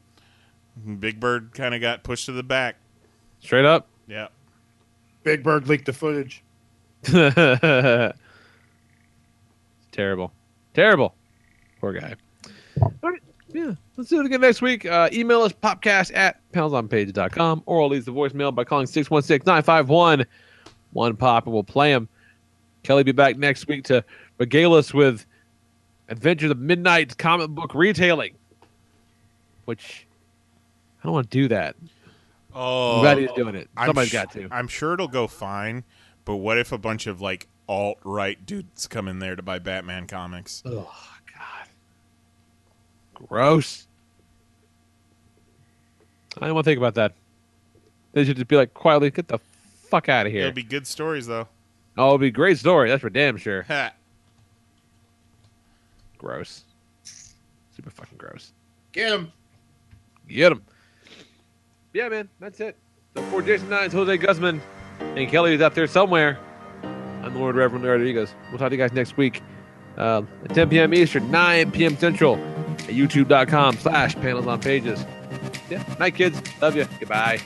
Big Bird kind of got pushed to the back. Straight up. Yeah. Big Bird leaked the footage. [LAUGHS] Terrible. Terrible. Poor guy. All right. Yeah. Let's do it again next week. Uh, email us popcast at panelsonpages.com or leave the voicemail by calling 616 951 one pop and we'll play them. Kelly be back next week to regale us with Adventures of Midnight comic book retailing, which I don't want to do that. Oh, I'm glad he's doing it. I'm Somebody's sh- got to. I'm sure it'll go fine, but what if a bunch of like alt right dudes come in there to buy Batman comics? Oh God, gross. I don't want to think about that. They should just be like quietly, get the fuck out of here. It'll be good stories though. oh, it'll be a great story. That's for damn sure. Ha. Gross. Super fucking gross. Get him. Get him. Yeah, man, that's it. So for Jason Knize, Jose Guzman, and Kelly is out there somewhere. I'm the Lord Reverend Rodriguez. We'll talk to you guys next week uh, at 10 p.m. Eastern, 9 p.m. Central at youtube.com slash panels on pages. Yeah, night, kids. Love you. Goodbye.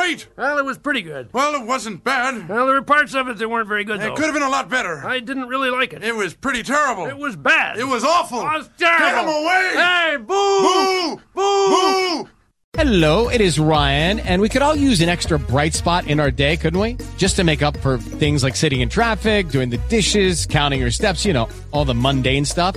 Great. Well, it was pretty good. Well, it wasn't bad. Well, there were parts of it that weren't very good, It though. could have been a lot better. I didn't really like it. It was pretty terrible. It was bad. It was awful. It was terrible. Get him away! Hey, boo! Boo! Boo! Hello, it is Ryan, and we could all use an extra bright spot in our day, couldn't we? Just to make up for things like sitting in traffic, doing the dishes, counting your steps, you know, all the mundane stuff.